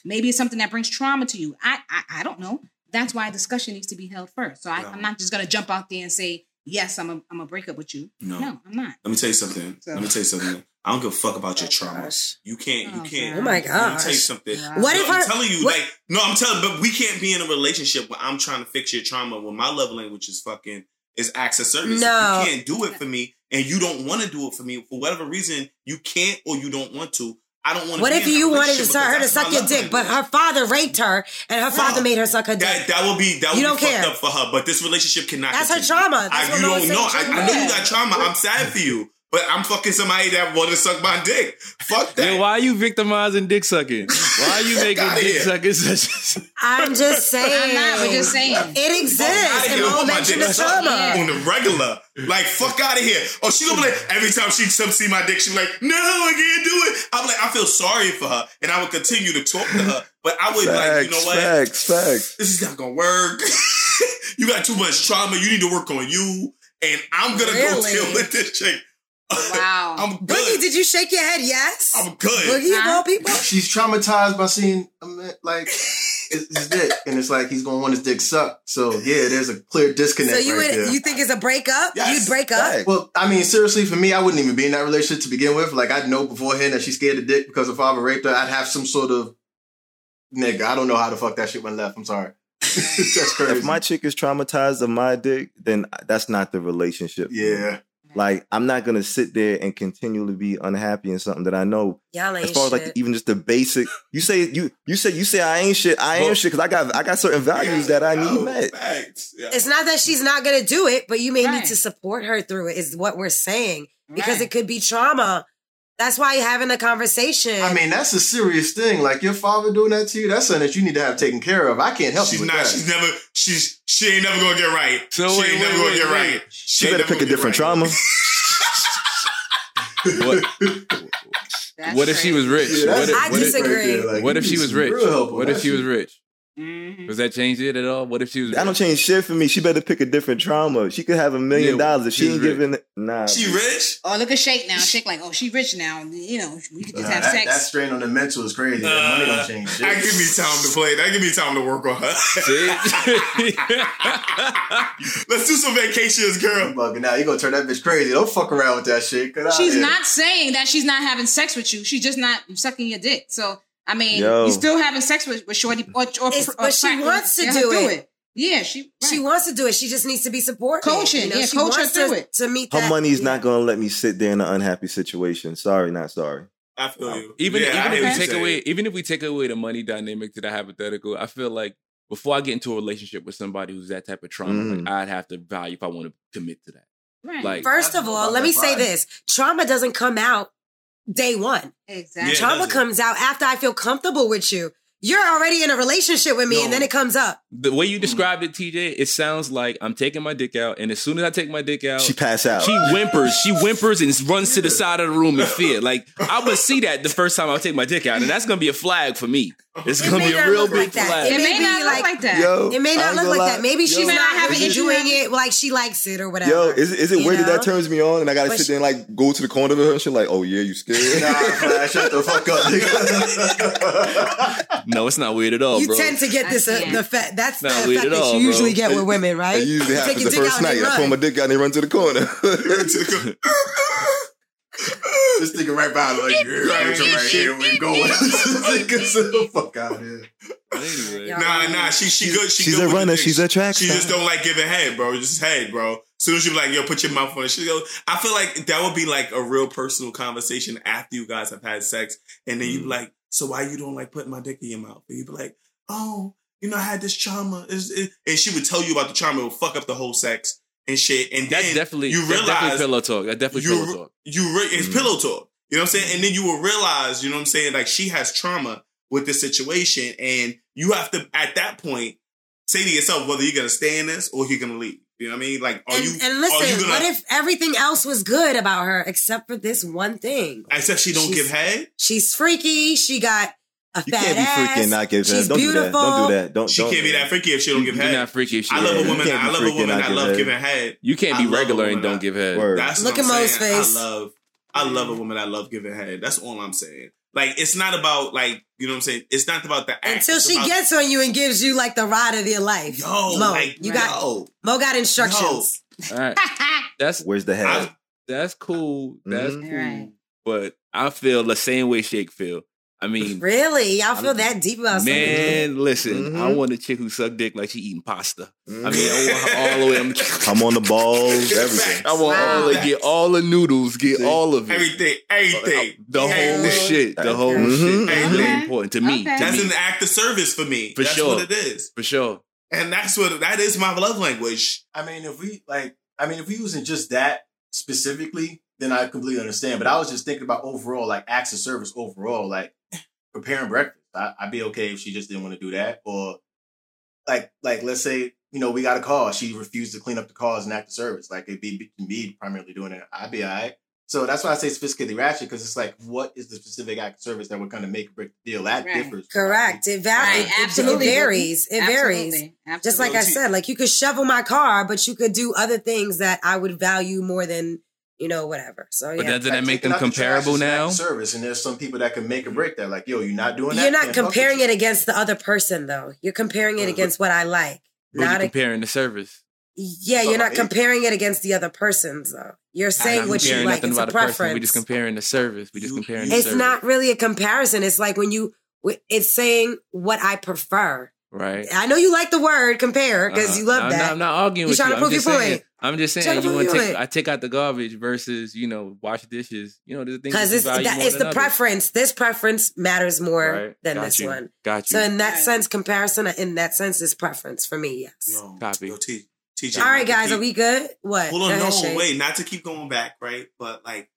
S10: Maybe it's something that brings trauma to you. I I, I don't know. That's why a discussion needs to be held first. So I,
S3: Yeah.
S10: I'm not just gonna jump out there and say yes. I'm a I'm a break up with you.
S3: No.
S10: No, I'm not.
S3: Let me tell you something.
S10: So-
S3: Let me tell you something. I don't give a fuck about your
S2: Oh,
S3: trauma. You can't. You
S10: Oh,
S3: can't.
S2: Oh my
S3: Let me tell you something.
S10: Wow.
S2: What
S3: No,
S2: if
S3: I'm
S2: her-
S3: telling you,
S2: what-
S3: like, no, I'm telling, but we can't be in a relationship where I'm trying to fix your trauma when my love language is fucking is acts of service.
S2: No.
S3: You can't do it for me, and you don't want to do it for me for whatever reason. You can't or you don't want to. I don't want to.
S2: What
S3: be
S2: if
S3: in
S2: you wanted to start her to suck your
S3: love
S2: dick, but her father raped her and her father
S3: No.
S2: made her suck her dick?
S3: That, that will be that
S2: You don't
S3: be
S2: care.
S3: fucked up for her. But this relationship cannot.
S2: That's her trauma. That's
S3: I,
S2: what
S3: you don't know. I, I know you got trauma. I'm sad for you. But I'm fucking somebody that want to suck my dick. Fuck that.
S4: Yo, why are you victimizing dick sucking? Why are you making dick
S3: here.
S4: sucking such?
S2: I'm just saying.
S10: I'm not. We're just saying.
S2: It exists.
S3: Fuck outta
S2: And
S3: here. I
S2: won't
S3: my
S2: mention
S3: dick
S2: the trauma.
S3: on the regular. Like, fuck out of here. Oh, she gonna be like, every time she come see my dick, she be like, no, I can't do it. I'm like, I feel sorry for her. And I would continue to talk to her. But I would like, you know what?
S1: Facts, facts.
S3: This is not gonna work. you got too much trauma. You need to work on you. And I'm gonna go
S2: Really?
S3: deal with this chick.
S10: Wow.
S3: I'm
S2: Boogie, did you shake your head? Yes.
S3: I'm good.
S2: Boogie, of
S10: Huh?
S2: all people.
S5: She's traumatized by seeing a man, like his, his dick, and it's like he's gonna want his dick sucked. So yeah, there's a clear disconnect
S2: So you
S5: right
S2: would
S5: there.
S2: you think it's a breakup?
S3: Yes.
S2: You'd break up?
S1: Facts.
S5: well, I mean, seriously, for me, I wouldn't even be in that relationship to begin with. Like, I'd know beforehand that she's scared of dick because her father raped her. I'd have some sort of nigga. I don't know how the fuck that shit went left. I'm sorry. That's crazy.
S1: If my chick is traumatized of my dick, then that's not the relationship.
S5: yeah,
S1: Like I'm not gonna sit there and continually be unhappy in something that I know.
S2: Y'all ain't
S1: As far as like
S2: shit.
S1: even just the basic, you say you you say you say I ain't shit. I am shit because I got I got certain values that I need met.
S3: Yeah.
S2: It's not that she's not gonna do it, but you may
S10: Right.
S2: need to support her through it, is what we're saying. Because
S10: Right.
S2: it could be trauma. That's why you're having a conversation.
S5: I mean, that's a serious thing. Like your father doing that to you, that's something that you need to have taken care of. I can't help
S3: She's
S5: you with
S3: not.
S5: that.
S3: She's never. She's. She ain't never gonna get right.
S4: So
S3: she
S4: wait,
S3: ain't
S4: wait,
S3: never gonna
S4: wait,
S3: get
S4: wait.
S3: right.
S1: She
S3: ain't
S1: better pick a different
S3: right.
S1: trauma.
S4: What? What if she was rich?
S5: Yeah,
S4: what if,
S2: I
S4: what if,
S2: disagree.
S4: what if she was rich? What if she was rich?
S10: Mhm.
S4: Does that change it at all? What if she was?
S1: That don't change shit for me. She better pick a different trauma. She could have a million
S4: Yeah,
S1: dollars if she ain't
S4: rich.
S1: giving. Nah,
S3: She rich.
S10: Oh, look at Shake now. Shake like, oh, she rich now. You know, we could just
S5: Nah,
S10: have
S5: that,
S10: sex.
S5: that strain on the mental is crazy. that money don't change shit.
S3: That give me time to play. That give me time to work on her. Let's do some vacations,
S5: You
S3: girl.
S5: bugging out. You gonna turn that bitch crazy. Don't fuck around with that shit.
S10: She's not saying that she's not having sex with you. She's just not sucking your dick. So I mean,
S1: Yo.
S10: you still having sex with, with Shorty or, or,
S2: It's-
S10: or
S2: but she
S10: practice-
S2: wants to
S10: let her
S2: do it.
S10: Yeah, she
S2: she wants to do it. She just needs to be supported.
S10: Coach it. Yeah,
S2: she
S10: coach her
S2: wants
S10: through
S2: to,
S10: it.
S2: To meet
S1: her
S2: that-
S1: money's
S2: yeah.
S1: not gonna let me sit there in an unhappy situation. Sorry, not sorry.
S3: I feel you.
S4: even
S3: Yeah,
S4: even
S3: hear
S4: if we take away even if we take away the money dynamic to the hypothetical, I feel like before I get into a relationship with somebody who's that type of trauma,
S1: Mm.
S4: like, I'd have to value if I want to commit to that.
S10: Right.
S4: Like
S2: First of all, let me say this: trauma doesn't come out day one.
S10: exactly.
S3: Yeah,
S2: trauma comes out after I feel comfortable with you. You're already in a relationship with me, and then it comes up.
S4: the way you mm. described it, TJ, it sounds like I'm taking my dick out, and as soon as I take my dick out,
S1: She pass out.
S4: She whimpers. She whimpers and runs to the side of the room in fear. Like I would see that the first time I take my dick out, and that's gonna be a flag for me. It's
S2: It
S4: gonna be a real big
S2: like
S4: flag.
S10: It
S2: may
S10: may
S2: be
S10: not
S2: like-
S10: look like that.
S1: Yo,
S2: It may not look like
S1: lie.
S2: that. Maybe
S1: Yo,
S2: she's
S10: may
S2: not
S10: not have an
S2: doing
S10: it.
S2: it like she likes it or whatever.
S1: Yo, is it, is it
S2: You
S1: weird that that turns me on and I gotta
S2: But
S1: sit
S2: she-
S1: there and like go to the corner of her and shit like, oh yeah, you scared?
S5: Nah, flash, shut the fuck up, nigga.
S4: No, it's not weird at all,
S2: you
S4: bro.
S2: tend to get
S10: I
S2: this. Uh, the fa- that's the
S4: Not
S2: effect
S4: weird at
S2: that
S4: all,
S2: you
S4: bro.
S2: usually get with women, right?
S1: It usually
S2: You
S1: happens the first night. I pull my dick out and they run to the corner.
S5: this nigga right by like, yeah, right, right here we going. Nigga, sit the fuck out of here.
S4: Anyway.
S3: Nah, nah. She she good. She
S1: She's
S3: good
S1: a runner. She's a track
S3: She
S1: star.
S3: just don't like giving head, bro. Just head, bro. Soon as you be like, yo, put your mouth on it. She go. I feel like that would be like a real personal conversation after you guys have had sex, and then you
S1: Mm.
S3: be like, so why you don't like putting my dick in your mouth? And you'd be like, oh, you know, I had this trauma, it- and she would tell you about the trauma. It would fuck up the whole sex and shit. And
S4: That's
S3: then
S4: definitely
S3: you
S4: that's definitely pillow talk. That's definitely
S3: you
S4: pillow talk.
S3: you re- it's
S1: Mm.
S3: pillow talk. You know what I'm saying? And then you will realize, you know what I'm saying, like she has trauma with this situation, and you have to at that point say to yourself whether you're gonna stay in this or you're gonna leave. You know what I mean? Like, are
S2: And,
S3: you?
S2: and
S3: are you
S2: listen,
S3: gonna?
S2: what if everything else was good about her except for this one thing?
S3: except she don't
S2: She's-
S3: give head.
S2: She's freaky. She got a
S1: You
S2: fat
S1: can't be freaky
S2: ass.
S1: and not give
S2: She's
S1: head. Don't
S2: beautiful.
S1: do that. Don't do that. Don't.
S3: She
S1: don't.
S3: can't be that freaky if she don't give
S4: You're
S3: head.
S4: not freaky. if she
S3: I love a woman.
S1: You can't
S3: I
S1: be
S3: love a woman
S1: not
S3: that love
S1: head.
S3: giving head.
S4: You can't be regular and don't give head.
S3: That's
S2: Look
S3: what I'm
S2: at Mo's face.
S3: I love. I love a woman I love giving head. That's all I'm saying. Like it's not about like you know what I'm saying. It's not about the act.
S2: Until
S3: It's
S2: she
S3: about-
S2: gets on you and gives you like the ride of your life.
S3: yo,
S2: Mo,
S3: like
S2: you got
S3: yo,
S2: Mo got instructions.
S4: All right, that's
S1: Where's the head?
S3: I-
S4: that's cool. That's
S1: Mhm.
S4: cool.
S10: Right.
S4: But I feel the same way Shake feel. I mean,
S2: Really? Y'all feel that deep about something?
S4: man, listen, I
S1: Mhm.
S4: want a chick who suck dick like she eating pasta. I
S1: Mhm.
S4: mean, I want her all the way. I'm,
S1: I'm on the balls. Everything.
S4: I want all
S3: Wow.
S4: to get all the noodles, get
S1: See?
S4: all of it.
S3: everything, everything.
S4: The whole
S3: Everything.
S4: shit. The whole
S1: Mhm.
S4: shit. That's really
S10: Okay.
S4: important to me.
S10: Okay.
S4: To
S3: That's
S4: me.
S3: an act of service for me.
S4: For
S3: that's
S4: sure.
S3: what it is,
S4: For sure.
S3: and that's what that is my love language.
S5: I mean, if we like, I mean, if we using just that specifically, then I completely understand. But I was just thinking about overall, like acts of service overall, like preparing breakfast. I, I'd be okay if she just didn't want to do that, or like like let's say you know we got a call, she refused to clean up the car as an act of service. Like it'd be me primarily doing it. I'd be alright. So that's why I say sophisticatedly ratchet because it's like, what is the specific act of service that would kind of make or break the deal? That
S10: Right.
S5: differs.
S2: Correct. It, va-
S10: Right,
S2: it- it-
S10: absolutely.
S2: it varies. It varies.
S10: Absolutely.
S2: Just like I said, like you could shovel my car, but you could do other things that I would value more than, you know, whatever. So yeah.
S4: But
S2: yeah.
S4: doesn't that make them
S5: out the trash
S4: comparable
S5: is an act
S4: now?
S5: Service, and there's some people that can make or break that. Like, yo, you're not doing that.
S2: You're not
S5: can't fuck with
S2: comparing it against the other person though. You're comparing it
S5: Uh,
S2: against what I like.
S4: Who's you
S2: Not a,
S4: comparing the service?
S2: yeah, you're not comparing it against the other person's though. You're saying what you like.
S4: nothing
S2: It's a
S4: about the person.
S2: preference.
S4: We just comparing the service. We're just
S3: You-
S4: comparing. the
S2: it's
S4: service.
S2: not really a comparison. It's like when you, it's saying what I prefer.
S4: right.
S2: I know you like the word compare because
S4: Uh-huh.
S2: you love
S4: No,
S2: that.
S4: No, I'm not arguing
S2: You
S4: with
S2: trying
S4: you.
S2: to
S4: I'm
S2: prove your point.
S4: I'm just saying
S2: to
S4: you want to take.
S2: point.
S4: I take out the garbage versus you know wash dishes. You know the things
S2: Because
S4: that you
S2: it's
S4: value
S2: that,
S4: more
S2: it's
S4: than
S2: the
S4: others.
S2: preference. This preference matters more
S4: Right.
S2: than
S4: Got
S2: this
S4: you.
S2: one.
S4: Got you.
S2: So in that
S10: Right.
S2: sense, comparison in that sense is preference for me. Yes.
S3: Yo,
S4: Copy.
S3: yo, T- TJ,
S2: All
S3: not
S2: right,
S3: to
S2: guys,
S3: keep-
S2: are we good? What?
S3: Hold on,
S2: Go ahead,
S3: no,
S2: Shay.
S3: wait, not to keep going back, right? But like,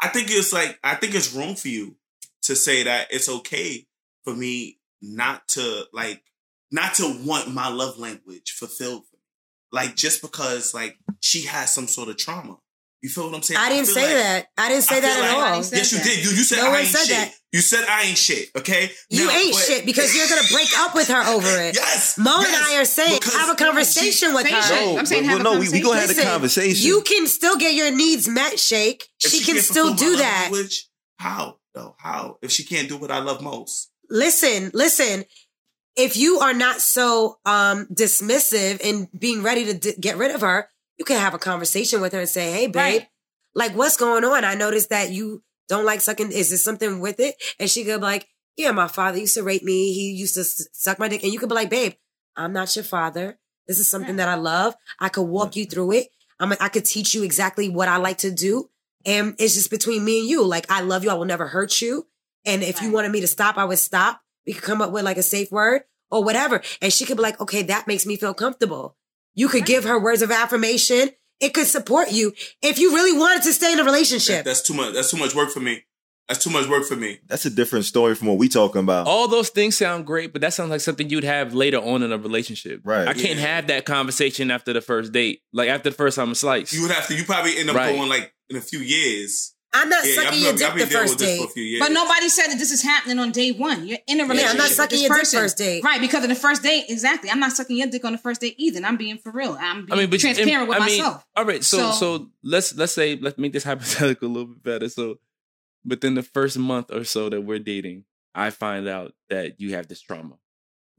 S3: I think it's like I think it's wrong for you to say that it's okay for me not to like not to want my love language fulfilled for me, like just because like she has some sort of trauma. You feel what I'm saying?
S2: I didn't
S3: feel
S2: say
S3: like-
S2: that. I didn't say
S3: I
S2: that
S3: feel
S2: at
S3: like-
S2: all.
S10: Said
S3: Yes, you
S10: that.
S3: did. You, you said
S2: No
S3: I
S2: one
S3: ain't
S2: said
S3: shit.
S2: that.
S3: You said I ain't shit. Okay.
S2: You
S3: Now,
S2: ain't
S3: but-
S2: shit because you're gonna break up with her over it.
S3: Yes.
S2: Mo and I are saying
S3: because
S2: have a conversation with her.
S10: shit. I'm saying
S1: well,
S10: have a
S1: no, we, we gonna have the
S2: Listen,
S1: conversation.
S2: You can still get your needs met, Shake.
S3: if
S2: She, can still do that.
S3: language, how though? How if she can't do what I love most?
S2: listen, listen. If you are not so um dismissive and being ready to d- get rid of her, you can have a conversation with her and say, "Hey, babe,
S10: Right.
S2: like what's going on? I noticed that you don't like sucking. Is there something with it?" And she could be like, "Yeah, my father used to rape me. He used to s- suck my dick." And you could be like, "Babe, I'm not your father. This is something that I love. I could walk you through it. I'm. I could teach you exactly what I like to do." And it's just between me and you. Like, I love you. I will never hurt you. And if you wanted me to stop, I would stop. We could come up with like a safe word or whatever. And she could be like, okay, that makes me feel comfortable. You could give her words of affirmation. It could support you if you really wanted to stay in a relationship.
S3: That's too much. That's too much work for me. That's too much work for me.
S1: That's a different story from what we talking about.
S4: All those things sound great, but that sounds like something you'd have later on in a relationship.
S1: Right.
S4: I can't
S3: Yeah.
S4: have that conversation after the first date. Like after the first time a slice.
S3: You would have to. You probably end up
S4: Right.
S3: going like in a few years.
S2: I'm not
S3: Yeah,
S2: sucking
S3: I've
S2: your dick the first
S3: with this
S2: date.
S3: for a few years.
S10: But nobody said that this is happening on day one. You're in a
S3: Yeah,
S10: relationship.
S3: I'm not
S10: with
S2: sucking
S10: this
S2: your dick
S10: person.
S2: first date.
S10: Right, because of the first date, exactly. I'm not sucking your dick on the first date either. And I'm being for real. I'm being
S4: I mean, but
S10: transparent with
S4: I mean,
S10: myself.
S4: All right, so, so
S10: So-
S4: let's let's say let's make this hypothetical a little bit better. So within the first month or so that we're dating, I find out that you have this trauma.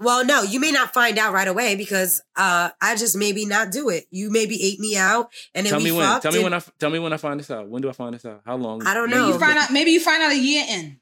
S2: Well, no, you may not find out right away because uh I just maybe not do it. You maybe ate me out and then
S4: tell
S2: we
S4: me when.
S2: fucked.
S4: Tell me
S2: and-
S4: when I tell me when I find this out. When do I find this out? How long?
S2: I don't
S10: Maybe
S2: know.
S10: you find out. Maybe you find out a year in.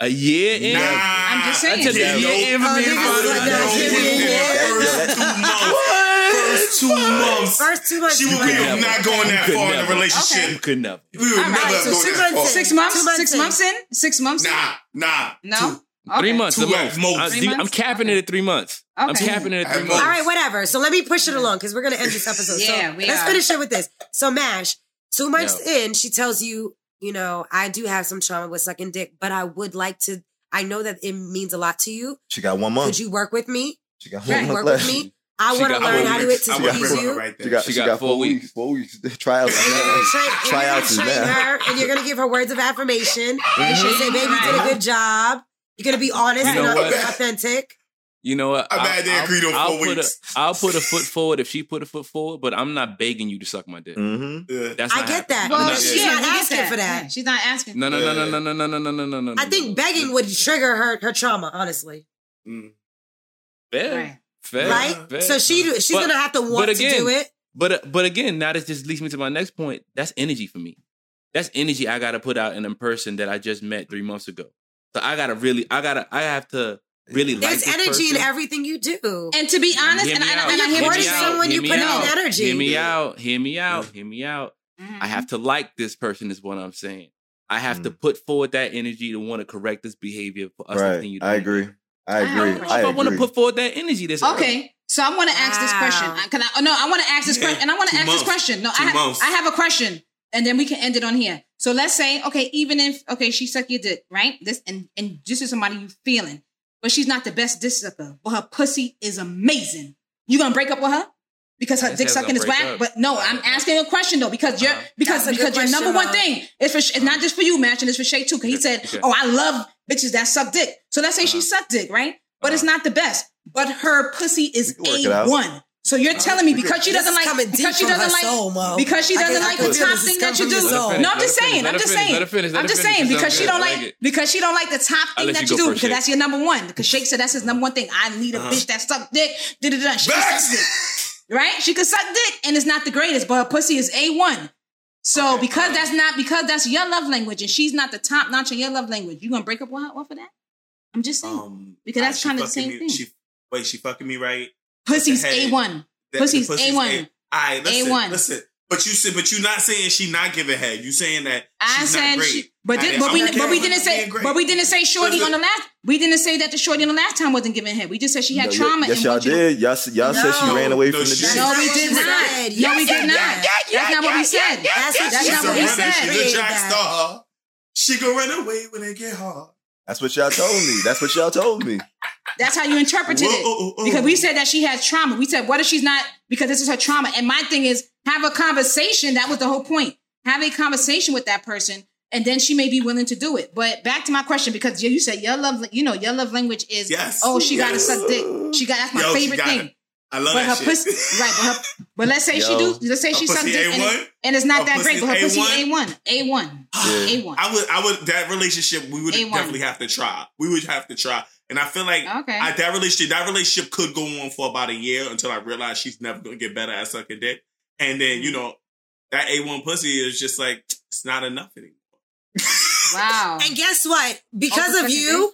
S4: A year in.
S3: Nah,
S10: I'm just saying.
S4: I took a year in for me to
S2: niggas
S4: find
S2: like
S4: out.
S2: that.
S3: No,
S2: Give me a
S3: within
S2: year.
S3: the first two months. First two months.
S2: First two months.
S3: She would
S2: right.
S3: be
S4: never.
S3: not going that
S4: You could
S3: far in a relationship.
S4: You could never.
S3: We would
S10: All right,
S3: never
S2: so
S3: go
S2: two
S3: that
S2: months
S3: far.
S10: Six months.
S2: Two months
S10: six months in. Six months.
S3: Nah, nah.
S10: No.
S3: Two-
S4: Three months.
S3: Two
S4: the
S3: at
S4: most.
S3: most.
S4: I-
S10: Three
S4: I'm
S10: months?
S4: capping it at three months. I'm
S10: Okay.
S4: capping it at
S3: At
S4: three
S3: most.
S4: months.
S2: All right, whatever. So let me push it along because we're gonna end this episode.
S10: Yeah,
S2: so
S10: we
S2: let's
S10: are.
S2: finish it with this. So Mash, two months in, she tells you, you know, I do have some trauma with sucking dick, but I would like to. I know that it means a lot to you.
S1: She got one month.
S2: Could you work with me?
S1: she got one
S2: you
S1: month
S2: work
S1: left.
S2: with me? I want to learn how to do it to
S3: I
S2: please you.
S3: right.
S1: She got,
S4: She
S1: she
S4: got
S1: got,
S4: four
S1: four
S4: weeks.
S1: weeks. Four weeks. Tryouts is
S2: And you're gonna
S1: now.
S2: train,
S1: Tryouts is now.
S2: her, and you're gonna give her words of affirmation. And she'll say, "Baby, you did a good job." You're gonna be honest
S4: You know
S2: and
S4: what?
S2: authentic.
S4: You know what?
S3: I'm mad they agreed on
S4: I'll
S3: four
S4: put
S3: weeks.
S4: A, I'll put a foot forward if she put a foot forward, but I'm not begging you to suck my dick.
S1: Mm-hmm.
S3: Yeah.
S4: That's
S2: I
S4: not
S2: get that.
S10: Well,
S4: not-
S2: she's
S10: yeah,
S2: not
S10: we get
S2: asking for that.
S10: Yeah, she's not asking.
S4: No, no, no, no, no, no, no, no, no, no, no, no.
S2: I think
S4: no.
S2: begging would trigger her her trauma. Honestly,
S3: Mm.
S4: fair,
S10: Right.
S4: fair,
S2: right?
S4: fair.
S2: So she she's
S4: But-
S2: gonna have to want
S4: again,
S2: to do it.
S4: But uh, but again, now that just leads me to my next point. That's energy for me. That's energy I got to put out in a person that I just met three months ago. So I gotta really, I gotta, I have to really like
S2: There's
S4: this
S2: energy in everything you do.
S10: And to be honest,
S4: Hear
S10: and,
S4: me
S10: I,
S4: out.
S10: and I
S2: You're
S10: hear what
S2: courting
S10: you're
S4: out.
S10: saying.
S2: you put in energy.
S4: Hear me out. Hear me out. Hear me out.
S10: Mhm.
S4: I have to like this person is what I'm saying. I have
S2: Mm.
S4: to put forward that energy to want to correct this behavior for us to continue.
S1: I agree. I
S10: I
S1: agree.
S4: I
S1: I,
S4: if I want to put forward that energy this early.
S10: Okay, so I want to ask this question.
S2: Wow.
S10: Can I? No, I want to ask this
S3: Yeah,
S10: question, and I want to
S3: two
S10: ask this question. No, I have,
S3: months.
S10: I have a question. And then we can end it on here. So let's say, okay, even if okay, she suck your dick, right? This and and this is somebody you feeling, but she's not the best dick sucker, but her pussy is amazing. You gonna break up with her? Because her dick sucking is
S4: break
S10: whack,
S4: up.
S10: but no, I'm asking a question though because you're because
S2: That's a
S10: because your number
S2: question,
S10: one
S2: though.
S10: thing is for it's not just for you, Mash, and it's for Shay too. Because he said,
S4: Okay.
S10: "Oh, I love bitches that suck dick." So let's say she sucked dick, right? But it's not the best. But her pussy is
S1: We can work it
S10: a one. So you're telling me because she doesn't like because she doesn't like
S2: soul,
S10: because she doesn't like the top thing that you do.
S2: from your soul.
S10: No, I'm just saying. I'm just saying.
S4: let her finish, let
S10: I'm just saying because she don't like because she don't like the top thing that
S4: you
S10: do because that's your number one. Because Shake said that's his number one thing. I need a
S3: Uh-huh.
S10: bitch that suck dick. Da da da. She can
S3: Facts.
S10: suck dick. Right? She can suck dick and it's not the greatest, but her pussy is a one. So because that's not because that's your love language and she's not the top notch in your love language, you gonna break up with her off of that? I'm just saying.
S3: Um,
S10: Because that's
S3: she
S10: kinda the same thing.
S3: Wait, she fucking me right?
S10: Pussy's a one. Pussy's A1.
S3: All right, listen,
S10: A1.
S3: listen. But you said, but you're not saying she not giving head. You saying that
S10: I
S3: she's
S10: said,
S3: not great.
S10: she, but,
S3: I-
S10: did, but
S3: I'm
S10: we but we didn't say but we didn't say shorty on the last. We didn't say that the shorty on the last time wasn't giving head. We just said she had
S1: No,
S10: trauma.
S1: Yes,
S10: and
S1: y'all
S10: what you-
S1: did. Y'all, s- y'all said she ran away
S3: No,
S1: from the
S3: she-
S10: No, we did not.
S2: said.
S10: No, we did not.
S2: yeah,
S10: That's not what we said.
S2: That's
S10: That's not
S3: She's
S10: what
S3: a
S10: we
S2: said.
S3: runner. She's a
S2: Created
S3: track star. She can run away when it get hard.
S1: That's what y'all told me. That's what y'all told me.
S10: That's how you interpreted
S3: Whoa,
S10: it.
S3: oh, oh, oh.
S10: Because
S3: oh.
S10: we said that she has trauma. We said, what if she's not, because this is her trauma. And my thing is, have a conversation. That was the whole point. Have a conversation with that person, and then she may be willing to do it. But back to my question, because you you said your love, you know, your love language is,
S3: Yes.
S10: oh, she got to
S3: Yes.
S10: suck dick. She got, that's my
S3: Yo,
S10: favorite thing.
S3: it. I love
S10: But
S3: that
S10: her
S3: shit.
S10: pussy, right? But, her, but let's say she do. Let's say
S3: Her
S10: she sucked dick, and,
S3: A1?
S10: and it's not
S3: Her
S10: that great. But her pussy
S3: A1?
S10: a one, a one, a one.
S3: I would, I would. That relationship, we would
S10: A1.
S3: definitely have to try. We would have to try, and I feel like
S10: Okay.
S3: I, that relationship, that relationship could go on for about a year until I realized she's never gonna get better at sucking dick, and then you mm-hmm. know that A one pussy is just like it's not enough anymore.
S10: Wow.
S2: And guess what? Because
S10: Oh,
S2: of you,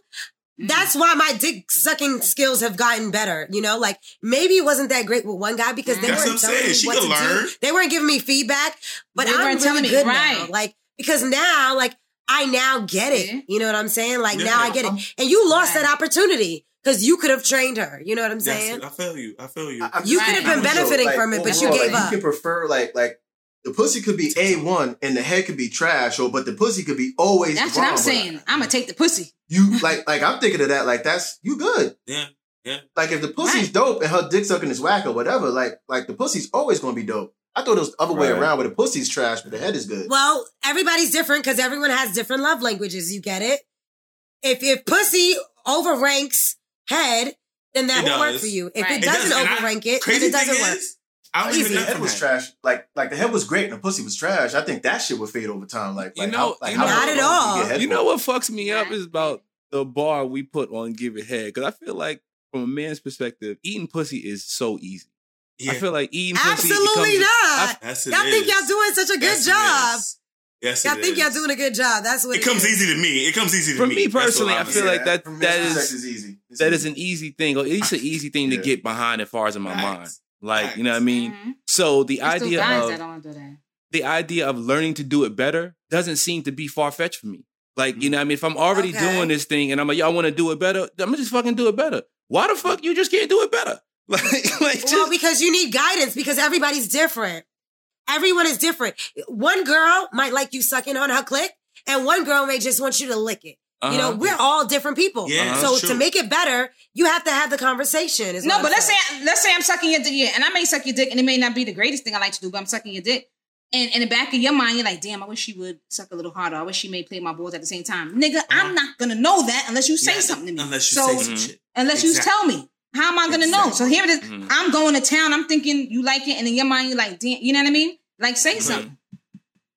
S2: that's mm-hmm. why my dick sucking skills have gotten better. You know, like maybe it wasn't that great with one guy because they
S3: That's
S2: weren't
S3: what I'm
S2: telling
S3: saying.
S2: me
S3: She
S2: what
S3: could
S2: to
S3: learn.
S2: do. They weren't giving me feedback, but
S10: They
S2: I'm
S10: weren't
S2: really
S10: telling me,
S2: good
S10: right.
S2: now. Like because now, like I now get it.
S10: Mm-hmm.
S2: You know what I'm saying? Like
S3: Yeah.
S2: now I get it. And you lost
S10: Right.
S2: that opportunity because you could have trained her. You know what I'm
S3: Yes,
S2: saying?
S3: I feel you. I feel you.
S5: I-
S2: You
S5: just
S10: could have been
S2: benefiting
S5: like,
S2: from it, but oh, you
S5: oh,
S2: gave
S5: like,
S2: up.
S5: You can prefer like like the pussy could be a one and the head could be trash, or but the pussy could be always.
S10: That's
S5: the
S10: what I'm saying. I'm gonna take the pussy.
S5: You like like I'm thinking of that like that's you good.
S3: yeah, yeah.
S5: Like if the pussy's
S10: Right.
S5: dope and her dick sucking is whack or whatever, like like the pussy's always gonna be dope. I thought it was the other way
S1: Right.
S5: around where the pussy's trash but the head is good.
S2: Well, everybody's different because everyone has different love languages. You get it? If if pussy overranks head, then that
S3: It
S2: will work for you. If
S10: Right.
S2: it
S10: It
S2: doesn't
S3: does, and I-
S2: it, then
S3: Crazy
S2: it doesn't
S3: thing
S2: work.
S3: is, I don't
S5: Even
S3: even
S5: the head was trash. Like like the head was great and the pussy was trash. I think that shit would fade over time. Like,
S4: You
S5: like
S4: know-
S5: how, like
S4: you
S5: how
S4: know-
S2: Not at all.
S5: get head
S4: You know what fucks me up is about the bar we put on give it head. Because I feel like from a man's perspective, eating pussy is so easy.
S3: Yeah.
S4: I feel like eating pussy
S2: Absolutely
S4: becomes-
S2: not.
S3: Yes, it
S2: Y'all think y'all doing such a good
S3: Yes,
S2: job.
S3: is. Yes,
S2: Y'all think
S3: is.
S2: y'all doing a good job. That's what
S3: It comes
S2: is.
S3: easy to me. It comes easy to
S4: For
S3: me.
S4: me personally, I feel
S3: saying.
S4: like that
S5: From
S4: that
S5: his
S4: is
S5: easy. It's
S4: that
S5: easy.
S4: is an easy thing, or at least an easy thing to get behind as far as in my
S3: Facts.
S4: mind. Like,
S3: Facts.
S4: you know what I mean?
S10: Mhm.
S4: So the
S10: There's
S4: idea of
S10: that don't do that.
S4: the idea of learning to do it better doesn't seem to be far fetched for me. Like, you know what I mean? If I'm already
S2: Okay.
S4: doing this thing and I'm like, y'all want to do it better, I'm gonna just fucking do it better. Why the fuck you just can't do it better? Like, like just,
S2: Well, because you need guidance because everybody's different. Everyone is different. One girl might like you sucking on her clit, and one girl may just want you to lick it. You know,
S4: Uh-huh.
S2: we're all different people.
S3: Yeah,
S2: so to make it better, you have to have the conversation. is
S10: No,
S2: what
S10: but
S2: I'm
S10: let's say let's say I'm sucking your dick, yeah, and I may suck your dick, and it may not be the greatest thing I like to do, but I'm sucking your dick. And in the back of your mind, you're like, damn, I wish she would suck a little harder. I wish she may play my balls at the same time. Nigga, I'm not gonna know that unless you say
S3: Yeah,
S10: something to me.
S3: Unless you
S10: so,
S3: say some shit.
S10: unless
S3: Exactly.
S10: you tell me. How am I gonna know? So here it is.
S4: Mhm.
S10: I'm going to town. I'm thinking you like it, and in your mind, you're like, damn, you know what I mean? Like, say
S3: Mhm.
S10: something.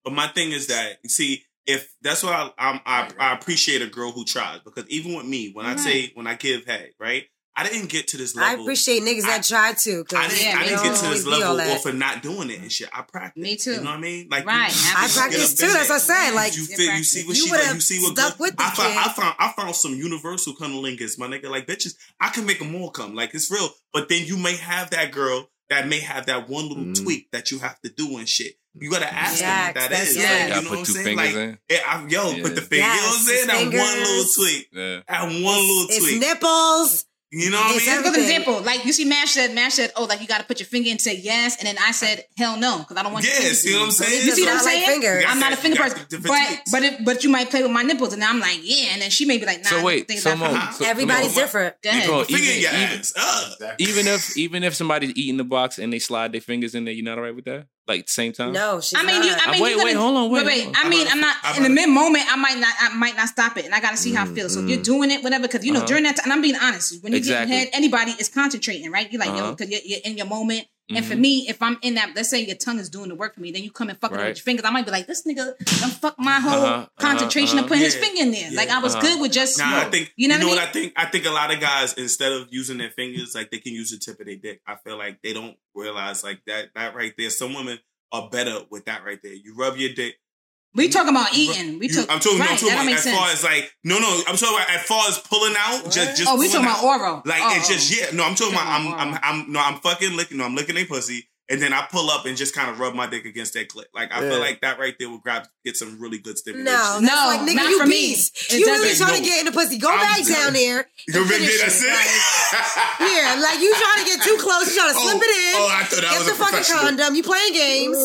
S3: But my thing is that you see, if that's why I, I I appreciate a girl who tries because even with me, when I say when I give head, right, I didn't get to this level.
S2: I appreciate niggas that try to. 'cause
S3: I didn't,
S10: Yeah,
S3: I didn't get to this
S2: we be all
S3: level
S2: that.
S3: off of not doing it and shit. I practice.
S10: Me too.
S3: You know what I mean? Like
S10: Right.
S3: You,
S10: I
S3: you
S2: I
S3: get
S2: practice too.
S3: in
S2: That's what I said. Like,
S3: you
S10: Yeah,
S3: feel, you see what
S2: You
S3: she
S2: would've
S3: like. You see what
S2: stuck
S3: good.
S2: with the
S3: I found. I found, I found some universal cunnilingus, my nigga. Like bitches, I can make them all come. Like it's real. But then you may have that girl that may have that one little
S1: Mm.
S3: tweak that you have to do and shit. You gotta ask
S2: Yes,
S3: them what
S2: that's
S3: is.
S2: yes.
S3: Like, you
S4: Gotta
S3: know
S4: put
S3: what I'm
S4: two
S3: saying?
S4: fingers
S3: Like,
S4: in.
S3: yeah, I, yo,
S4: Yeah.
S3: put the fingers
S2: Yes,
S3: in. That one little tweak.
S4: Yeah.
S3: That one little tweak.
S2: it's
S3: you know what I mean?
S2: Everything.
S10: Example, like you see, Mash said, Mash said, "Oh, like you got to put your finger and say yes," and then I said, "Hell no," because I don't want.
S3: Yeah, see what I'm saying?
S10: You see what I'm saying?
S2: Like.
S10: I'm not a finger person, but but but you might play with my nipples, and I'm like, yeah, and then she may be like, Nah.
S4: So wait, so Mo, so,
S2: everybody's different.
S10: Go ahead.
S4: Even, even, even, if even if somebody's eating the box and they slide their fingers in there, you're not all right with that like same time?
S2: No, she's
S10: I mean,
S2: not.
S10: You, I mean,
S4: wait,
S10: gonna,
S4: wait, hold on, wait,
S10: wait. wait. I mean, I'm not in the mid moment. I might not, I might not stop it, and I got to see mm, how I mm-hmm. feel. So mm. if you're doing it, whatever, because you know
S4: uh-huh.
S10: during that time, and I'm being honest, when you're
S4: exactly.
S10: head, anybody is concentrating, right? You're like,
S4: uh-huh.
S10: yo, because you're, you're, in your moment, Mm-hmm. And for
S4: mm-hmm.
S10: me, if I'm in that, let's say your tongue is doing the work for me, then you come and fuck
S4: right.
S10: with your fingers. I might be like, this nigga fuck my uh-huh, whole
S4: uh-huh,
S10: concentration
S4: uh-huh,
S10: of putting
S3: yeah, his
S10: finger in there.
S3: Yeah, like
S10: I was
S4: uh-huh.
S10: good with just
S3: nah, I think
S10: you know,
S3: you
S10: what, I mean?
S3: what
S10: I
S3: think. I think a lot of guys instead of using their fingers, like they can use the tip of their dick. I feel like they don't realize like that that right there. Some women are better with that right there. You rub your dick,
S10: we talking about eating. We.
S3: I'm talking.
S10: Right, no,
S3: I'm talking about as
S10: sense.
S3: far as like no, no. I'm talking about as far as pulling out. Just, just.
S10: Oh, we talking
S3: out.
S10: about oral.
S3: Like
S10: oh,
S3: it's just yeah. No, I'm talking about,
S10: about
S3: I'm.
S10: I'm,
S3: I'm, no, I'm fucking licking. No, I'm licking a pussy and then I pull up and just kind of rub my dick against that clit. Like I
S1: yeah.
S3: feel like that right there will grab get some really good stimulation.
S2: No,
S10: no,
S2: like, nigga,
S10: not
S2: you
S10: for
S2: beast.
S10: me.
S2: You really trying
S3: no, to
S2: get in the pussy? Go
S3: I'm
S2: back down there. Go
S3: back
S2: it. Like, yeah, like you trying to get too close. You trying to slip oh, it in.
S3: Oh, I thought that
S2: get
S3: was
S2: the fucking condom. You playing games?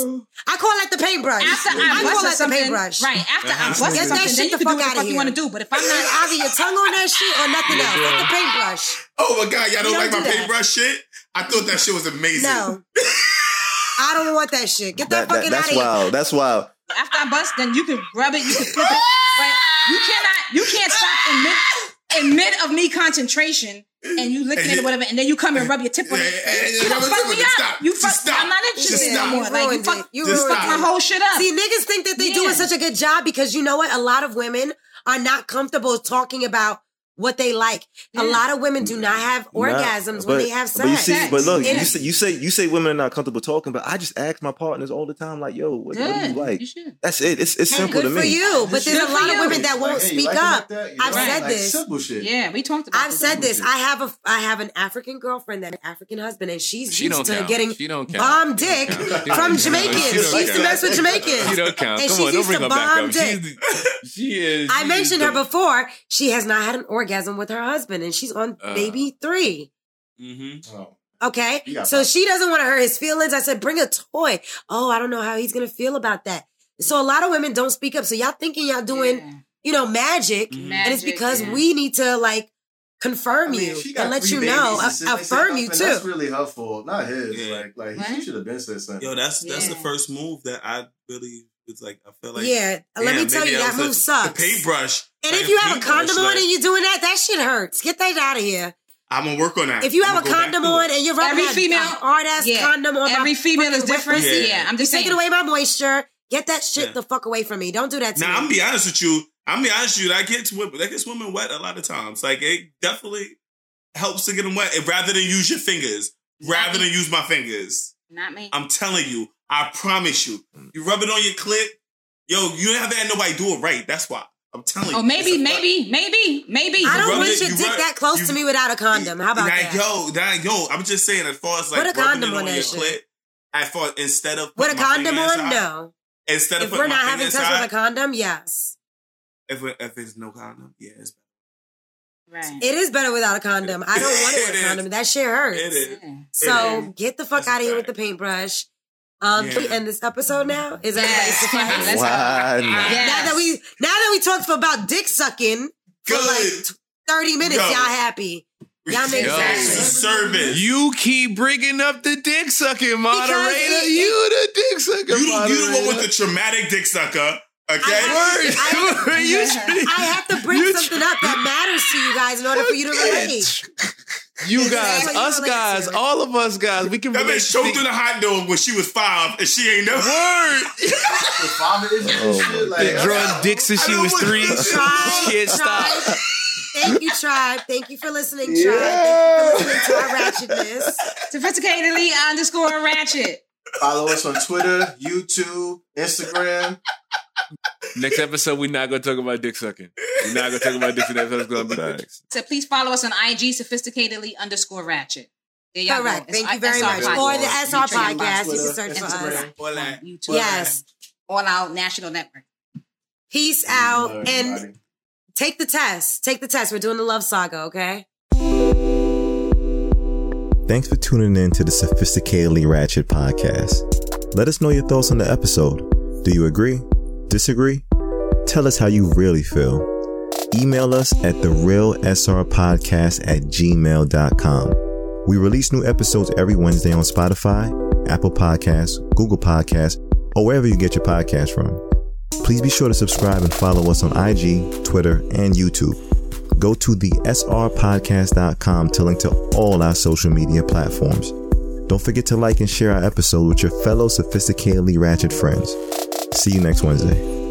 S2: I call that the paintbrush.
S10: After I,
S2: I call that the paintbrush.
S10: Right after I uh-huh.
S2: bust get that shit the fuck out
S10: of. You want to do, but if I'm not
S2: either your tongue on that shit or nothing else, get the paintbrush.
S3: Oh my god, y'all don't like my paintbrush shit. I thought that shit was amazing.
S2: No. I don't want that shit. Get that,
S1: that
S2: fucking that,
S1: out
S2: of here.
S1: That's wild.
S10: After I bust, then you can rub it, you can flip it. But you cannot, you can't stop in mid, in mid of me concentration and you licking
S3: and
S10: it or whatever, and then you come and rub your tip on it. You fuck me up.
S3: Stop.
S10: You fuck.
S3: Stop.
S10: I'm not interested anymore. Like you fuck,
S2: you
S10: fuck my whole shit up.
S2: See, niggas think that they
S10: yeah.
S2: doing such a good job because you know what? A lot of women are not comfortable talking about what they like.
S10: Yeah.
S2: A lot of women do not have orgasms not,
S1: but, when
S2: they have sex.
S1: But, you see, but look,
S2: yeah.
S1: you, say, you say you say women are not comfortable talking, but I just ask my partners all the time, like, "Yo, what, what do you like?"
S10: You
S1: That's it. It's, it's
S10: hey,
S1: simple to me.
S2: Good for you, but there's a lot of women that won't
S5: like,
S2: speak up.
S5: Like
S2: I've
S5: right.
S2: said this.
S5: Simple shit.
S10: Yeah, we talked about.
S2: I've said this. Shit. I have a I have an African girlfriend that an African husband, and she's
S4: she
S2: used to
S4: count.
S2: getting
S4: she don't count.
S2: bomb dick from Jamaicans.
S4: She's
S2: she used to mess with Jamaicans.
S4: She don't count.
S2: And she's used to bomb dick.
S4: She is.
S2: I mentioned her before. She has not had an orgasm orgasm with her husband, and she's on
S4: uh,
S2: baby 3
S3: mm-hmm.
S5: Oh,
S2: okay, so
S5: that.
S2: she doesn't want to hurt his feelings. I said, bring a toy. Oh, I don't know how he's gonna feel about that. So a lot of women don't speak up. So y'all thinking y'all doing,
S10: yeah.
S2: you know, magic,
S3: mm-hmm.
S2: and it's because
S10: yeah.
S2: we need to like confirm
S5: I mean,
S2: you and let you know,
S5: uh,
S2: affirm you
S5: too. That's really helpful, not his.
S3: Yeah.
S5: Like, like
S10: what?
S5: he should have been said something.
S3: Yo, that's that's
S10: yeah.
S3: the first move that I really. It's like I feel like
S2: yeah. Let me tell you, that move
S3: like,
S2: sucks.
S3: The paintbrush
S2: and if you have a condom on and you're doing that, that shit hurts. Get that out of here.
S3: I'm gonna work on that.
S2: If you have
S3: I'm a
S2: condom on and you're rubbing
S10: every female
S2: hard ass
S10: yeah.
S2: condom on,
S10: every female is different.
S2: Yeah.
S10: yeah. I'm just
S2: taking away my moisture. Get that shit
S3: yeah.
S2: the fuck away from me. Don't do that. To
S3: now
S2: me.
S3: I'm be honest with you. I'm be honest with you. That gets that gets women wet a lot of times. Like it definitely helps to get them wet. Rather than use your fingers, rather than use my fingers.
S10: Not me.
S3: I'm telling you. I promise you. You rub it on your clit. Yo, you have to had nobody do it right. That's why. I'm telling oh, you.
S10: Oh, maybe, maybe, maybe, maybe.
S2: I don't want your
S3: you
S2: dick that close
S3: you,
S2: to me without a condom. How about that?
S3: Yo, that, yo, I'm just saying, as far as like,
S2: put a condom on,
S3: on your
S2: shit.
S3: clit, I thought instead of.
S2: With a condom on?
S3: Inside,
S2: no.
S3: Instead of
S2: if we're not having sex with a condom, yes.
S3: If, if it's no condom, yeah, it's better.
S10: Right.
S2: It is better without a condom. I don't want it with a condom. That shit hurts.
S3: It is.
S2: So
S3: it is.
S2: get the fuck
S3: That's
S2: out of here with the paintbrush um,
S3: yeah.
S2: end this episode now? Is
S1: that
S10: yes. wow.
S2: Now that we now that we talked for about dick sucking
S3: Good.
S2: for like thirty minutes, y'all happy? Y'all make
S3: service.
S4: You keep bringing up the dick sucking moderator.
S2: It,
S4: you the dick sucker.
S3: You, you the one with the traumatic dick sucker. Okay.
S2: I
S4: have, to,
S10: I,
S2: I have to bring something up that matters to you guys in order for you to relate.
S4: You guys, us guys, all of us guys, we can.
S3: That bitch choked through the hot dog when she was five, and she ain't never.
S4: Word.
S1: oh,
S5: like,
S4: drug dick since she was three.
S2: She
S4: can't stop.
S2: Thank you, Tribe. Thank you for listening, Tribe. Yeah. Thank you for listening to our ratchetness.
S10: Sophisticatedly underscore ratchet.
S5: Follow us on Twitter, YouTube, Instagram.
S4: Next episode, we're not gonna talk about dick sucking. We're not gonna talk about dick sucking. Episode's gonna be
S1: bitches.
S10: So please follow us on IG sophisticatedly underscore ratchet.
S2: All
S10: right.
S2: Thank you very much. Or the SR podcast. You can search for us.
S3: On
S10: YouTube.
S2: Yes.
S10: On our national network.
S2: Peace out and take the test. Take the test. We're doing the love saga, okay?
S1: Thanks for tuning in to the Sophisticatedly Ratchet podcast. Let us know your thoughts on the episode. Do you agree? Disagree? Tell us how you really feel. Email us at the real SR podcast at gmail.com. We release new episodes every Wednesday on Spotify, Apple Podcasts, Google Podcasts, or wherever you get your podcast from. Please be sure to subscribe and follow us on IG, Twitter, and YouTube. Go to the srpodcast.com to link to all our social media platforms. Don't forget to like and share our episode with your fellow sophisticatedly ratchet friends. See you next Wednesday.